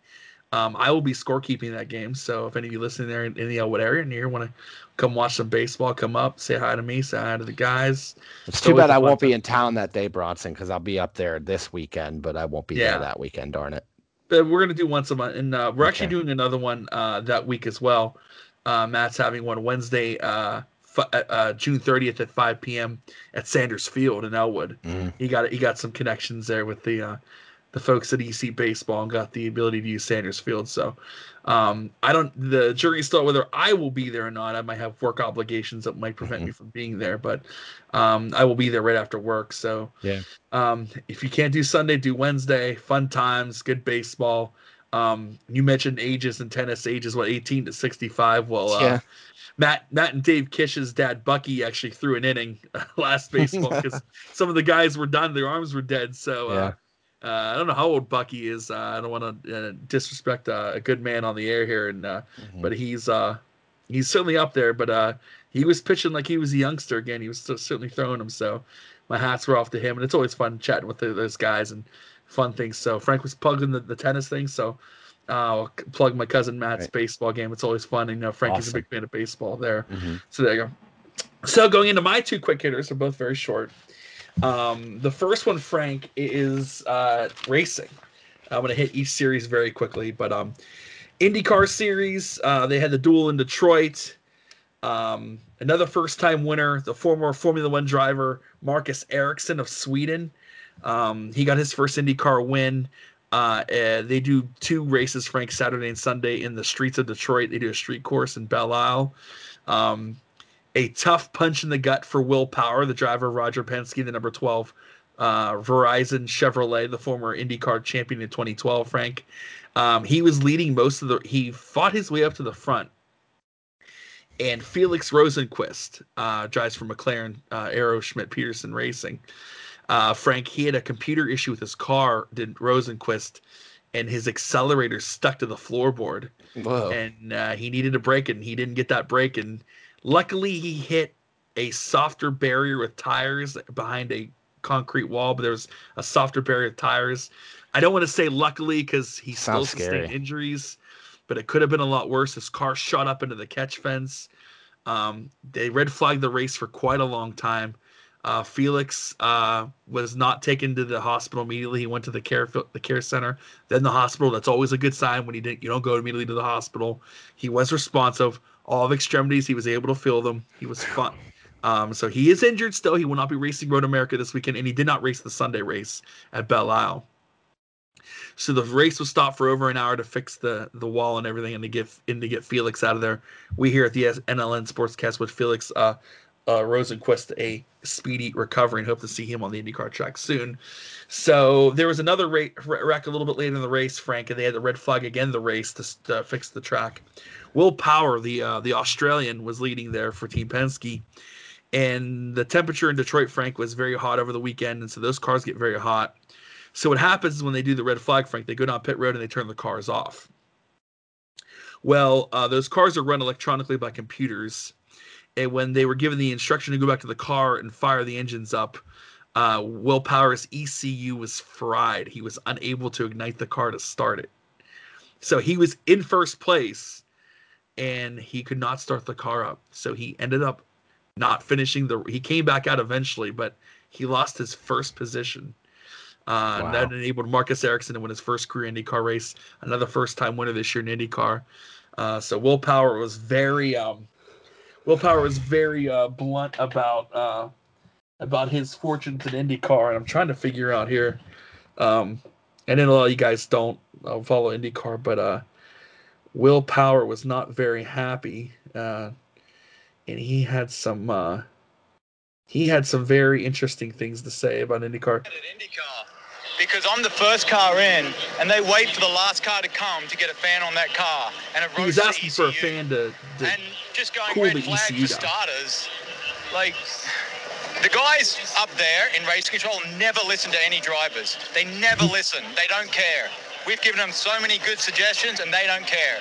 Um, I will be scorekeeping that game. So if any of you listening there in, in the Ellwood area and you want to come watch some baseball, come up, say hi to me, say hi to the guys. It's It's too bad I won't be in town that day, Bronson, because I'll be up there this weekend, but I won't be Yeah. there that weekend. Darn it. But we're gonna do once a month, and uh, we're actually doing another one uh, that week as well. Uh, Matt's having one Wednesday, uh, f- uh, uh, June 30th at 5 p.m. at Sanders Field in Ellwood. Mhm. He got he got some connections there with the uh, the folks at EC Baseball and got the ability to use Sanders Field. So um, I don't. The jury's still whether I will be there or not. I might have work obligations that might prevent me from being there, but um, I will be there right after work. So Yeah. um, if you can't do Sunday, do Wednesday. Fun times, good baseball. Um, you mentioned ages in tennis, ages what 18 to 65. Well, uh, Yeah. Matt, Matt and Dave Kish's dad Bucky actually threw an inning last baseball because some of the guys were done, their arms were dead. So uh, uh, I don't know how old Bucky is. Uh, I don't want to uh, disrespect uh, a good man on the air here, and uh, Mhm. but he's uh, he's certainly up there. But uh, he was pitching like he was a youngster again. He was still certainly throwing them. So my hats were off to him, and it's always fun chatting with the, those guys and fun things. So Frank was plugging the, the tennis thing. So uh, I'll plug my cousin Matt's Right. baseball game. It's always fun. And you know, Frank is a big fan of baseball there. Mhm. So there you go. So going into my two quick hitters, they're both very short. Um, the first one, Frank, is uh, racing. I'm going to hit each series very quickly, but um, IndyCar series, uh, they had the duel in Detroit. Um, another first-time winner, the former Formula One driver Marcus Ericsson of Sweden. Um, he got his first IndyCar win. Uh, uh, they do two races, Frank, Saturday and Sunday in the streets of Detroit. They do a street course in Belle Isle. Um, a tough punch in the gut for Will Power, the driver Roger Penske, the number 12 uh, Verizon Chevrolet, the former IndyCar champion in 2012. Frank, um, he was leading most of the. He fought his way up to the front, and Felix Rosenqvist uh, drives for McLaren uh, Arrow Schmidt Peterson Racing. Uh, Frank, he had a computer issue with his car, did Rosenqvist, and his accelerator stuck to the floorboard Whoa. and uh, he needed a break and he didn't get that break and luckily he hit a softer barrier with tires behind a concrete wall but there was a softer barrier with tires i don't want to say luckily because he still Sounds sustained scary. injuries but it could have been a lot worse his car shot up into the catch fence um, they red flagged the race for quite a long time uh, Felix uh, was not taken to the hospital immediately. He went to the care the care center, then the hospital. That's always a good sign when you didn't you don't go immediately to the hospital. He was responsive. All of extremities, he was able to feel them. He was fun. Um, so he is injured still. He will not be racing Road America this weekend, and he did not race the Sunday race at Belle Isle. So the race was stopped for over an hour to fix the the wall and everything, and to get and to get Felix out of there. We here at the NLN Sportscast with Felix uh, uh, Rosenqvist a speedy recovery and hope to see him on the IndyCar track soon. So there was another ra- wreck a little bit later in the race, Frank, and they had the red flag again the race to, fix the track. Will Power, the uh, the Australian, was leading there for Team Penske, and the temperature in Detroit, Frank, was very hot over the weekend, and so those cars get very hot. So what happens is when they do the red flag, Frank, they go down pit road and they turn the cars off. Well, uh, those cars are run electronically by computers, and when they were given the instruction to go back to the car and fire the engines up, uh, Will Power's ECU was fried. He was unable to ignite the car to start it. So he was in first place, and he could not start the car up. So he ended up not finishing the. He came back out eventually, but he lost his first position. Uh, Wow. That enabled Marcus Ericsson to win his first career IndyCar race, another first-time winner this year in IndyCar. Uh, so Will Power was very um, Will Power was very uh, blunt about uh, about his fortunes in IndyCar, and I'm trying to figure out here. Um, and then a lot of you guys don't uh, follow IndyCar, but uh, Will Power was not very happy, uh, and he had some uh, he had some very interesting things to say about IndyCar. IndyCar because I'm the first car in, and they wait for the last car to come to get a fan on that car, and it He was asking for a fan to, to And just going cool red flag for starters, Like, the guys up there in race control never listen to any drivers. They never listen. They don't care. We've given them so many good suggestions and they don't care.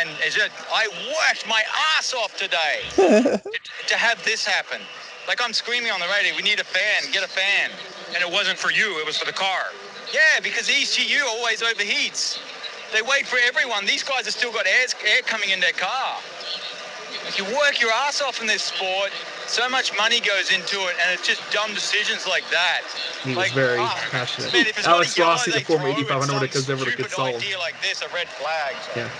And it's just, I worked my ass off today to, to have this happen. Like I'm screaming on the radio, we need a fan, get a fan. And it wasn't for you, it was for the car. Yeah, because ECU always overheats. They wait for everyone. These guys have still got air, air coming in their car. Like you work your ass off in this sport, so much money goes into it, and it's just dumb decisions like that. He was very ah, passionate. man, if it's Alex not a yellow, Rossi, the they former throw 8500 it when it comes some over to stupid get solved. idea like this, a red flag. So, Yeah.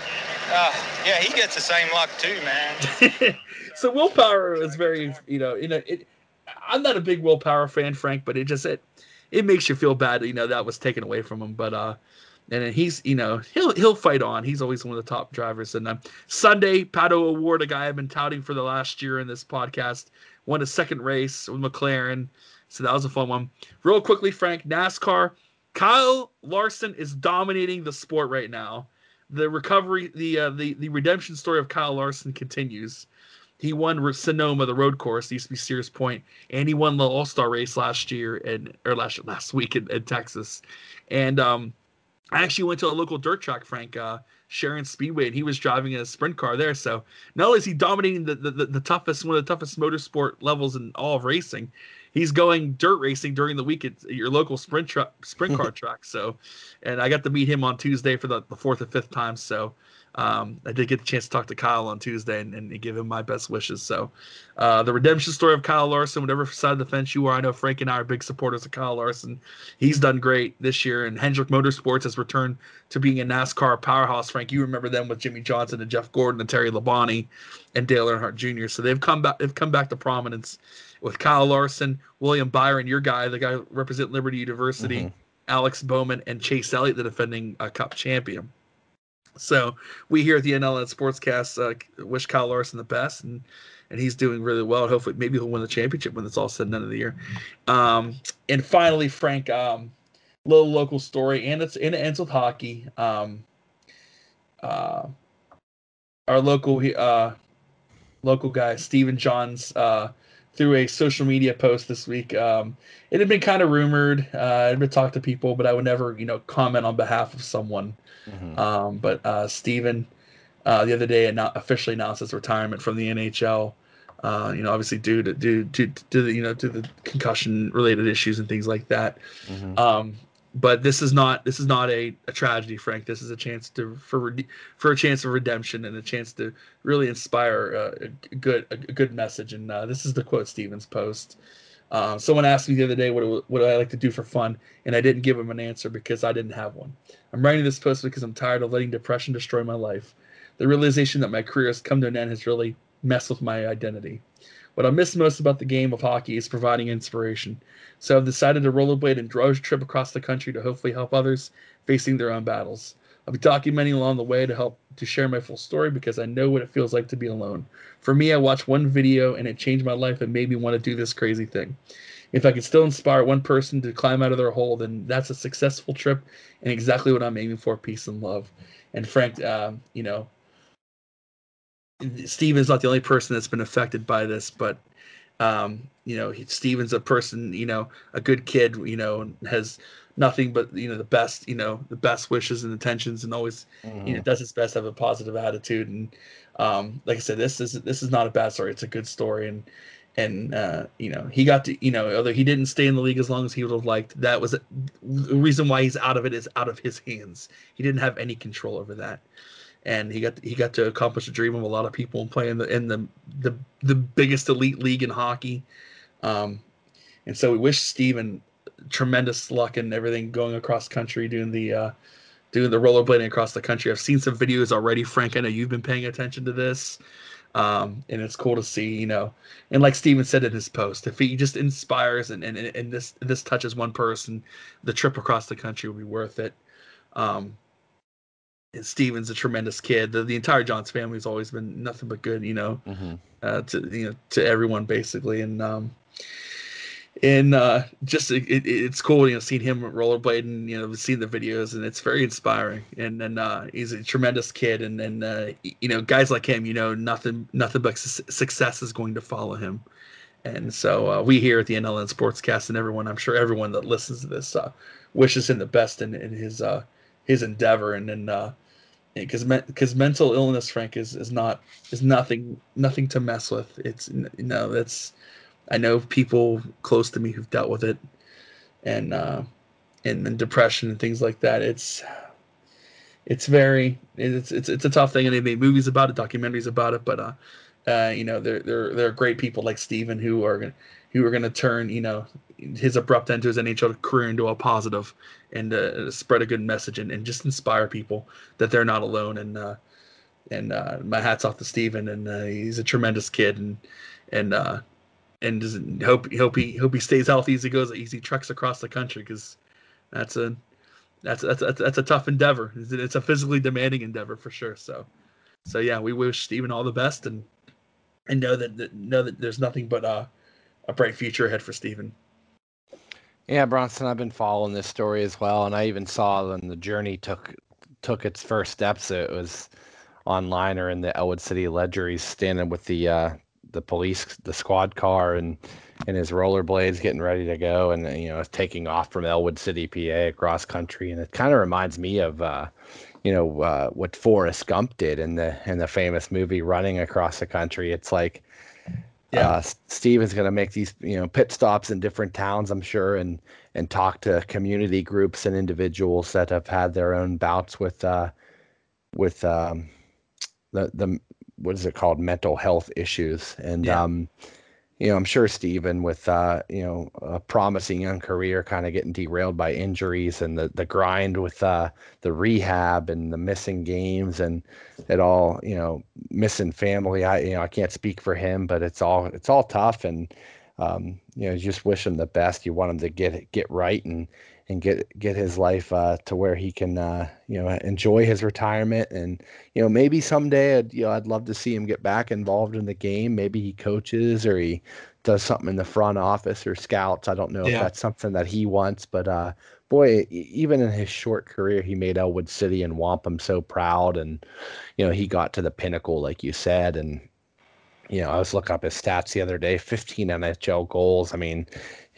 uh, yeah, he gets the same luck too, man. so Will Power is very, you know, you know, it. I'm not a big Will Power fan, Frank, but it just it it makes you feel bad, you know, that was taken away from him. But uh, and he's, you know, he'll he'll fight on. He's always one of the top drivers. And Sunday, Pato O'Ward, a guy I've been touting for the last year in this podcast, won a second race with McLaren. So that was a fun one. Real quickly, Frank, NASCAR. Kyle Larson is dominating the sport right now. The recovery, the uh, the the redemption story of Kyle Larson continues. He won Sonoma, the road course, used to be Sears Point, and he won the All Star race last year and or last last week in, in Texas. And um, I actually went to a local dirt track, Frank, uh, Sharon Speedway, and he was driving a sprint car there. So not only is he dominating the, the, the, the toughest, one of the toughest motorsport levels in all of racing, he's going dirt racing during the week at your local sprint truck, sprint car track. So, and I got to meet him on Tuesday for the, the fourth or fifth time. So, um, I did get the chance to talk to Kyle on Tuesday and, and give him my best wishes. So, uh, the redemption story of Kyle Larson, whatever side of the fence you are, I know Frank and I are big supporters of Kyle Larson. He's done great this year, and Hendrick Motorsports has returned to being a NASCAR powerhouse. Frank, you remember them with Jimmie Johnson and Jeff Gordon and Terry Labonte and Dale Earnhardt Jr. So they've come back. They've come back to prominence with Kyle Larson, William Byron, your guy, the guy represent Liberty University, Mhm. Alex Bowman, and Chase Elliott, the defending uh, Cup champion. So we here at the NLN Sportscast uh, wish Kyle Larson the best, and and he's doing really well. And hopefully, maybe he'll win the championship when it's all said and done of the year. Um, and finally, Frank, um, little local story, and it's and it ends with hockey. Um, uh, our local uh, local guy Stephen Johns uh, through a social media post this week. Um, it had been kind of rumored. Uh, I had been talked to people, but I would never, you know, comment on behalf of someone. Mhm. Um, but uh, Stephen uh, the other day anno- officially announced his retirement from the NHL. Uh, you know, obviously due to due to, to the you know to the concussion related issues and things like that. Mhm. Um, but this is not this is not a, a tragedy, Frank. This is a chance to for for a chance of redemption and a chance to really inspire a good a good message. And uh, this is the quote Stevens post. Uh, someone asked me the other day what what I like to do for fun, and I didn't give him an answer because I didn't have one. I'm writing this post because I'm tired of letting depression destroy my life. The realization that my career has come to an end has really messed with my identity. What I miss most about the game of hockey is providing inspiration. So I've decided to rollerblade and road trip across the country to hopefully help others facing their own battles. I'll be documenting along the way to help to share my full story because I know what it feels like to be alone. For me, I watched one video and it changed my life and made me want to do this crazy thing. If I can still inspire one person to climb out of their hole, then that's a successful trip and exactly what I'm aiming for peace and love. And Frank, um, you know, Stephen's not the only person that's been affected by this, but um, you know, he, Stephen's a person, you know, a good kid, you know, has nothing but you know the best, you know, the best wishes and intentions, and always, you know, does his best to have a positive attitude. And um, like I said, this is this is not a bad story; it's a good story, and and uh, you know, he got to, you know, although he didn't stay in the league as long as he would have liked, that was the reason why he's out of it is out of his hands. He didn't have any control over that and he got he got to accomplish the dream of a lot of people and play in the in the the, the biggest elite league in hockey. Um, and so we wish Stephen tremendous luck and everything going across country doing the uh, doing the rollerblading across the country. I've seen some videos already, Frank. I know you've been paying attention to this. Um, and it's cool to see, you know, and like Stephen said in his post, if he just inspires and, and, and this this touches one person, the trip across the country will be worth it. Um, Stephen's a tremendous kid. The, the entire Johns family has always been nothing but good, you know, Mhm. uh, to you know to everyone basically, and um, and uh, just it, it, it's cool, you know, seeing him rollerblading, you know, seeing the videos, and it's very inspiring. And and uh, he's a tremendous kid, and and uh, you know, guys like him, you know, nothing nothing but su- success is going to follow him, And so uh, we here at the NLN Sportscast and everyone, I'm sure everyone that listens to this uh, wishes him the best in, in his uh, his endeavor. And then because because me- mental illness, Frank, is is not is nothing nothing to mess with. It's you know that's I know people close to me who've dealt with it, and uh, and, and depression and things like that. It's it's very it's it's it's a tough thing, and they made movies about it, documentaries about it. But uh, uh, you know, there there there are great people like Stephen who are who are gonna turn you know his abrupt end to his NHL career into a positive and uh, spread a good message and, and just inspire people that they're not alone. And uh, and uh, my hats off to Stephen, and uh, he's a tremendous kid, and and uh, and hope hope he hope he stays healthy as he goes as he treks across the country because that's a that's that's, that's a tough endeavor. It's a physically demanding endeavor for sure. So so yeah, we wish Stephen all the best and and know that, that know that there's nothing but uh, a bright future ahead for Stephen. Yeah, Bronson, I've been following this story as well, and I even saw when the journey took took its first steps. It was online or in the Ellwood City Ledger. He's standing with the uh, the police, the squad car, and and his rollerblades, getting ready to go, and you know, taking off from Ellwood City, PA, across country. And it kind of reminds me of, uh, you know, uh, what Forrest Gump did in the in the famous movie Running Across the Country. It's like, yeah, uh, Stephen's going to make these, you know, pit stops in different towns, I'm sure, and and talk to community groups and individuals that have had their own bouts with, uh, with um, the the what is it called? Mental health issues. And yeah. um you know i'm sure stephen with uh you know a promising young career kind of getting derailed by injuries and the the grind with uh the rehab and the missing games and it all you know missing family i you know i can't speak for him but it's all it's all tough and um you know just wish him the best. You want him to get get right and and get get his life uh, to where he can uh, you know enjoy his retirement and you know maybe someday I'd, you know I'd love to see him get back involved in the game maybe he coaches or he does something in the front office or scouts I don't know yeah. if that's something that he wants but uh, boy even in his short career he made Ellwood City and Wampum so proud and you know he got to the pinnacle like you said and you know, I was looking up his stats the other day, 15 NHL goals. I mean,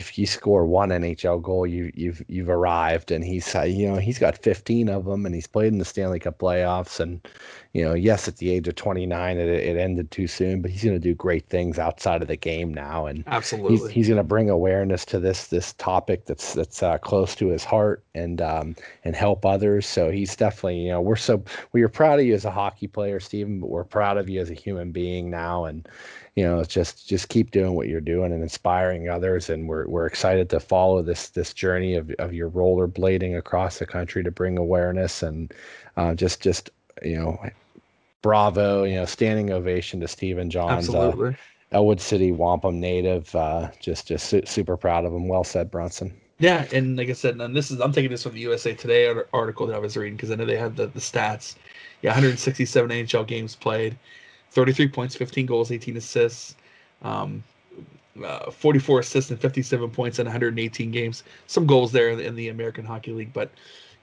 if you score one NHL goal, you you've you've arrived. And he's uh, you know he's got 15 of them, and he's played in the Stanley Cup playoffs. And you know, yes, at the age of 29, it, it ended too soon, but he's going to do great things outside of the game now. And absolutely, he's, he's going to bring awareness to this this topic that's that's uh, close to his heart and um, and help others. So he's definitely you know we're so we are proud of you as a hockey player, Steven, but we're proud of you as a human being now. And you know just just keep doing what you're doing and inspiring others. And we're, we're excited to follow this this journey of, of your rollerblading across the country to bring awareness and uh, just just you know bravo you know standing ovation to Steven Johns uh, Absolutely. Uh, Ellwood City Wampum native uh, just just su- super proud of him. Well said Bronson yeah and like I said and this is I'm taking this from the USA Today article that I was reading because I know they had the, the stats. Yeah 167 NHL games played 33 points, 15 goals, 18 assists, um, uh, 44 assists and 57 points in 118 games. Some goals there in the, American Hockey League, but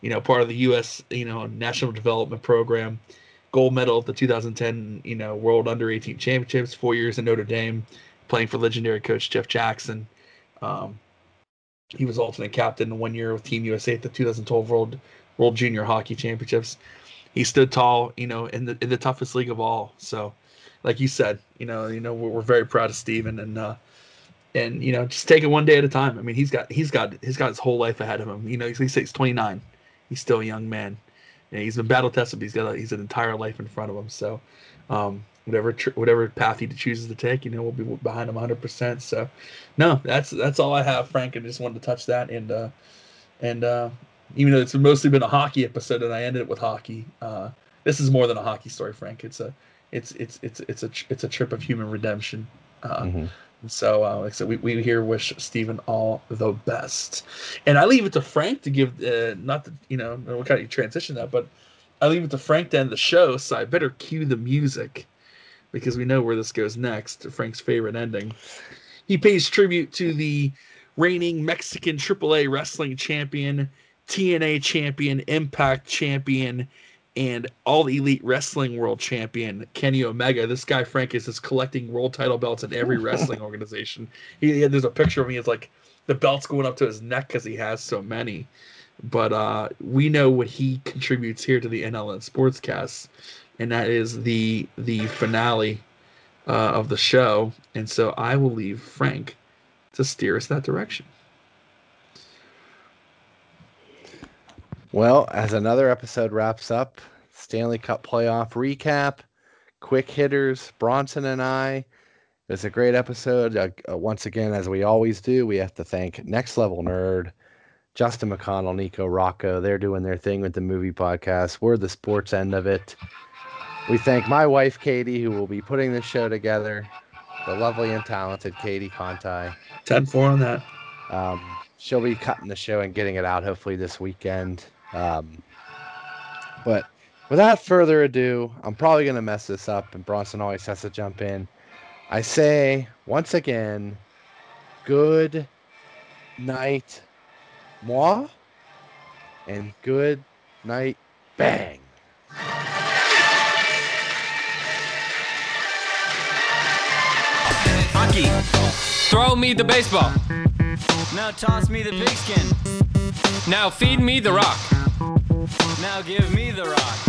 you know, part of the U.S. you know National Development Program, gold medal at the 2010 you know World Under 18 Championships, four years in Notre Dame, playing for legendary coach Jeff Jackson. Um, he was alternate captain one year with Team USA at the 2012 World World Junior Hockey Championships he stood tall, you know, in the in the toughest league of all. So, like you said, you know, you know, we're, we're very proud of Steven and uh, and you know, just take it one day at a time. I mean, he's got he's got he's got his whole life ahead of him. You know, he's, he's 29. He's still a young man. And he's been battle tested, but he's got a, he's an entire life in front of him. So, um, whatever tr- whatever path he chooses to take, you know, we'll be behind him 100. percent So, no, that's that's all I have, Frank. I just wanted to touch that and uh, and uh, even though it's mostly been a hockey episode and I ended it with hockey. Uh, this is more than a hockey story, Frank. It's a it's it's it's it's a it's a trip of human redemption. Uh, mm-hmm. So, uh, like I said, we, we here wish Steven all the best, and I leave it to Frank to give uh, not the you know what kind of transition that, but I leave it to Frank to end the show. So I better cue the music because we know where this goes next. Frank's favorite ending. He pays tribute to the reigning Mexican AAA wrestling champion TNA champion, Impact champion, and all elite wrestling world champion Kenny Omega. This guy Frank is just collecting world title belts in every wrestling organization. He, there's a picture of me. It's like the belts going up to his neck because he has so many. But uh, we know what he contributes here to the NLN Sportscast, and that is the the finale uh, of the show. And so I will leave Frank to steer us that direction. Well, as another episode wraps up, Stanley Cup playoff recap, quick hitters, Bronson and I. It was a great episode. Uh, uh, once again, as we always do, we have to thank Next Level Nerd, Justin McConnell, Nico Rocco. They're doing their thing with the movie podcast. We're the sports end of it. We thank my wife, Katie, who will be putting this show together, the lovely and talented Katie Conti. 10 4 on that. Um, she'll be cutting the show and getting it out hopefully this weekend. Um, but without further ado, I'm probably going to mess this up, and Bronson always has to jump in. I say once again, good night, moi, and good night, bang. Hockey. Throw me the baseball. Now toss me the pigskin. Now feed me the rock. Now give me the rock.